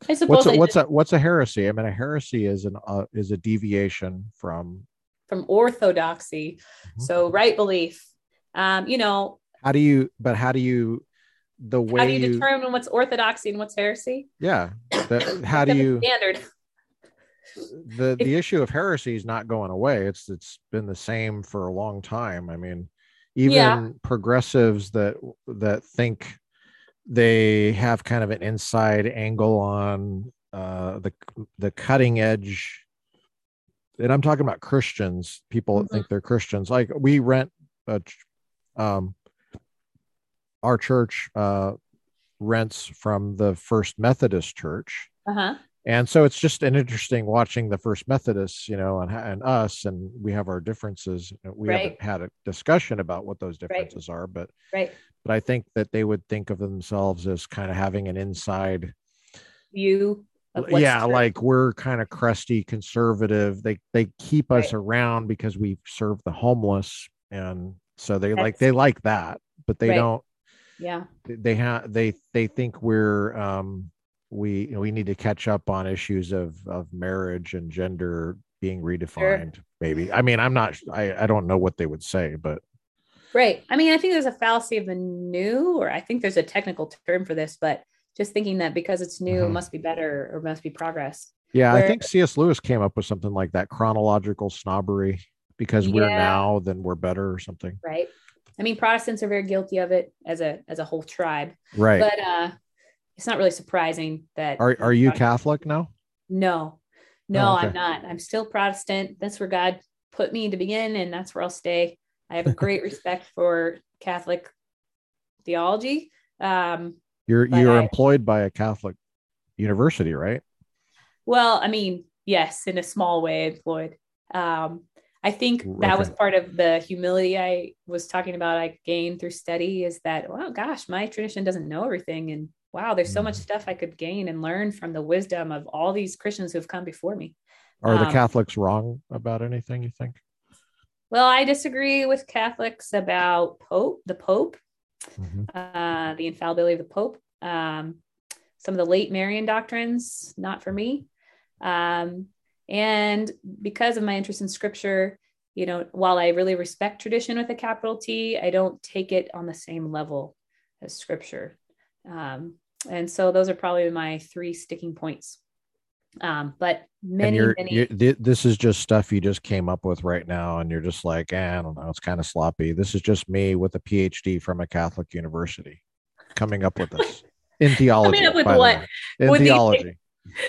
I suppose What's a, what's a what's a heresy? I mean, a heresy is an uh, is a deviation from. from orthodoxy, Mhm. so right belief. Um, you know, How do you? But how do you? The way how do you, you, determine what's orthodoxy and what's heresy? yeah. The, how do you? standard? The the issue of heresy is not going away. It's it's been the same for a long time. I mean, even Yeah. progressives that that think they have kind of an inside angle on uh, the the cutting edge. And I'm talking about Christians, people that Mhm. think they're Christians. Like we rent a, um, our church uh, rents from the First Methodist Church, Uh huh. And so it's just an interesting watching the First Methodists, you know, and and us, and we have our differences. We Right. haven't had a discussion about what those differences are, but Right. but I think that they would think of themselves as kind of having an inside View. Yeah true. like we're kind of crusty conservative they they keep us around because we serve the homeless and so they like they like that but they Right. don't yeah. they have they they think we're um we we need to catch up on issues of of marriage and gender being redefined maybe. I mean, I'm not. I I don't know what they would say, but Right. I mean, I think there's a fallacy of the new, or I think there's a technical term for this, but just thinking that because it's new, Mhm. it must be better or must be progress. yeah, I think C.S. Lewis came up with something like that chronological snobbery because we're now, then we're better or something. Right. I mean, Protestants are very guilty of it as a as a whole tribe, Right. but uh, it's not really surprising that. are are you Catholic now? No, no, Oh, okay. I'm not. I'm still Protestant. That's where God put me to begin, and that's where I'll stay. I have a great respect for Catholic theology. Um, You're you're I- employed by a Catholic university, right? well, I mean, yes, in a small way, employed. Um, I think that was part of the humility I was talking about. I gained through study is that, well, gosh, my tradition doesn't know everything, and wow, there's so much Mhm. stuff I could gain and learn from the wisdom of all these Christians who have come before me. Are the Um, Catholics wrong about anything? You think? Well, I disagree with Catholics about Pope, the Pope, Mhm. uh, the infallibility of the Pope. Um, some of the late Marian doctrines, not for me. Um, and because of my interest in Scripture, you know, while I really respect tradition with a capital T, I don't take it on the same level as Scripture. Um, and so those are probably my three sticking points. Um, but many, you're, many, you th- this is just stuff you just came up with right now, and you're just like, eh, I don't know, it's kind of sloppy. This is just me with a PhD from a Catholic university coming up with this in theology. up with the what? In you theology,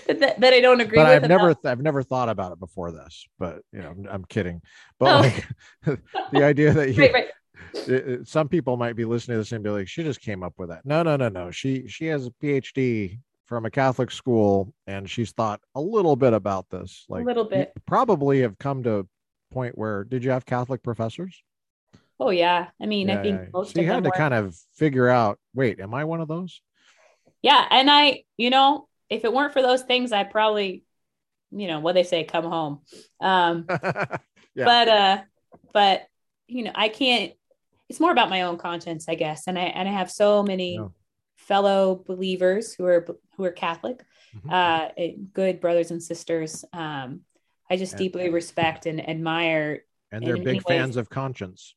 that, that, that I don't agree but with. I've never, about- I've never thought about it before this. But you know, I'm, I'm kidding. But Oh. like the idea that you, right, right. It- it- some people might be listening to this and be like, she just came up with that. No, no, no, no. She she has a PhD from a Catholic school, and she's thought a little bit about this. Like a little bit. probably have come to a point where did you have Catholic professors? Oh yeah. I mean, I think most so you had to were. kind of figure out. Wait, am I one of those? Yeah, and I, you know, if it weren't for those things, I probably, you know, what they say, come home. Um, Yeah. but uh, but you know, I can't. It's more about my own conscience, I guess, and I and I have so many Yeah. fellow believers who are who are Catholic, Mhm. uh, eh, good brothers and sisters. Um, I just And- deeply respect and admire and they're big ways- fans of conscience.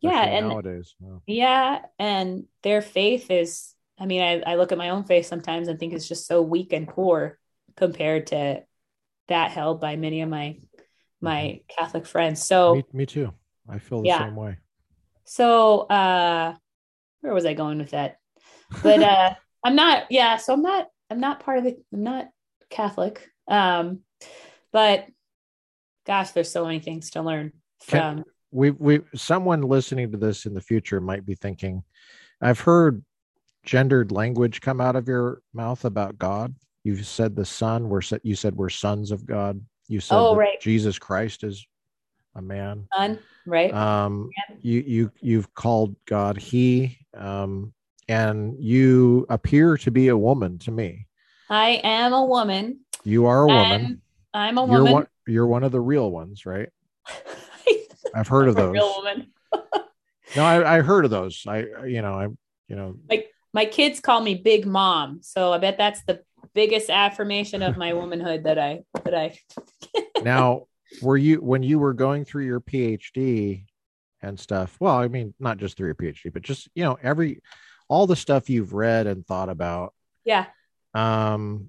Yeah, and- nowadays. Yeah. Yeah, and their faith is, I mean, I, I look at my own faith sometimes and think it's just so weak and poor compared to that held by many of my my Catholic friends. So me, me too. I feel the Yeah. same way. So uh where was I going with that? But uh I'm not, yeah, so I'm not I'm not part of the I'm not Catholic. Um but gosh, there's so many things to learn Can- from we we someone listening to this in the future might be thinking i've heard gendered language come out of your mouth about god you said the son we're you said we're sons of god you said Oh, right. jesus christ is a man fun, right? um Yeah. you you you've called god he um and you appear to be a woman to me I am a woman. you are a woman and I'm a you're woman. one you're one of the real ones right i've heard of I'm those real woman. no I, I heard of those i you know i you know like My kids call me Big Mom, so I bet that's the biggest affirmation of my womanhood that I that I. now were you when you were going through your phd and stuff well i mean not just through your phd but just you know every all the stuff you've read and thought about. Yeah, um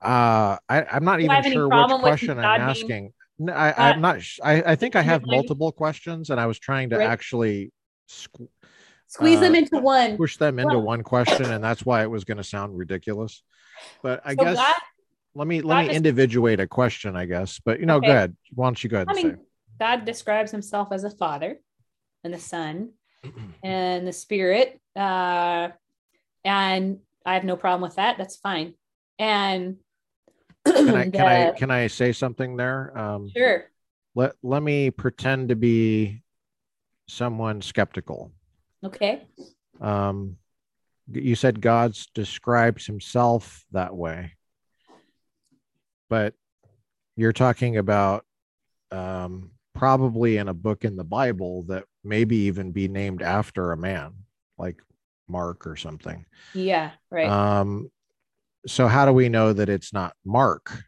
uh I, i'm not Do even sure which question i'm asking. No, I, Uh, i'm not I, I think i have multiple questions and i was trying to Right. actually squ- squeeze them Uh, into one. push them into Well- one question and that's why it was going to sound ridiculous. But i So guess God- let me let God me individuate a question i guess but you know Okay. go ahead why don't you go ahead I and mean, God describes Himself as a Father, and the Son, and the Spirit, uh, and I have no problem with that. That's fine. And can i can i can i say something there um sure. let let me pretend to be someone skeptical Okay. um you said god's describes himself that way but you're talking about um probably in a book in the bible that maybe even be named after a man like mark or something Yeah. Right. um so how do we know that it's not mark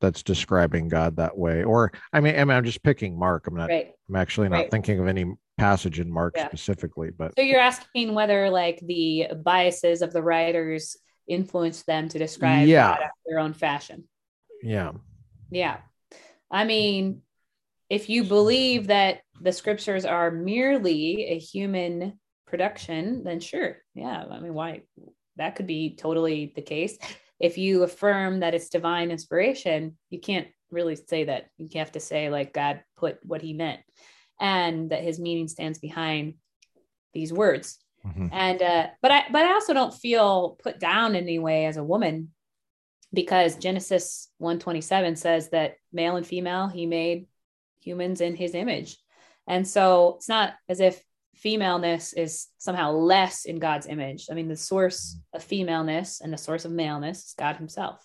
that's describing God that way. Or I mean, I mean I'm just picking Mark. I'm not. Right. I'm actually not Right. thinking of any passage in Mark Yeah. specifically, but So you're asking whether like the biases of the writers influence them to describe Yeah. God after their own fashion. Yeah, Yeah. I mean, if you believe that the scriptures are merely a human production, then sure. Yeah. I mean, why? That could be totally the case. If you affirm that it's divine inspiration, you can't really say that. You have to say, like, God put what he meant and that his meaning stands behind these words. Mhm. And, uh, but I, but I also don't feel put down in any way as a woman because Genesis 127 says that male and female, he made humans in his image. And so it's not as if femaleness is somehow less in God's image. I mean, the source of femaleness and the source of maleness is God himself.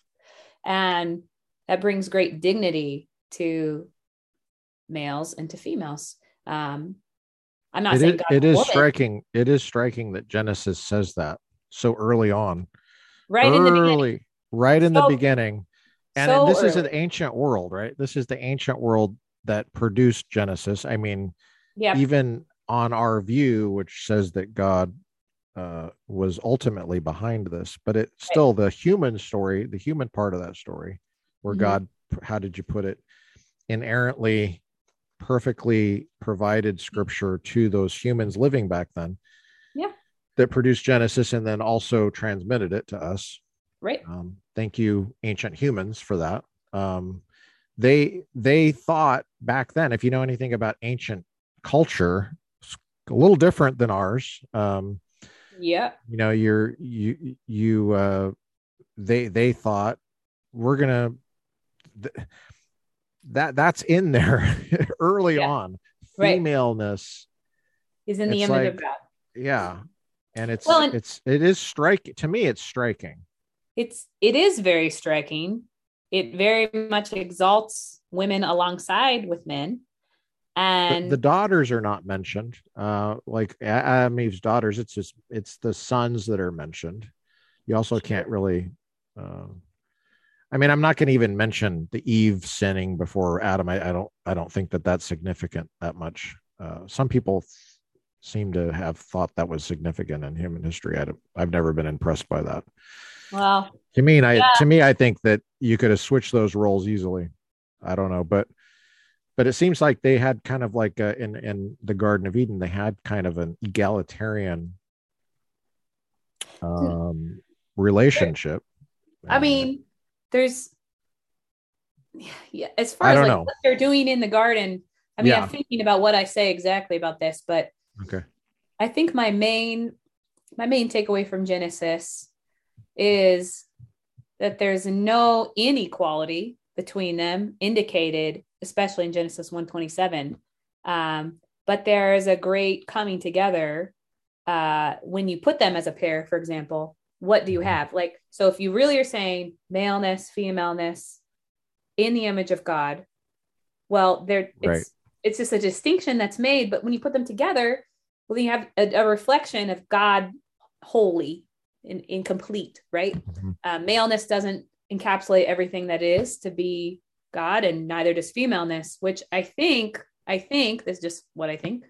And that brings great dignity to males and to females. Um, I'm not it saying is, God's is striking. It is striking that Genesis says that so early on, right in the beginning. Early, right in the beginning. And so this is an ancient world, right? This is the ancient world that produced Genesis. I mean, Yeah. even on our view, which says that God uh, was ultimately behind this, but it's still the human story, the human part of that story, where Mhm. God, how did you put it, inerrantly, perfectly provided scripture to those humans living back then. Yeah. That produced Genesis and then also transmitted it to us. Right. Um, thank you, ancient humans, for that. Um, they they thought back then, if you know anything about ancient culture, it's a little different than ours. Um, Yeah. you know, you're you you uh, they they thought we're gonna th- that that's in there early Yeah. on Right. femaleness He's in the image like- of God. yeah and it's Well, and- it's it is striking to me it's striking it's it is very striking. It very much exalts women alongside with men. And the daughters are not mentioned. Uh like adam eve's daughters it's just it's the sons that are mentioned. You also can't really uh, i mean i'm not going to even mention the eve sinning before adam. I, I don't i don't think that that's significant that much. Uh some people seem to have thought that was significant in human history. I i've never been impressed by that well to me i Yeah. to me i think that you could have switched those roles easily i don't know but but it seems like they had kind of like uh in in the garden of eden they had kind of an egalitarian um relationship i And, mean there's yeah as far I as like know. what they're doing in the garden i mean Yeah. i'm thinking about what i say exactly about this but okay I think my main my main takeaway from Genesis is that there's no inequality between them indicated, especially in Genesis 127. Um, but there is a great coming together uh, when you put them as a pair, for example. What do you have? Like, so if you really are saying maleness, femaleness in the image of God, well, there it's Right. it's just a distinction that's made. But when you put them together, well, then you have a, a reflection of God wholly and incomplete, right? Mhm. Uh, maleness doesn't encapsulate everything that is to be God, and neither does femaleness, which I think, I think this is just what I think.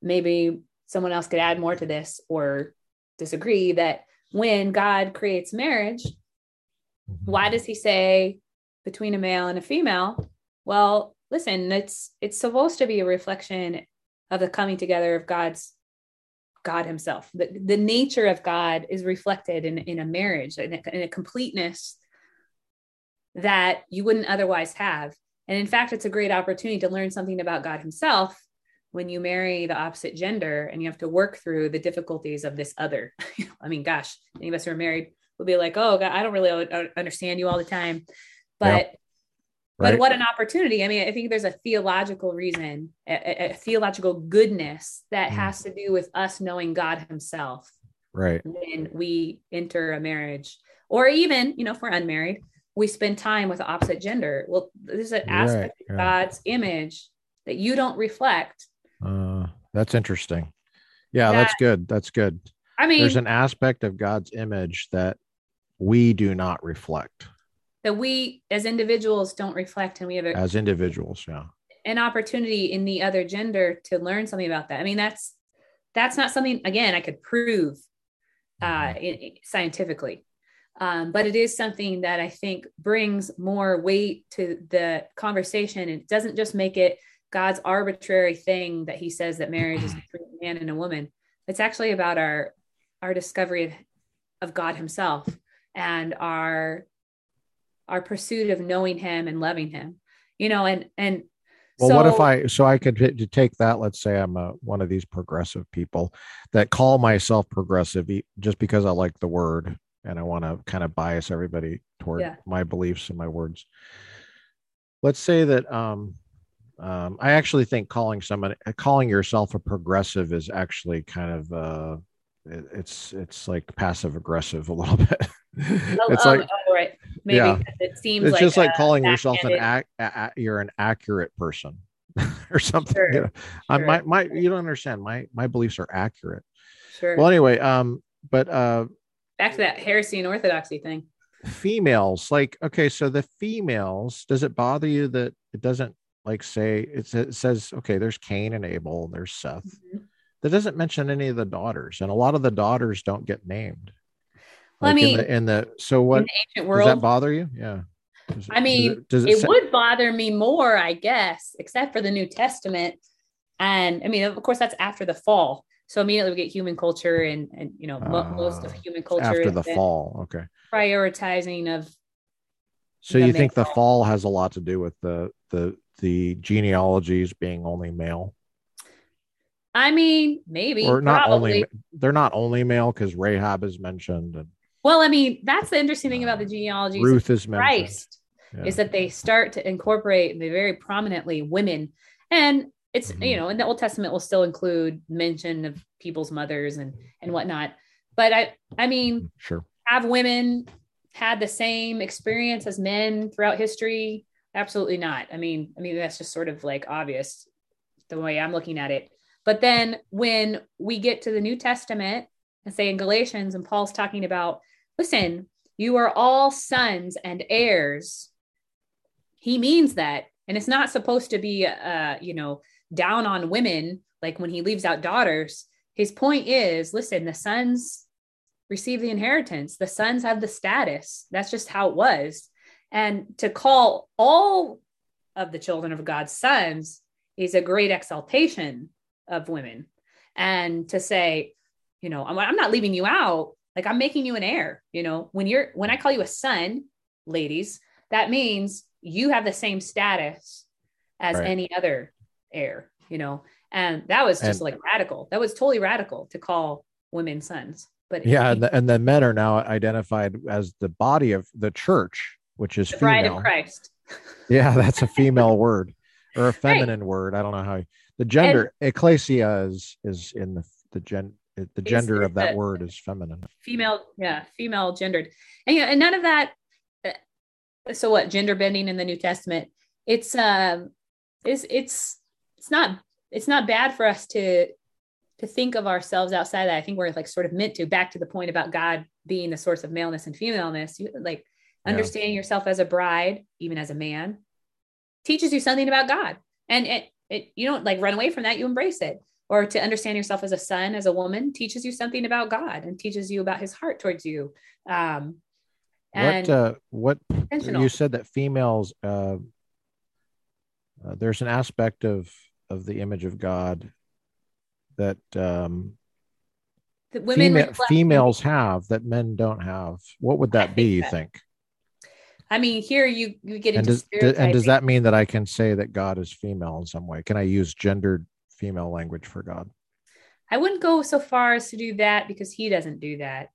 Maybe someone else could add more to this or disagree that when God creates marriage, why does he say between a male and a female? Well, listen, it's it's supposed to be a reflection of the coming together of God's God Himself. The, the nature of God is reflected in, in a marriage, in a, in a completeness that you wouldn't otherwise have. And in fact, it's a great opportunity to learn something about God Himself when you marry the opposite gender and you have to work through the difficulties of this other. I mean, gosh, any of us who are married will be like, oh, God, I don't really understand you all the time. But right what an opportunity. I mean, I think there's a theological reason, a, a- a theological goodness that Mm. has to do with us knowing God Himself right when we enter a marriage, or even, you know, if we're unmarried, we spend time with the opposite gender. Well, there's an aspect Right, of yeah. God's image that you don't reflect. uh that's interesting yeah That- that's good that's good I mean, there's an aspect of god's image that we do not reflect that we as individuals don't reflect and we have a, as individuals yeah. an opportunity in the other gender to learn something about that. I mean that's that's not something again i could prove uh, Mm-hmm. in, in- scientifically. Um, but it is something that i think brings more weight to the conversation. And it doesn't just make it god's arbitrary thing that he says that marriage is between a man and a woman. It's actually about our our discovery of, of god himself and our our pursuit of knowing him and loving him you know and and well so, what if i so i could to take that let's say i'm a, one of these progressive people that call myself progressive just because i like the word and i want to kind of bias everybody toward Yeah. my beliefs and my words let's say that um um, I actually think calling someone calling yourself a progressive is actually kind of uh, it, it's it's like passive aggressive a little bit. it's oh, like oh, right maybe yeah. it seems it's like just like calling yourself an backhanded- ac- a, you're an accurate person or something. Sure, You know, I, sure, my my you don't understand. My my beliefs are accurate. sure. Well, anyway, um, but uh, back to that heresy and orthodoxy thing females like okay, so the females, does it bother you that it doesn't like say it, it says okay, there's Cain and Abel, and there's Seth. Mhm. That doesn't mention any of the daughters, and a lot of the daughters don't get named. Well, I Like in mean, the, in the so what in the ancient does that bother you? Yeah. Does- I mean, does it sa- would bother me more, I guess, except for the New Testament. And I mean, of course, that's after the fall. So immediately we get human culture and and you know mo- most of Ah, human culture after the fall? Okay. prioritizing of So you think the fall has a lot to do with the the the genealogies being only male, I mean, maybe or not probably. only they're not only male because Rahab is mentioned and Well, I mean, that's the interesting thing about the genealogies of Ruth is mentioned. Christ Yeah. is that they start to incorporate very prominently women, and it's Mhm. you know in the Old Testament will still include mention of people's mothers and and whatnot. But I I mean, Sure. have women had the same experience as men throughout history? Absolutely not. I mean, I mean that's just sort of like obvious the way I'm looking at it. But then when we get to the New Testament and say in Galatians, and Paul's talking about, listen, you are all sons and heirs. He means that, and it's not supposed to be, uh, you know, down on women like when he leaves out daughters. His point is, listen, the sons receive the inheritance. The sons have the status. That's just how it was. And to call all of the children of God's sons is a great exaltation of women. And to say, you know, I'm, I'm not leaving you out. Like I'm making you an heir. You know, when you're when I call you a son, ladies, that means you have the same status as Right. any other heir. You know, and that was just And- like radical. That was totally radical to call women sons. But Yeah, and the, and the men are now identified as the body of the church, which is the bride female. of Christ. Yeah, that's a female word or a feminine word. I don't know how the gender ecclesia is is in the the gen the gender of that the- word is feminine. female yeah female gendered. And and none of that uh, so what gender bending in the new testament it's um it's it's it's not it's not bad for us to to think of ourselves outside that. I think we're like sort of meant to back to the point about god being the source of maleness and femaleness. You like Yeah. understanding yourself as a bride even as a man teaches you something about god. And it, it you don't like run away from that you embrace it or to understand yourself as a son as a woman teaches you something about god and teaches you about his heart towards you um and what uh, what you said that females uh, uh, there's an aspect of of the image of God that um, that women fema- reflect- females have that men don't have. What would that I be? think You think? i mean here you you get And into does, and does that mean that I can say that God is female in some way? Can I use gendered female language for God? I wouldn't go so far as to do that because he doesn't do that.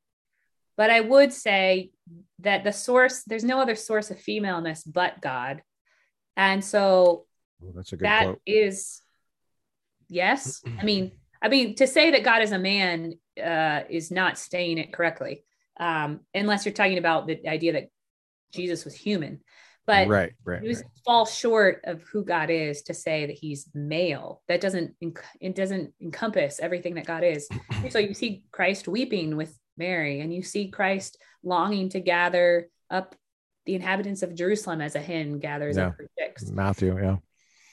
But I would say that the source, there's no other source of femaleness but God. And so Oh, that's a good that is yes. I mean, I mean, to say that God is a man uh, is not saying it correctly, um, unless you're talking about the idea that Jesus was human. But right, right, right. fall short of who God is to say that he's male. That doesn't it doesn't encompass everything that God is. so you see Christ weeping with Mary, and you see Christ longing to gather up the inhabitants of Jerusalem as a hen gathers Yeah. up her chicks. Matthew, yeah.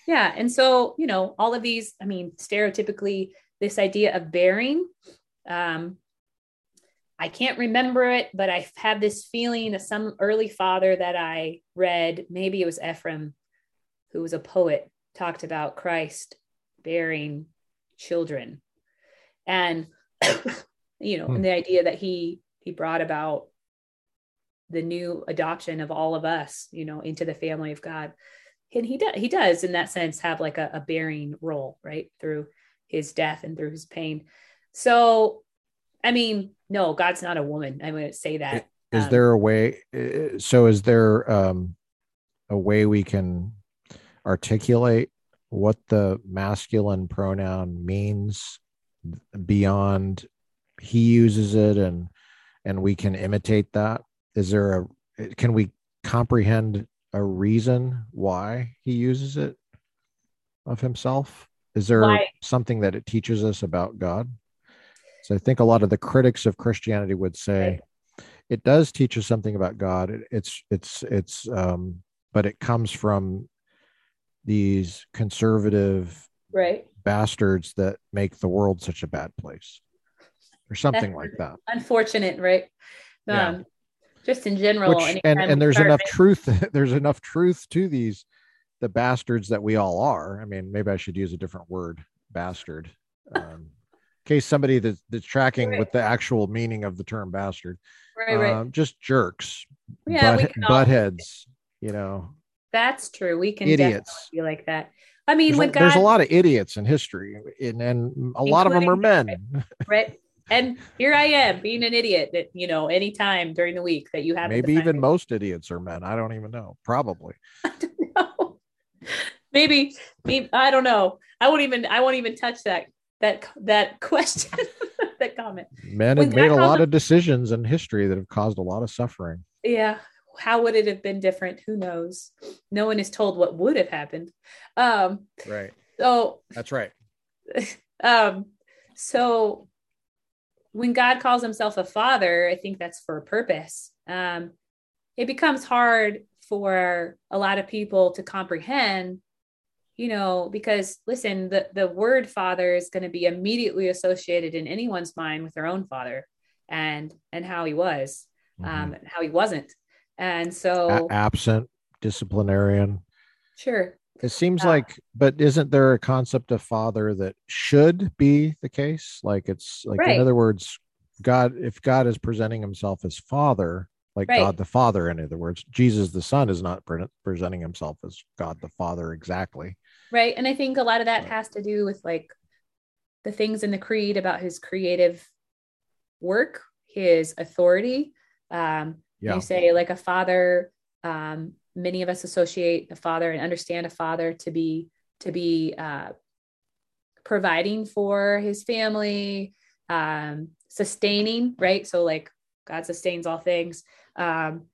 Yeah. And so, you know, all of these, I mean, stereotypically, this idea of bearing, um, I can't remember it, but I have this feeling of some early father that I read, maybe it was Ephraim, who was a poet, talked about Christ bearing children. And, you know, Hmm. and the idea that he he brought about the new adoption of all of us, you know, into the family of God and he does he does in that sense have like a, a bearing role right through his death and through his pain so i mean no god's not a woman i'm going to say that Is Um, there a way? So, is there um, a way we can articulate what the masculine pronoun means beyond he uses it, and and we can imitate that? Is there a? Can we comprehend a reason why he uses it of himself? Is there Why? something that it teaches us about God? So I think a lot of the critics of Christianity would say it does teach us something about God. It, it's it's it's um, but it comes from these conservative right bastards that make the world such a bad place, or something like that. unfortunate right Yeah. um just in general Which and and there's enough truth. There's enough truth to these the bastards that we all are. I mean, maybe I should use a different word, bastard. Um, case somebody that's, that's tracking Right. with the actual meaning of the term bastard, right right um, just jerks, yeah butt, can all, butt heads, you know, that's true we can definitely idiots. be like that i mean There's, when a, god there's a lot of idiots in history, and, and a lot of them are men. right and here i am being an idiot that you know any time during the week that you have Maybe even most idiots are men. I don't even know. Probably. know. maybe, maybe I don't know. I won't even I won't even touch that that that question, that comment. Men have made a lot of decisions in history that have caused a lot of suffering. Yeah. How would it have been different? Who knows? No one is told what would have happened. Um, Right. so That's right. um, so when God calls himself a father, I think that's for a purpose. Um, it becomes hard for a lot of people to comprehend, you know, because listen, the, the word father is going to be immediately associated in anyone's mind with their own father and and how he was, Mhm. um, and how he wasn't. And A- so absent, disciplinarian. sure. It seems Ah. like, but isn't there a concept of father that should be the case? Like it's like, Right. in other words, God, if God is presenting himself as father, like Right. God the Father, in other words, Jesus the Son is not pre- presenting himself as God the Father exactly. Right. And I think a lot of that has to do with like the things in the creed about his creative work, his authority. Um, Yeah. You say like a father, um, many of us associate a father and understand a father to be to be uh, providing for his family, um, sustaining, right? So like God sustains all things, um,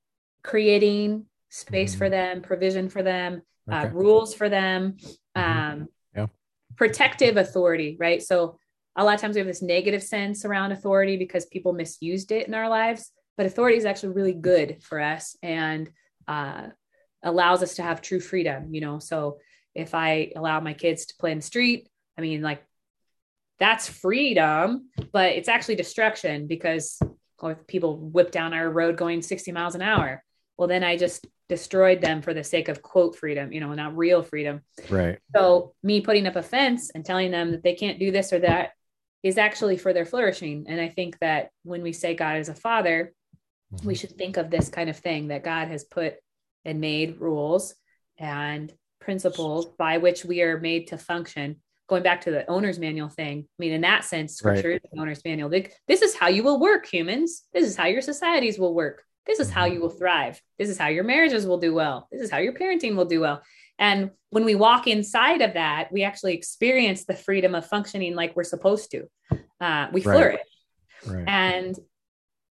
creating space for them, provision for them, uh, rules for them. Um, Yeah. protective authority, right? So a lot of times we have this negative sense around authority because people misused it in our lives, but authority is actually really good for us and uh, allows us to have true freedom, you know? So if I allow my kids to play in the street, I mean, like that's freedom, but it's actually destruction because people whip down our road going 60 miles an hour. Well, then I just destroyed them for the sake of quote freedom, you know, not real freedom. Right. So me putting up a fence and telling them that they can't do this or that is actually for their flourishing. And I think that when we say God is a father, mm-hmm. we should think of this kind of thing that God has put and made rules and principles by which we are made to function. Going back to the owner's manual thing, I mean, in that sense, scripture is the owner's manual. Like, This is how you will work, humans. This is how your societies will work. This is how you will thrive. This is how your marriages will do well. This is how your parenting will do well. And when we walk inside of that, we actually experience the freedom of functioning like we're supposed to. Uh, we Right. flourish Right. and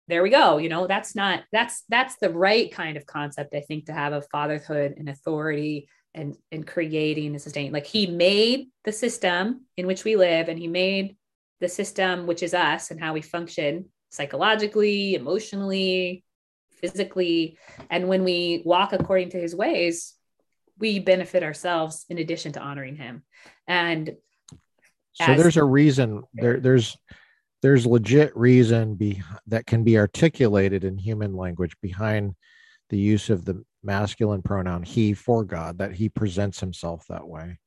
there we go you know that's not that's that's the right kind of concept i think to have of fatherhood and authority and and creating and sustaining like he made the system in which we live and he made the system which is us and how we function psychologically emotionally physically and when we walk according to his ways we benefit ourselves in addition to honoring him and so there's a reason there there's there's legit reason be, that can be articulated in human language behind the use of the masculine pronoun he for God that he presents himself that way.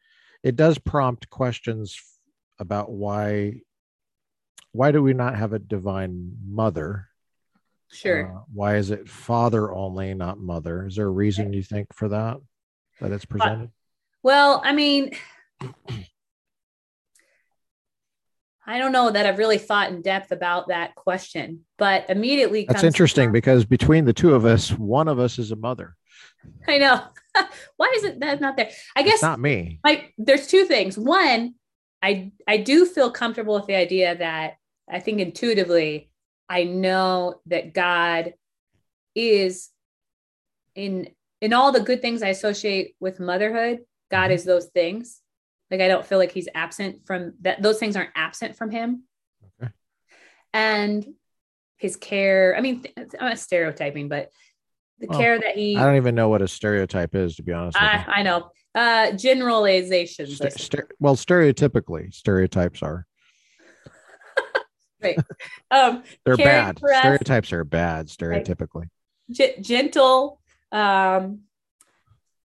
It does prompt questions about why why do we not have a divine mother? Sure Uh, why is it father only, not mother? Is there a reason you think for that that it's presented? Well, I mean, I don't know that I've really thought in depth about that question, but immediately That's interesting because between the two of us, one of us is a mother. I know. Why is it that not there? I It's guess not me. my there's two things. One, I I do feel comfortable with the idea that I think intuitively I know that God is in in all the good things I associate with motherhood, God is those things. Like I don't feel like he's absent from that those things aren't absent from him. Okay. And his care, I mean, I'm not stereotyping, but the Well, care that he I don't even know what a stereotype is, to be honest. With I, you. I know. Uh generalizations. I St- well, stereotypically, stereotypes are right. Um they're bad. us. Stereotypes are bad. Stereotypically, g- gentle um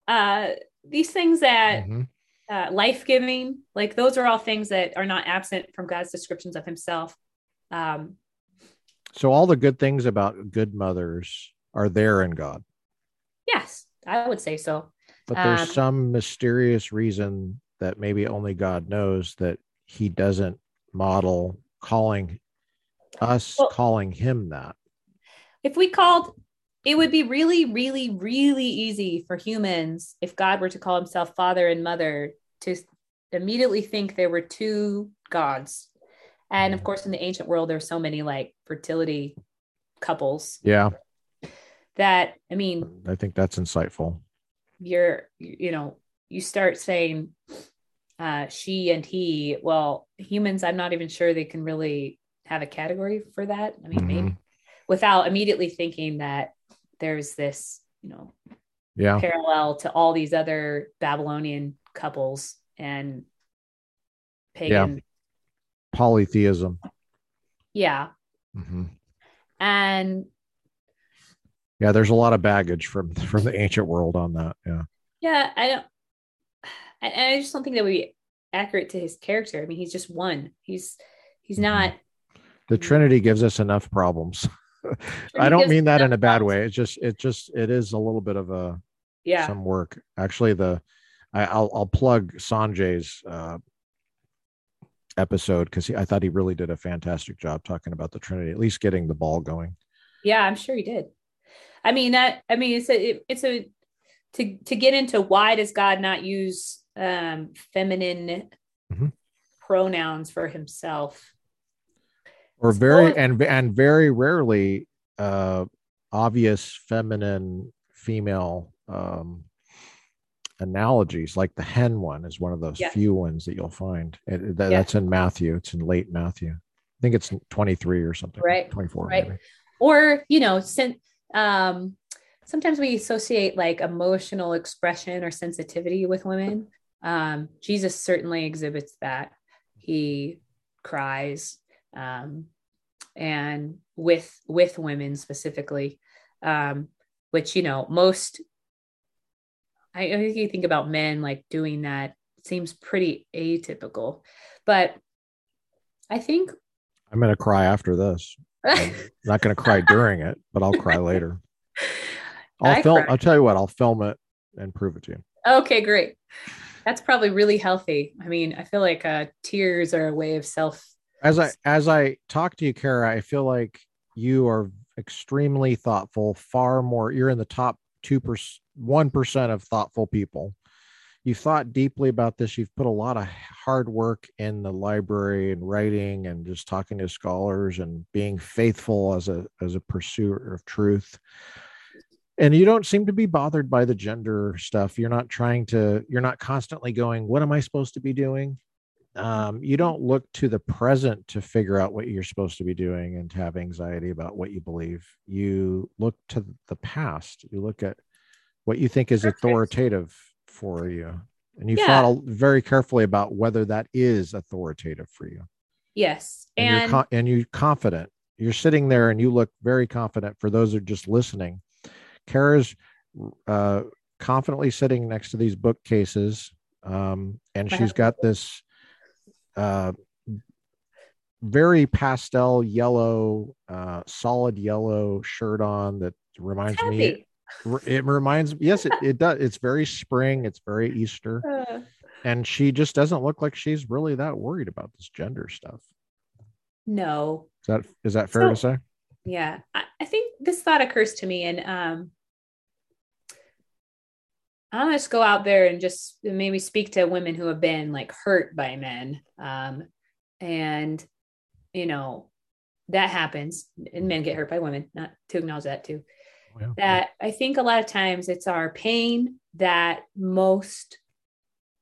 uh these things that Mhm. uh, life-giving like those are all things that are not absent from god's descriptions of himself um So all the good things about good mothers are there in God, yes i would say so but there's Um, some mysterious reason that maybe only God knows that He doesn't model calling us Well- calling Him that. if we called it would be really really really easy for humans if god were to call himself father and mother to immediately think there were two gods and of mm. course in the ancient world there's so many like fertility couples Yeah, that i mean I think that's insightful. you're you know you start saying uh she and he well humans i'm not even sure they can really have a category for that i mean maybe Mhm. without immediately thinking that there's this you know Yeah, parallel to all these other babylonian couples and pagan polytheism. yeah, hmm and Yeah, there's a lot of baggage from from the ancient world on that. Yeah. yeah i don't and i just don't think that would be accurate to his character i mean he's just one he's he's Mhm. not the trinity gives us enough problems i don't mean that in a bad problems. way it's just it just it is a little bit of a yeah some work actually the I, i'll i'll plug sanjay's uh episode because i thought he really did a fantastic job talking about the trinity at least getting the ball going Yeah, I'm sure he did. I mean that. I mean, it's a. It, it's a. To to get into why does God not use um, feminine Mhm. pronouns for Himself? or very Well- and and very rarely uh obvious feminine female um analogies like the hen one is one of those Yeah. few ones that you'll find It- that, Yeah. that's in matthew it's in late matthew i think it's 23 or something Right, 24 right. maybe Or you know, sen- um, sometimes we associate like emotional expression or sensitivity with women. Um, Jesus certainly exhibits that. He cries, um, and with with women specifically, um, which you know most. I, I think you think about men like doing that seems pretty atypical, but I think i'm gonna cry after this i'm not gonna cry during it but i'll cry later i'll I film i'll tell you what i'll film it and prove it to you Okay, great. That's probably really healthy. I mean, I feel like uh, tears are a way of self. as i as i talk to you Cara i feel like you are extremely thoughtful far more you're in the top 2% 1% of thoughtful people you've thought deeply about this you've put a lot of hard work in the library and writing and just talking to scholars and being faithful as a as a pursuer of truth and you don't seem to be bothered by the gender stuff you're not trying to you're not constantly going what am i supposed to be doing um, you don't look to the present to figure out what you're supposed to be doing and to have anxiety about what you believe. You look to the past. You look at what you think is authoritative for you, and you yeah. thought very carefully about whether that is authoritative for you. Yes, and and you're, and you're confident. You're sitting there, and you look very confident. For those who are just listening, Cara's uh, confidently sitting next to these bookcases, um, and she's got this uh, very pastel yellow, uh, solid yellow shirt on that reminds me. It, reminds yes, it, it does. It's very spring. It's very Easter, uh, and she just doesn't look like she's really that worried about this gender stuff. No, is that is that fair so, to say? Yeah, I, I think this thought occurs to me, and um, I'm gonna just go out there and just maybe speak to women who have been like hurt by men. Um, and you know, that happens and men get hurt by women, not to acknowledge that too. Oh, yeah. That I think a lot of times it's our pain that most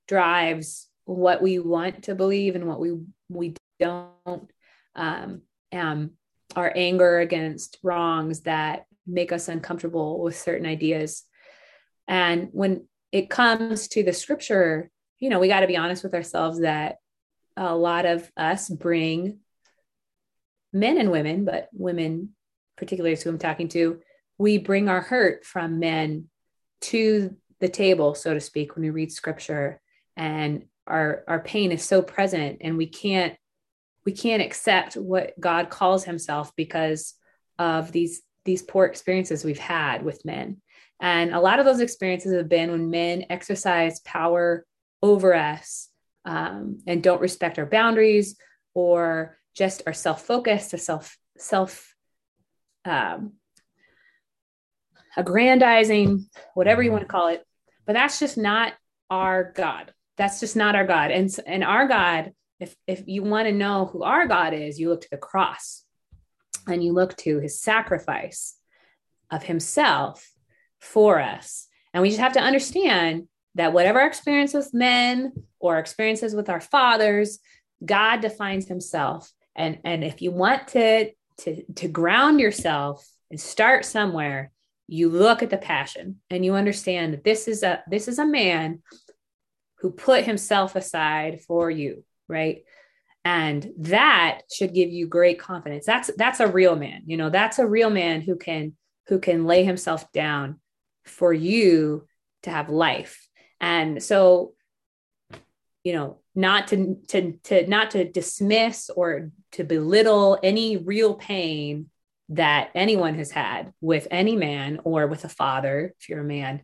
drives what we want to believe and what we we don't. Um, um, our anger against wrongs that make us uncomfortable with certain ideas and when it comes to the scripture, you know, we got to be honest with ourselves that a lot of us bring men and women, but women, particularly who I'm talking to, we bring our hurt from men to the table, so to speak, when we read scripture. And our our pain is so present and we can't we can't accept what God calls himself because of these these poor experiences we've had with men. And a lot of those experiences have been when men exercise power over us um, and don't respect our boundaries or just are self-focused or self self um, aggrandizing, whatever you want to call it. But that's just not our God. That's just not our God. And and our God, if if you want to know who our God is, you look to the cross and you look to his sacrifice of himself for us. And we just have to understand that whatever our experience with men or experiences with our fathers, God defines himself. And, and if you want to, to, to ground yourself and start somewhere, you look at the passion and you understand that this is a this is a man who put himself aside for you, right? And that should give you great confidence. That's that's a real man. You know, that's a real man who can who can lay himself down for you to have life. And so, you know, not to to to not to dismiss or to belittle any real pain that anyone has had with any man or with a father if you're a man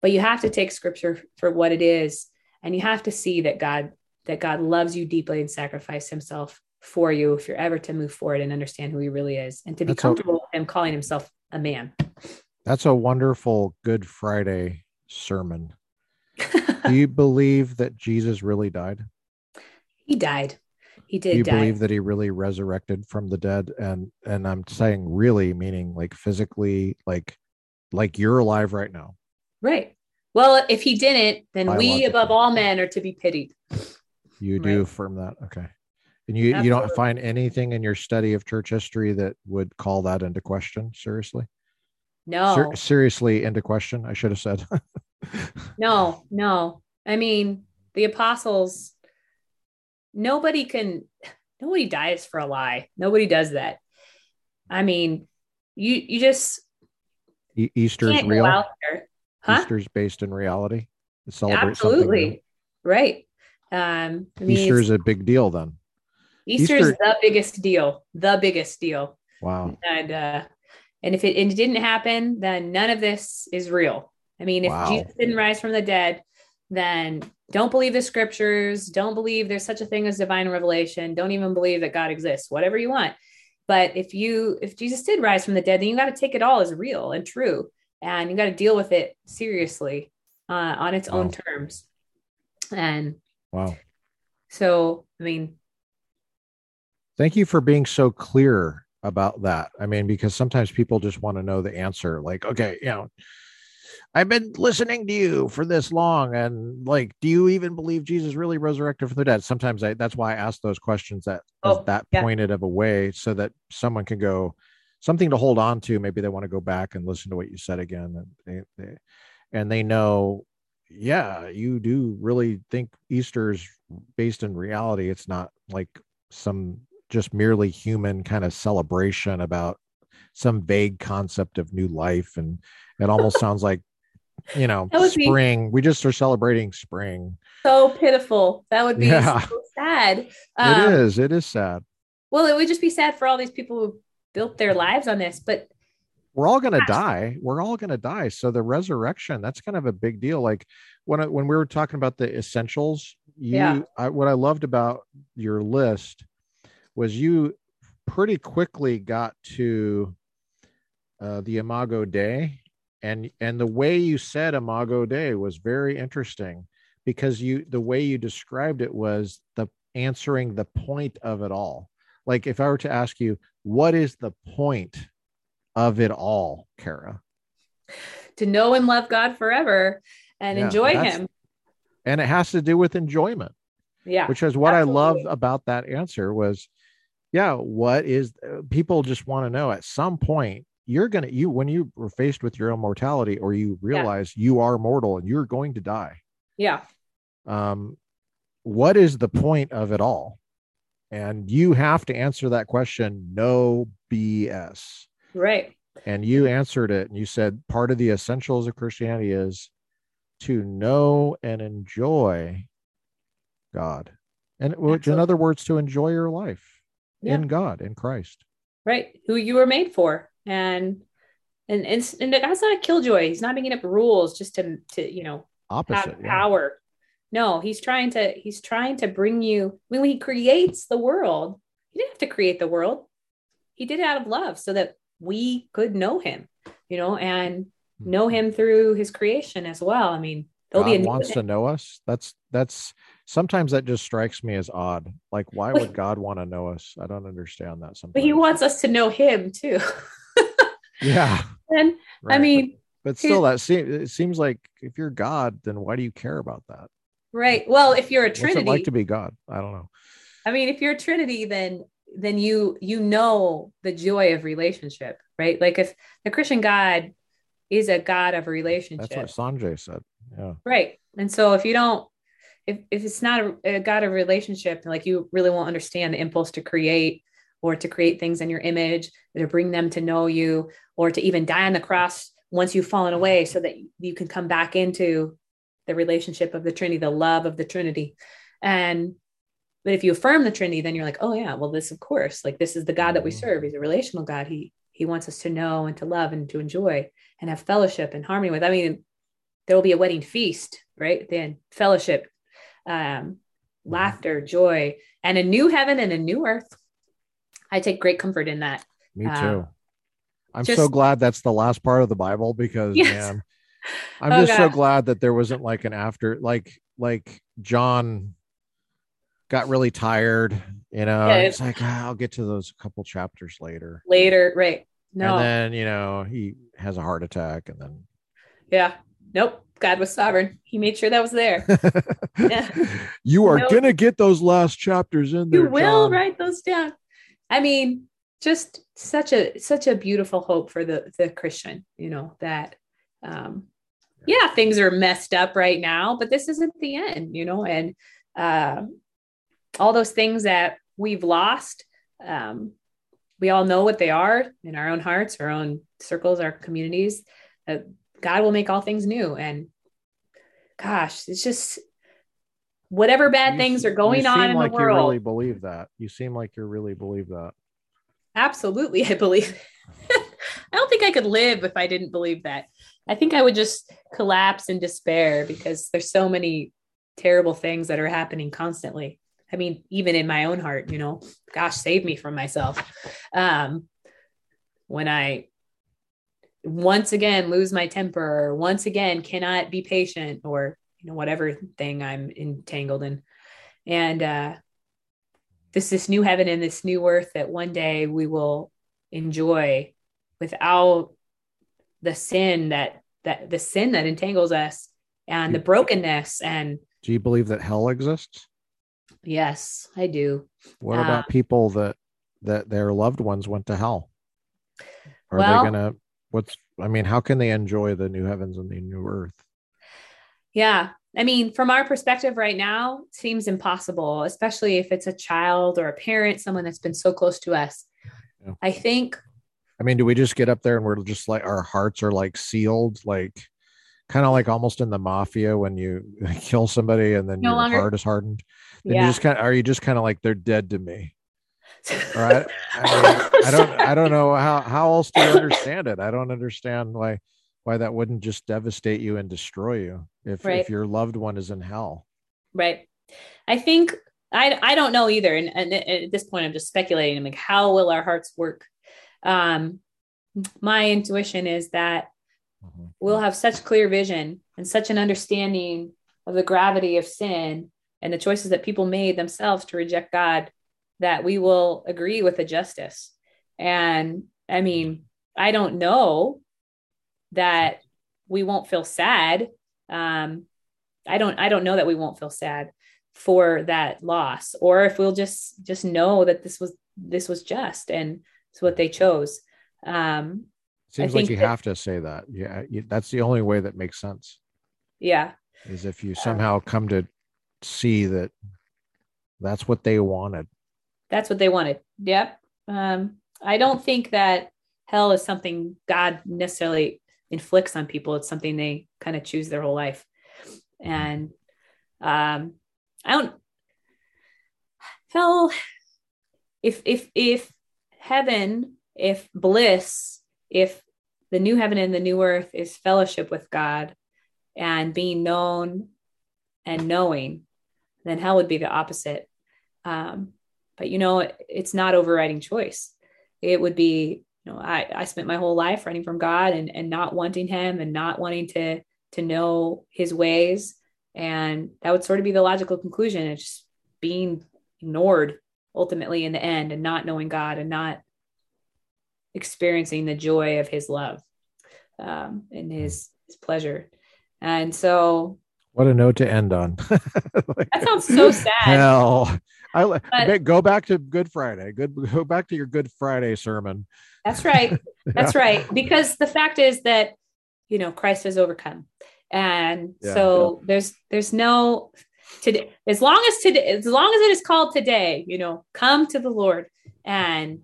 but you have to take scripture for what it is and you have to see that god that god loves you deeply and sacrificed himself for you if you're ever to move forward and understand who he really is and to be That's comfortable okay. with him calling himself a man that's a wonderful Good Friday sermon. Do you believe that Jesus really died? He died. He did. Do you die. believe that he really resurrected from the dead? And and I'm saying really meaning like physically, like like you're alive right now. Right. Well, if he didn't, then we above all men are to be pitied. You do right. affirm that. Okay. And you, Absolutely. you don't find anything in your study of church history that would call that into question, seriously? No. Ser- seriously into question, I should have said. no, no. I mean, the apostles, nobody can, nobody dies for a lie. Nobody does that. I mean, you, you just, e- Easter's real. Huh? Easter's based in reality. Celebrate Absolutely. Right. Um, I mean, Easter is a big deal then. Easter is the biggest deal, the biggest deal. Wow. And uh, and if it, it didn't happen, then none of this is real. I mean, if wow. Jesus didn't rise from the dead, then don't believe the scriptures, don't believe there's such a thing as divine revelation, don't even believe that God exists, whatever you want. But if you if Jesus did rise from the dead, then you got to take it all as real and true, and you got to deal with it seriously uh, on its wow. own terms. And wow. So, I mean, thank you for being so clear about that. I mean, because sometimes people just want to know the answer. Like, okay, you know, I've been listening to you for this long, and like, do you even believe Jesus really resurrected from the dead? Sometimes I that's why I ask those questions that Oh, that yeah. pointed of a way so that someone can go something to hold on to. Maybe they want to go back and listen to what you said again, and they, they and they know, yeah, you do really think Easter's based in reality. It's not like some just merely human kind of celebration about some vague concept of new life and it almost sounds like you know would be- spring we just are celebrating spring So pitiful. That would be Yeah. so sad. it Um, is it is sad Well, it would just be sad for all these people who built their lives on this. But we're all going to die we're all going to die so the resurrection that's kind of a big deal like when I, when we were talking about the essentials you Yeah. I, what i loved about your list was you pretty quickly got to uh, the imago Dei and and the way you said imago Dei was very interesting because you the way you described it was the answering the point of it all like if i were to ask you what is the point of it all Cara to know and love God forever and Yeah, enjoy Him. and it has to do with enjoyment Yeah. which is what i love about that answer was yeah what is uh, people just want to know at some point you're gonna you when you were faced with your own mortality or you realize you are mortal and you're going to die. Yeah. um what is the point of it all? And you have to answer that question no bs Right. and you answered it and you said part of the essentials of christianity is to know and enjoy god. And which in other words to enjoy your life Yeah. in god in christ Right. Who you were made for. And and and, and God's not a killjoy. He's not making up rules just to to, you know, opposite yeah. power. No, he's trying to he's trying to bring you I when he creates the world, he didn't have to create the world. He did it out of love so that we could know him, you know, and hmm. know him through his creation as well. I mean, god be a new wants to know us that's that's sometimes that just strikes me as odd like why would god want to know us i don't understand that sometimes but he wants us to know him too. yeah and I mean, but still that seems it seems like if you're god then why do you care about that right. Well, if you're a what's Trinity, it like to be god i don't know I mean, if you're a Trinity, then then you you know the joy of relationship, right? Like if the Christian God is a God of relationship, that's what sanjay said yeah right? And so if you don't, if if it's not a, uh, a God of relationship, like you really won't understand the impulse to create or to create things in your image, to bring them to know you, or to even die on the cross once you've fallen away, so that you can come back into the relationship of the Trinity, the love of the Trinity, and but if you affirm the Trinity, then you're like, oh yeah, well, this of course, like this is the God that we serve. He's a relational God. He he wants us to know and to love and to enjoy and have fellowship and harmony with. I mean, there will be a wedding feast, right? Then fellowship, um, laughter, joy, and a new heaven and a new earth. I take great comfort in that. Me Uh, too. I'm just- so glad that's the last part of the Bible because Yes. man, I'm Oh, just so glad that there wasn't like an after like like John got really tired, you know. Yeah, it's like "Ah, I'll get to those a couple chapters later. Later, right? No, And then, you know, he has a heart attack and then yeah, nope. God was sovereign. He made sure that was there. Yeah. you are No. gonna get those last chapters in there. you will John. write those down i mean just such a such a beautiful hope for the the christian you know that um yeah things are messed up right now but this isn't the end you know and uh, all those things that we've lost um we all know what they are in our own hearts our own circles our communities uh, god will make all things new and gosh it's just whatever bad You things are going on in like the world You really believe that. You seem like you really believe that. Absolutely, I believe. I don't think I could live if I didn't believe that. I think I would just collapse in despair because there's so many terrible things that are happening constantly. I mean, even in my own heart, you know, gosh, save me from myself. Um, when I once again lose my temper, or once again cannot be patient, or you know, whatever thing I'm entangled in, and uh, this this new heaven and this new earth that one day we will enjoy without the sin that that the sin that entangles us and the brokenness and Do you believe that hell exists? yes i do What Uh, about people that that their loved ones went to hell? Are Well- they gonna what's I mean, how can they enjoy the new heavens and the new earth? Yeah. I mean, from our perspective right now, seems impossible, especially if it's a child or a parent, someone that's been so close to us. Yeah. I think, I mean, do we just get up there and we're just like our hearts are like sealed, like kind of like almost in the mafia when you kill somebody and then No your longer- heart is hardened? Then you just kind of are you just kind of like they're dead to me? Right? I, mean, I don't I don't know how how else do you understand it? I don't understand why why that wouldn't just devastate you and destroy you if Right. if your loved one is in hell. right. I think, I, I don't know either. And, and at this point, I'm just speculating. I'm like, how will our hearts work? Um, my intuition is that Mhm. we'll have such clear vision and such an understanding of the gravity of sin and the choices that people made themselves to reject God that we will agree with the justice. And I mean, I don't know that we won't feel sad. Um, I don't I don't know that we won't feel sad for that loss or if we'll just just know that this was this was just and it's what they chose. Um, Seems think like you that- have to say that. Yeah, you, that's the only way that makes sense. yeah. Is if you somehow come to see that that's what they wanted. That's what they wanted. Yep. Um, I don't think that hell is something God necessarily inflicts on people. It's something they kind of choose their whole life. And um, I don't hell if if if heaven, if bliss, if the new heaven and the new earth is fellowship with God and being known and knowing, then hell would be the opposite. Um, but you know it, it's not overriding choice. It would be you know i i spent my whole life running from god and and not wanting him and not wanting to to know his ways. And that would sort of be the logical conclusion. It's just being ignored ultimately in the end and not knowing god and not experiencing the joy of his love um and his his pleasure. And so What a note to end on. that sounds so sad. Hell. I But- go back to Good Friday. Good go back to your Good Friday sermon. that's right That's right. Because the fact is that, you know, Christ has overcome. And Yeah, so there's there's no today as long as today as long as it is called today, you know, come to the Lord and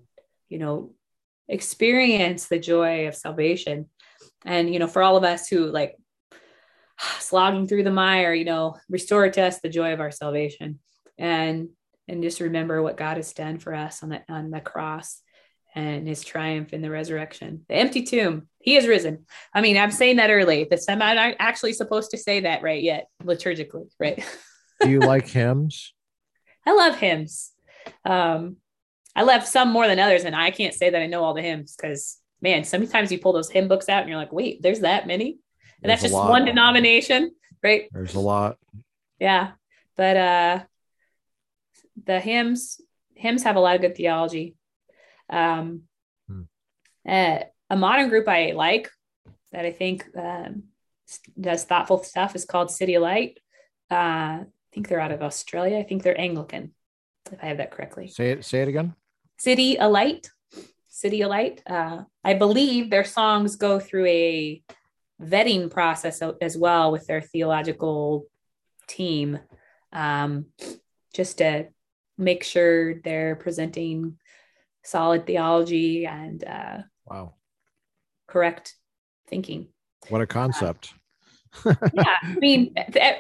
you know experience the joy of salvation. And you know, for all of us who like slogging through the mire, you know, restore to us the joy of our salvation. And and just remember what God has done for us on the on the cross and his triumph in the resurrection. The empty tomb, he is risen. I mean, I'm saying that early. This I'm not actually supposed to say that right yet, liturgically, right? Do you like hymns? I love hymns. Um, I love some more than others, and I can't say that I know all the hymns because man, sometimes you pull those hymn books out and you're like, wait, there's that many, and that's There's a just one denomination, right? There's a lot. Yeah, but uh, the hymns hymns have a lot of good theology. Um, Hmm. uh, a modern group I like that I think um, does thoughtful stuff is called City Light. Uh, I think they're out of Australia. I think they're Anglican, if I have that correctly. Say it say it again. City Alight. City Alight. Uh, I believe their songs go through a vetting process as well with their theological team, um, just to make sure they're presenting solid theology and uh, Wow. correct thinking. What a concept. yeah i mean th-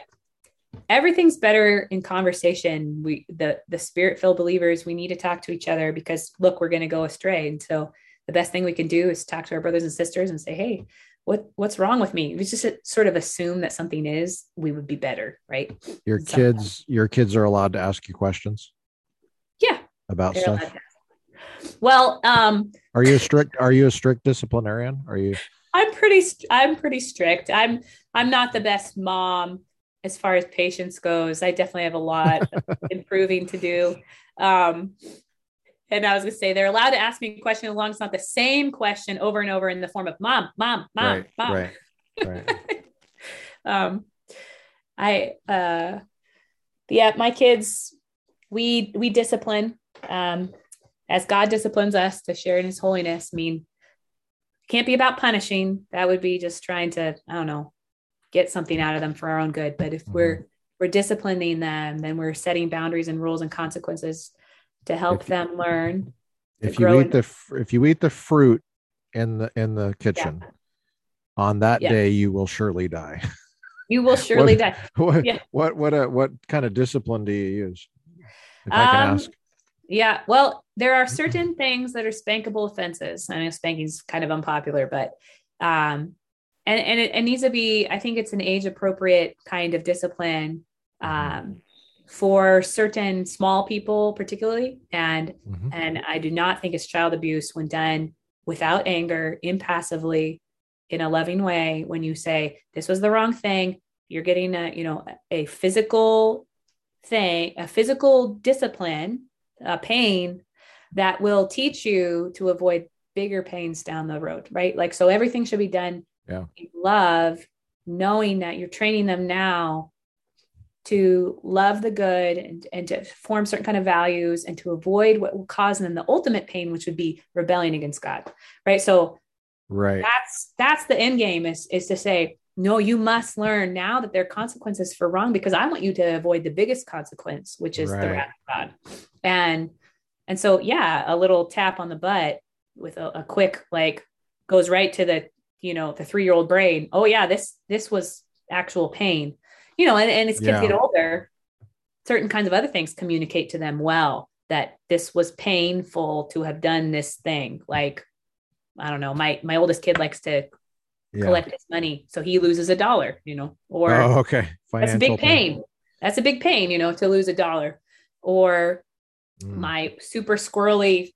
everything's better in conversation we the the spirit filled believers we need to talk to each other because look we're going to go astray and so the best thing we can do is talk to our brothers and sisters and say hey what what's wrong with me If we just sort of assume that something is we would be better right Your kids your kids are allowed to ask you questions about they're stuff. well um Are you a strict are you a strict disciplinarian? Are you I'm pretty I'm pretty strict. I'm I'm not the best mom as far as patience goes. I definitely have a lot of improving to do. Um and I was gonna say they're allowed to ask me a question as long as it's not the same question over and over in the form of mom, mom, mom, right, mom. right. Right. um, I, uh, yeah, my kids, we, we discipline, um, as God disciplines us to share in his holiness. I mean, can't be about punishing. That would be just trying to, I don't know, get something out of them for our own good. But if Mhm. we're, we're disciplining them, then we're setting boundaries and rules and consequences to help If- them learn. if you eat the if you eat the fruit in the in the kitchen on that Yeah. day you will surely die You will surely die. what Yeah. what what uh, what kind of discipline do you use if i can Um, ask Yeah. Well, there are certain things that are spankable offenses. I know spanking's kind of unpopular, but um and and it, it needs to be, I think it's an age appropriate kind of discipline um for certain small people particularly. And Mhm. and I do not think it's child abuse when done without anger, impassively, in a loving way. When you say this was the wrong thing, you're getting a you know a physical thing, a physical discipline, a pain that will teach you to avoid bigger pains down the road, right? Like so, everything should be done Yeah. in love, knowing that you're training them now to love the good and, and to form certain kind of values and to avoid what will cause them the ultimate pain, which would be rebelling against God. Right. So right that's that's the end game is is to say, no, you must learn now that there are consequences for wrong because I want you to avoid the biggest consequence, which is the Right. wrath of God. And and so yeah, a little tap on the butt with a, a quick like goes right to the you know the three year old brain. Oh yeah, this this was actual pain you know, and, and as kids Yeah. get older, certain kinds of other things communicate to them well that this was painful to have done this thing. Like, I don't know, my my oldest kid likes to yeah collect his money, so he loses a dollar, you know, or oh okay that's a Financial big pain. That's a big pain, you know, to lose a dollar. Or Mm. my super squirrely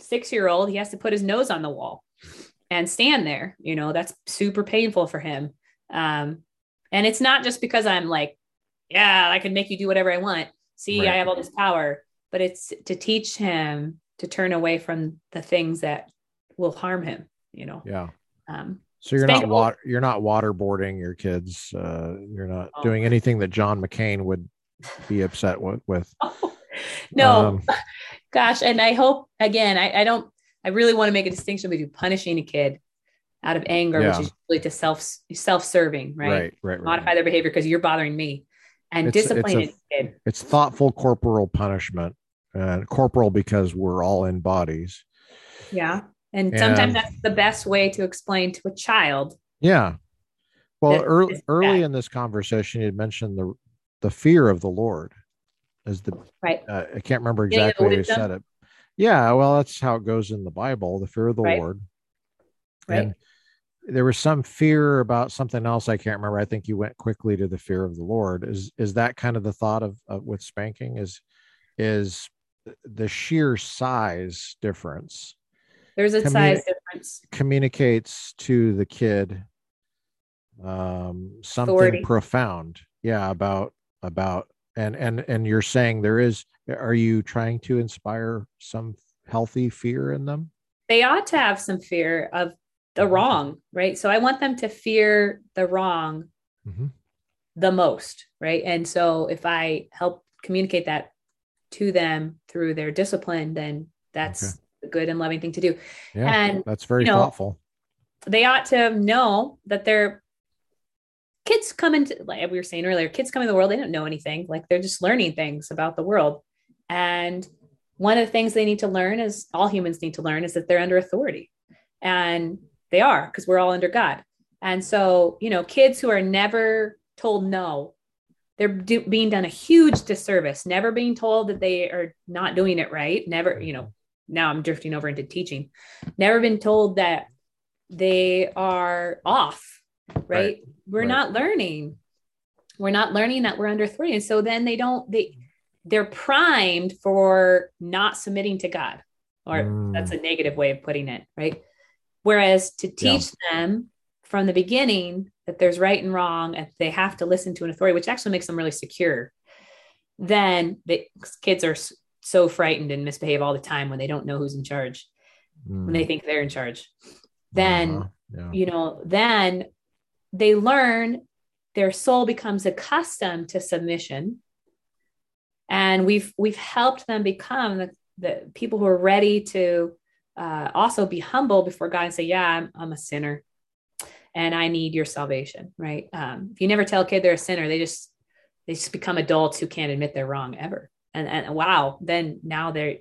six year old, he has to put his nose on the wall and stand there. You know, that's super painful for him. Um, and it's not just because I'm like, yeah, I can make you do whatever I want. See, Right. I have all this power, but it's to teach him to turn away from the things that will harm him, you know. yeah Um, so you're not water you're not waterboarding your kids uh you're not Oh. doing anything that john mccain would be upset with, with. no, Um, gosh and i hope again i, I don't i really want to make a distinction between punishing a kid out of anger Yeah. which is really to self self-serving right, right right right, modify their behavior because you're bothering me. And It's- it's a- a kid. it's thoughtful corporal punishment and corporal because we're all in bodies. Yeah and sometimes that's the best way to explain to a child yeah. Well early, early in this conversation you had mentioned the the fear of the lord is the right. uh, i can't remember exactly how you said it. Yeah well that's how it goes in the bible the fear of the Right. lord. Right. and there was some fear about something else i can't remember. I think you went quickly to the fear of the lord. Is is that kind of the thought of, of with spanking? Is is the sheer size difference there's a Communi- size difference communicates to the kid um something Authority. profound yeah about about and and and you're saying there is are you trying to inspire some healthy fear in them they ought to have some fear of the wrong right so i want them to fear the wrong Mhm. the most, right? And so if I help communicate that to them through their discipline, then that's a good and loving thing to do. yeah And, that's very you know, thoughtful They ought to know that they're kids come into like we were saying earlier, kids come in the world, they don't know anything. Like they're just learning things about the world. And one of the things they need to learn is all humans need to learn is that they're under authority. And they are because we're all under God. And so, you know, kids who are never told no, they're do, being done a huge disservice, never being told that they are not doing it right. Never, you know, now I'm drifting over into teaching, never been told that they are off, right? Right. We're Right. not learning. We're not learning that we're under three. And so then they don't, they, they're primed for not submitting to God, or Mm. that's a negative way of putting it, right? Whereas to teach them from the beginning that there's right and wrong and they have to listen to an authority, which actually makes them really secure, then the kids are so frightened and misbehave all the time when they don't know who's in charge, when they think they're in charge. Then Uh-huh. yeah. you know, then they learn their soul becomes accustomed to submission. And we've we've helped them become the, the people who are ready to uh, also be humble before god and say yeah i'm, I'm a sinner and i need your salvation right? Um, if you never tell a kid they're a sinner they just they just become adults who can't admit they're wrong ever and and wow then now they're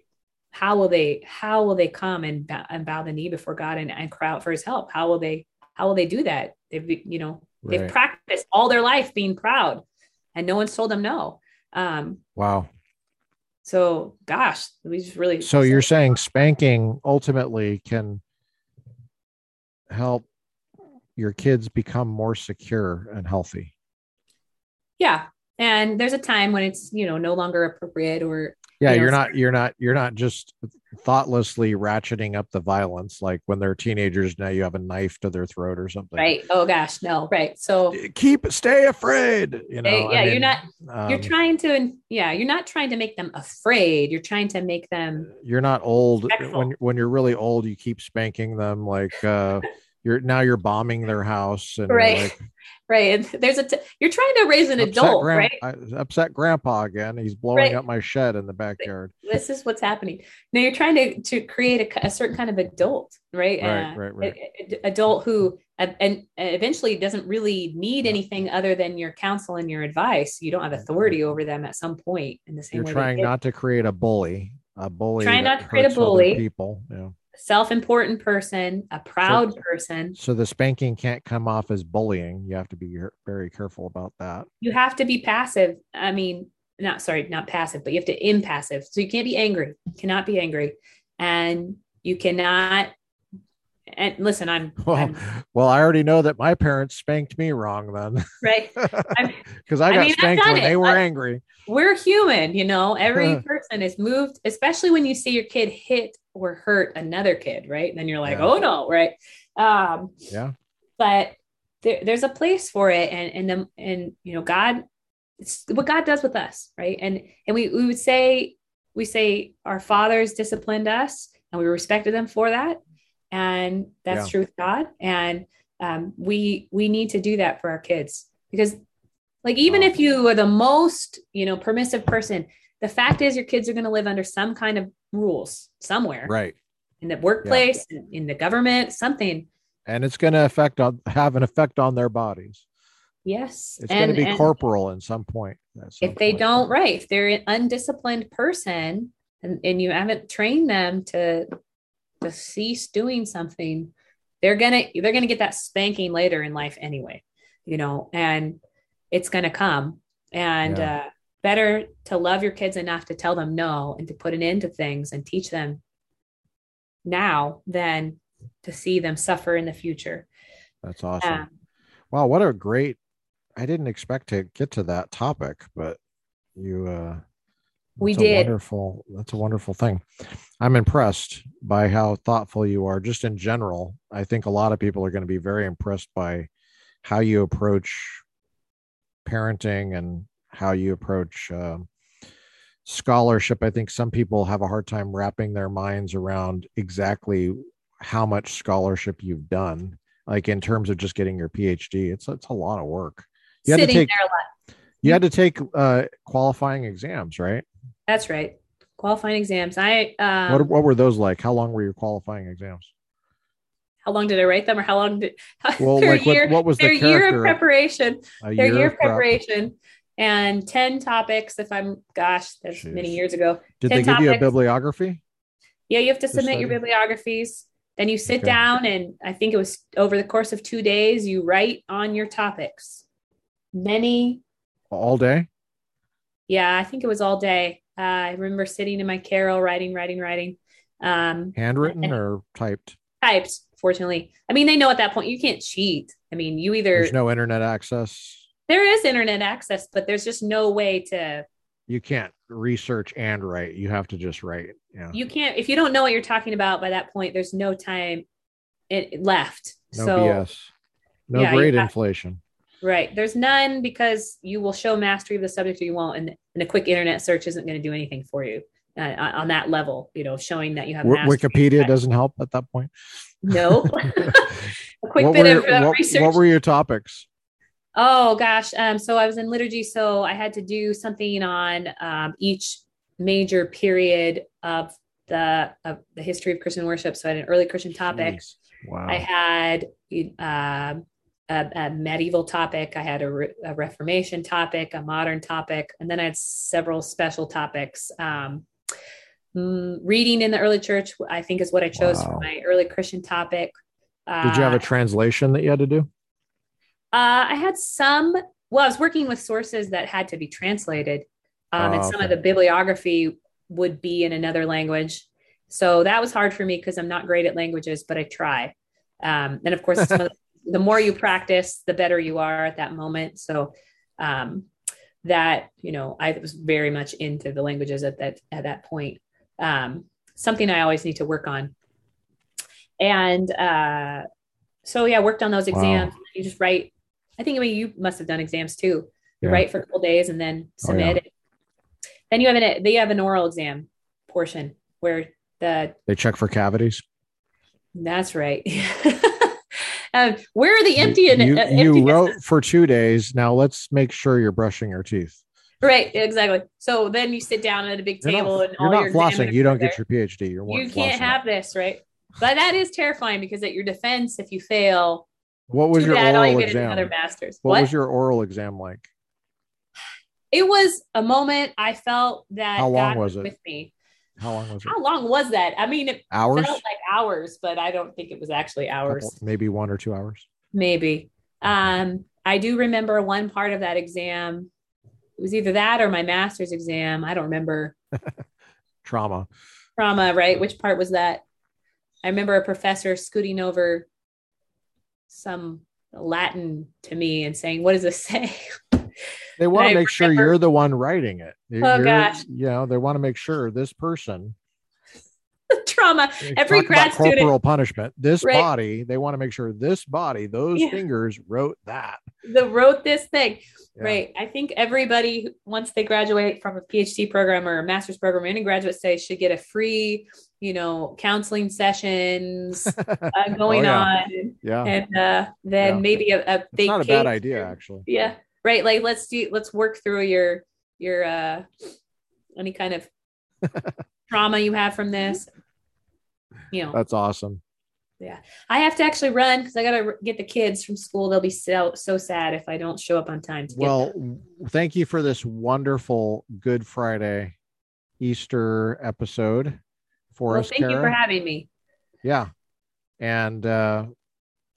how will they how will they come and, bow, and bow the knee before god and, and cry out for his help how will they how will they do that they've you know They've practiced all their life being proud and no one's told them no. Um, wow. So, gosh, we just really. So, you're saying spanking ultimately can help your kids become more secure and healthy? Yeah. And there's a time when it's, you know, no longer appropriate or yeah you are not you're not you're not just thoughtlessly ratcheting up the violence like when they're teenagers now you have a knife to their throat or something. Right. Oh gosh no. Right. So keep stay afraid you know yeah I mean, you're not um, you're trying to yeah you're not trying to make them afraid. You're trying to make them you're not old. When when you're really old you keep spanking them like uh you're now you're bombing their house and right. like, right. And there's a t- you're trying to raise an adult grand- right? I upset grandpa again. He's blowing right. up my shed in the backyard. This is what's happening. Now you're trying to to create a, a certain kind of adult right? Right uh, right, right. A, a, adult who and eventually doesn't really need anything other than your counsel and your advice. You don't have authority over them at some point in the same way. you're way trying not to create a bully a bully trying not to create a bully. people. Yeah self-important person, a proud so, person. So the spanking can't come off as bullying. You have to be very careful about that. You have to be passive. I mean, not sorry, not passive, but you have to impassive. So you can't be angry. You cannot be angry. And you cannot and listen, I'm well. well, I already know that my parents spanked me wrong then, right? Because I, I, got I mean, spanked when it. they were I, angry. We're human, you know. Every person is moved, especially when you see your kid hit or hurt another kid, right? And then you're like, yeah. oh no, right? Um, yeah. But there, there's a place for it, and and the, and you know, God, it's what God does with us, right? And and we we would say we say our fathers disciplined us, and we respected them for that, and that's yeah. true with God, and um, we we need to do that for our kids because like even wow. if you are the most you know permissive person the fact is your kids are going to live under some kind of rules somewhere right in the workplace yeah. in, the government something and it's going to affect on have an effect on their bodies yes it's going to be corporal in some point some if they point. don't right if they're an undisciplined person and, and you haven't trained them to to cease doing something they're gonna they're gonna get that spanking later in life anyway you know and it's gonna come and yeah. uh better to love your kids enough to tell them no and to put an end to things and teach them now than to see them suffer in the future. That's awesome. Um, wow, what a great I didn't expect to get to that topic, but you uh we did wonderful that's a wonderful thing i'm impressed by how thoughtful you are just in general i think a lot of people are going to be very impressed by how you approach parenting and how you approach uh, scholarship. I think some people have a hard time wrapping their minds around exactly how much scholarship you've done, like in terms of just getting your PhD. It's it's a lot of work. You Sitting had to take, there a lot. You had to take uh, qualifying exams, right? That's right. Qualifying exams. I um, what what were those like? How long were your qualifying exams? How long did I write them, or how long did? Well, like year, what, what was the their year of preparation? Their year, year of preparation and 10 topics if i'm gosh that's Jeez. many years ago. Did they give topics. you a bibliography? Yeah you have to submit your bibliographies. Then you sit okay. down and i think it was over the course of two days you write on your topics. Many. All day? Yeah i think it was all day. Uh, i remember sitting in my carrel writing writing writing. Um, handwritten or typed? Typed fortunately. I mean they know at that point you can't cheat. I mean you either there's no internet access there is internet access, but there's just no way to. You can't research and write. You have to just write. Yeah. You can't if you don't know what you're talking about by that point. There's no time it left. No so, BS. No yeah, grade inflation. Right. There's none because you will show mastery of the subject or you won't, and, and a quick internet search isn't going to do anything for you uh, on that level. You know, showing that you have Wikipedia doesn't help at that point. No. A quick what bit of uh, what, research. what were your topics? Oh gosh. Um, so I was in liturgy, so I had to do something on um, each major period of the of the history of Christian worship. So I had an early Christian topic. Jeez. Wow. I had um, a, a medieval topic. I had a, re- a Reformation topic, a modern topic, and then I had several special topics. Um, mm, reading in the early church, I think, is what I chose Wow. for my early Christian topic. Did you have Uh, a translation that you had to do? Uh, I had some. Well, I was working with sources that had to be translated, um, Oh, and some of the bibliography would be in another language. So that was hard for me because I'm not great at languages, but I try. Um, and of course, the, the more you practice, the better you are at that moment. So um, that you know, I was very much into the languages at that at that point. Um, something I always need to work on. And uh, so yeah, I worked on those Wow. exams. You just write. I think I mean you must have done exams too. You Yeah. write for a couple days and then Oh, submit it. Then you have an they have an oral exam portion where the They check for cavities. that's right. um, where are the empty and you, uh, you wrote for two days. Now let's make sure you're brushing your teeth. right exactly. So then you sit down at a big You're table not, and you're not your flossing. You don't get your PhD. You're You can't have this, right? But that is terrifying because at your defense, if you fail, What was too your bad, oral is another exam? master's. What, What? was your oral exam like? it was a moment I felt that How long God was it? with me. How long was it? How long was that? I mean, it Hours? felt like hours, but I don't think it was actually hours. Couple- maybe one or two hours. Maybe. Um, I do remember one part of that exam. It was either that or my master's exam. I don't remember Trauma. trauma, right? Which part was that? I remember a professor scooting over some Latin to me and saying, What does this say? They want to make sure you're the one writing it. You're- Oh, you're- gosh. You know, they want to make sure this person. Trauma. Every talk grad student- corporal punishment. This Right. body, they want to make sure this body, those Yeah. fingers wrote that. that wrote this thing. Yeah. Right. I think everybody, once they graduate from a PhD program or a master's program, any graduate say should get a free, you know, counseling sessions uh, going Oh, yeah. on. Yeah. And uh, then maybe a, a It's not a bad idea, actually. Yeah. Right. Like let's do let's work through your your uh any kind of trauma you have from this. You know, That's awesome. Yeah i have to actually run because I gotta get the kids from school. They'll be so so sad if I don't show up on time. To Well, them. thank you for this wonderful Good Friday Easter episode for well, us, thank you for having me. yeah. And uh,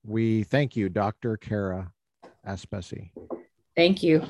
we thank you, Dr. Cara Aspesi. Thank you.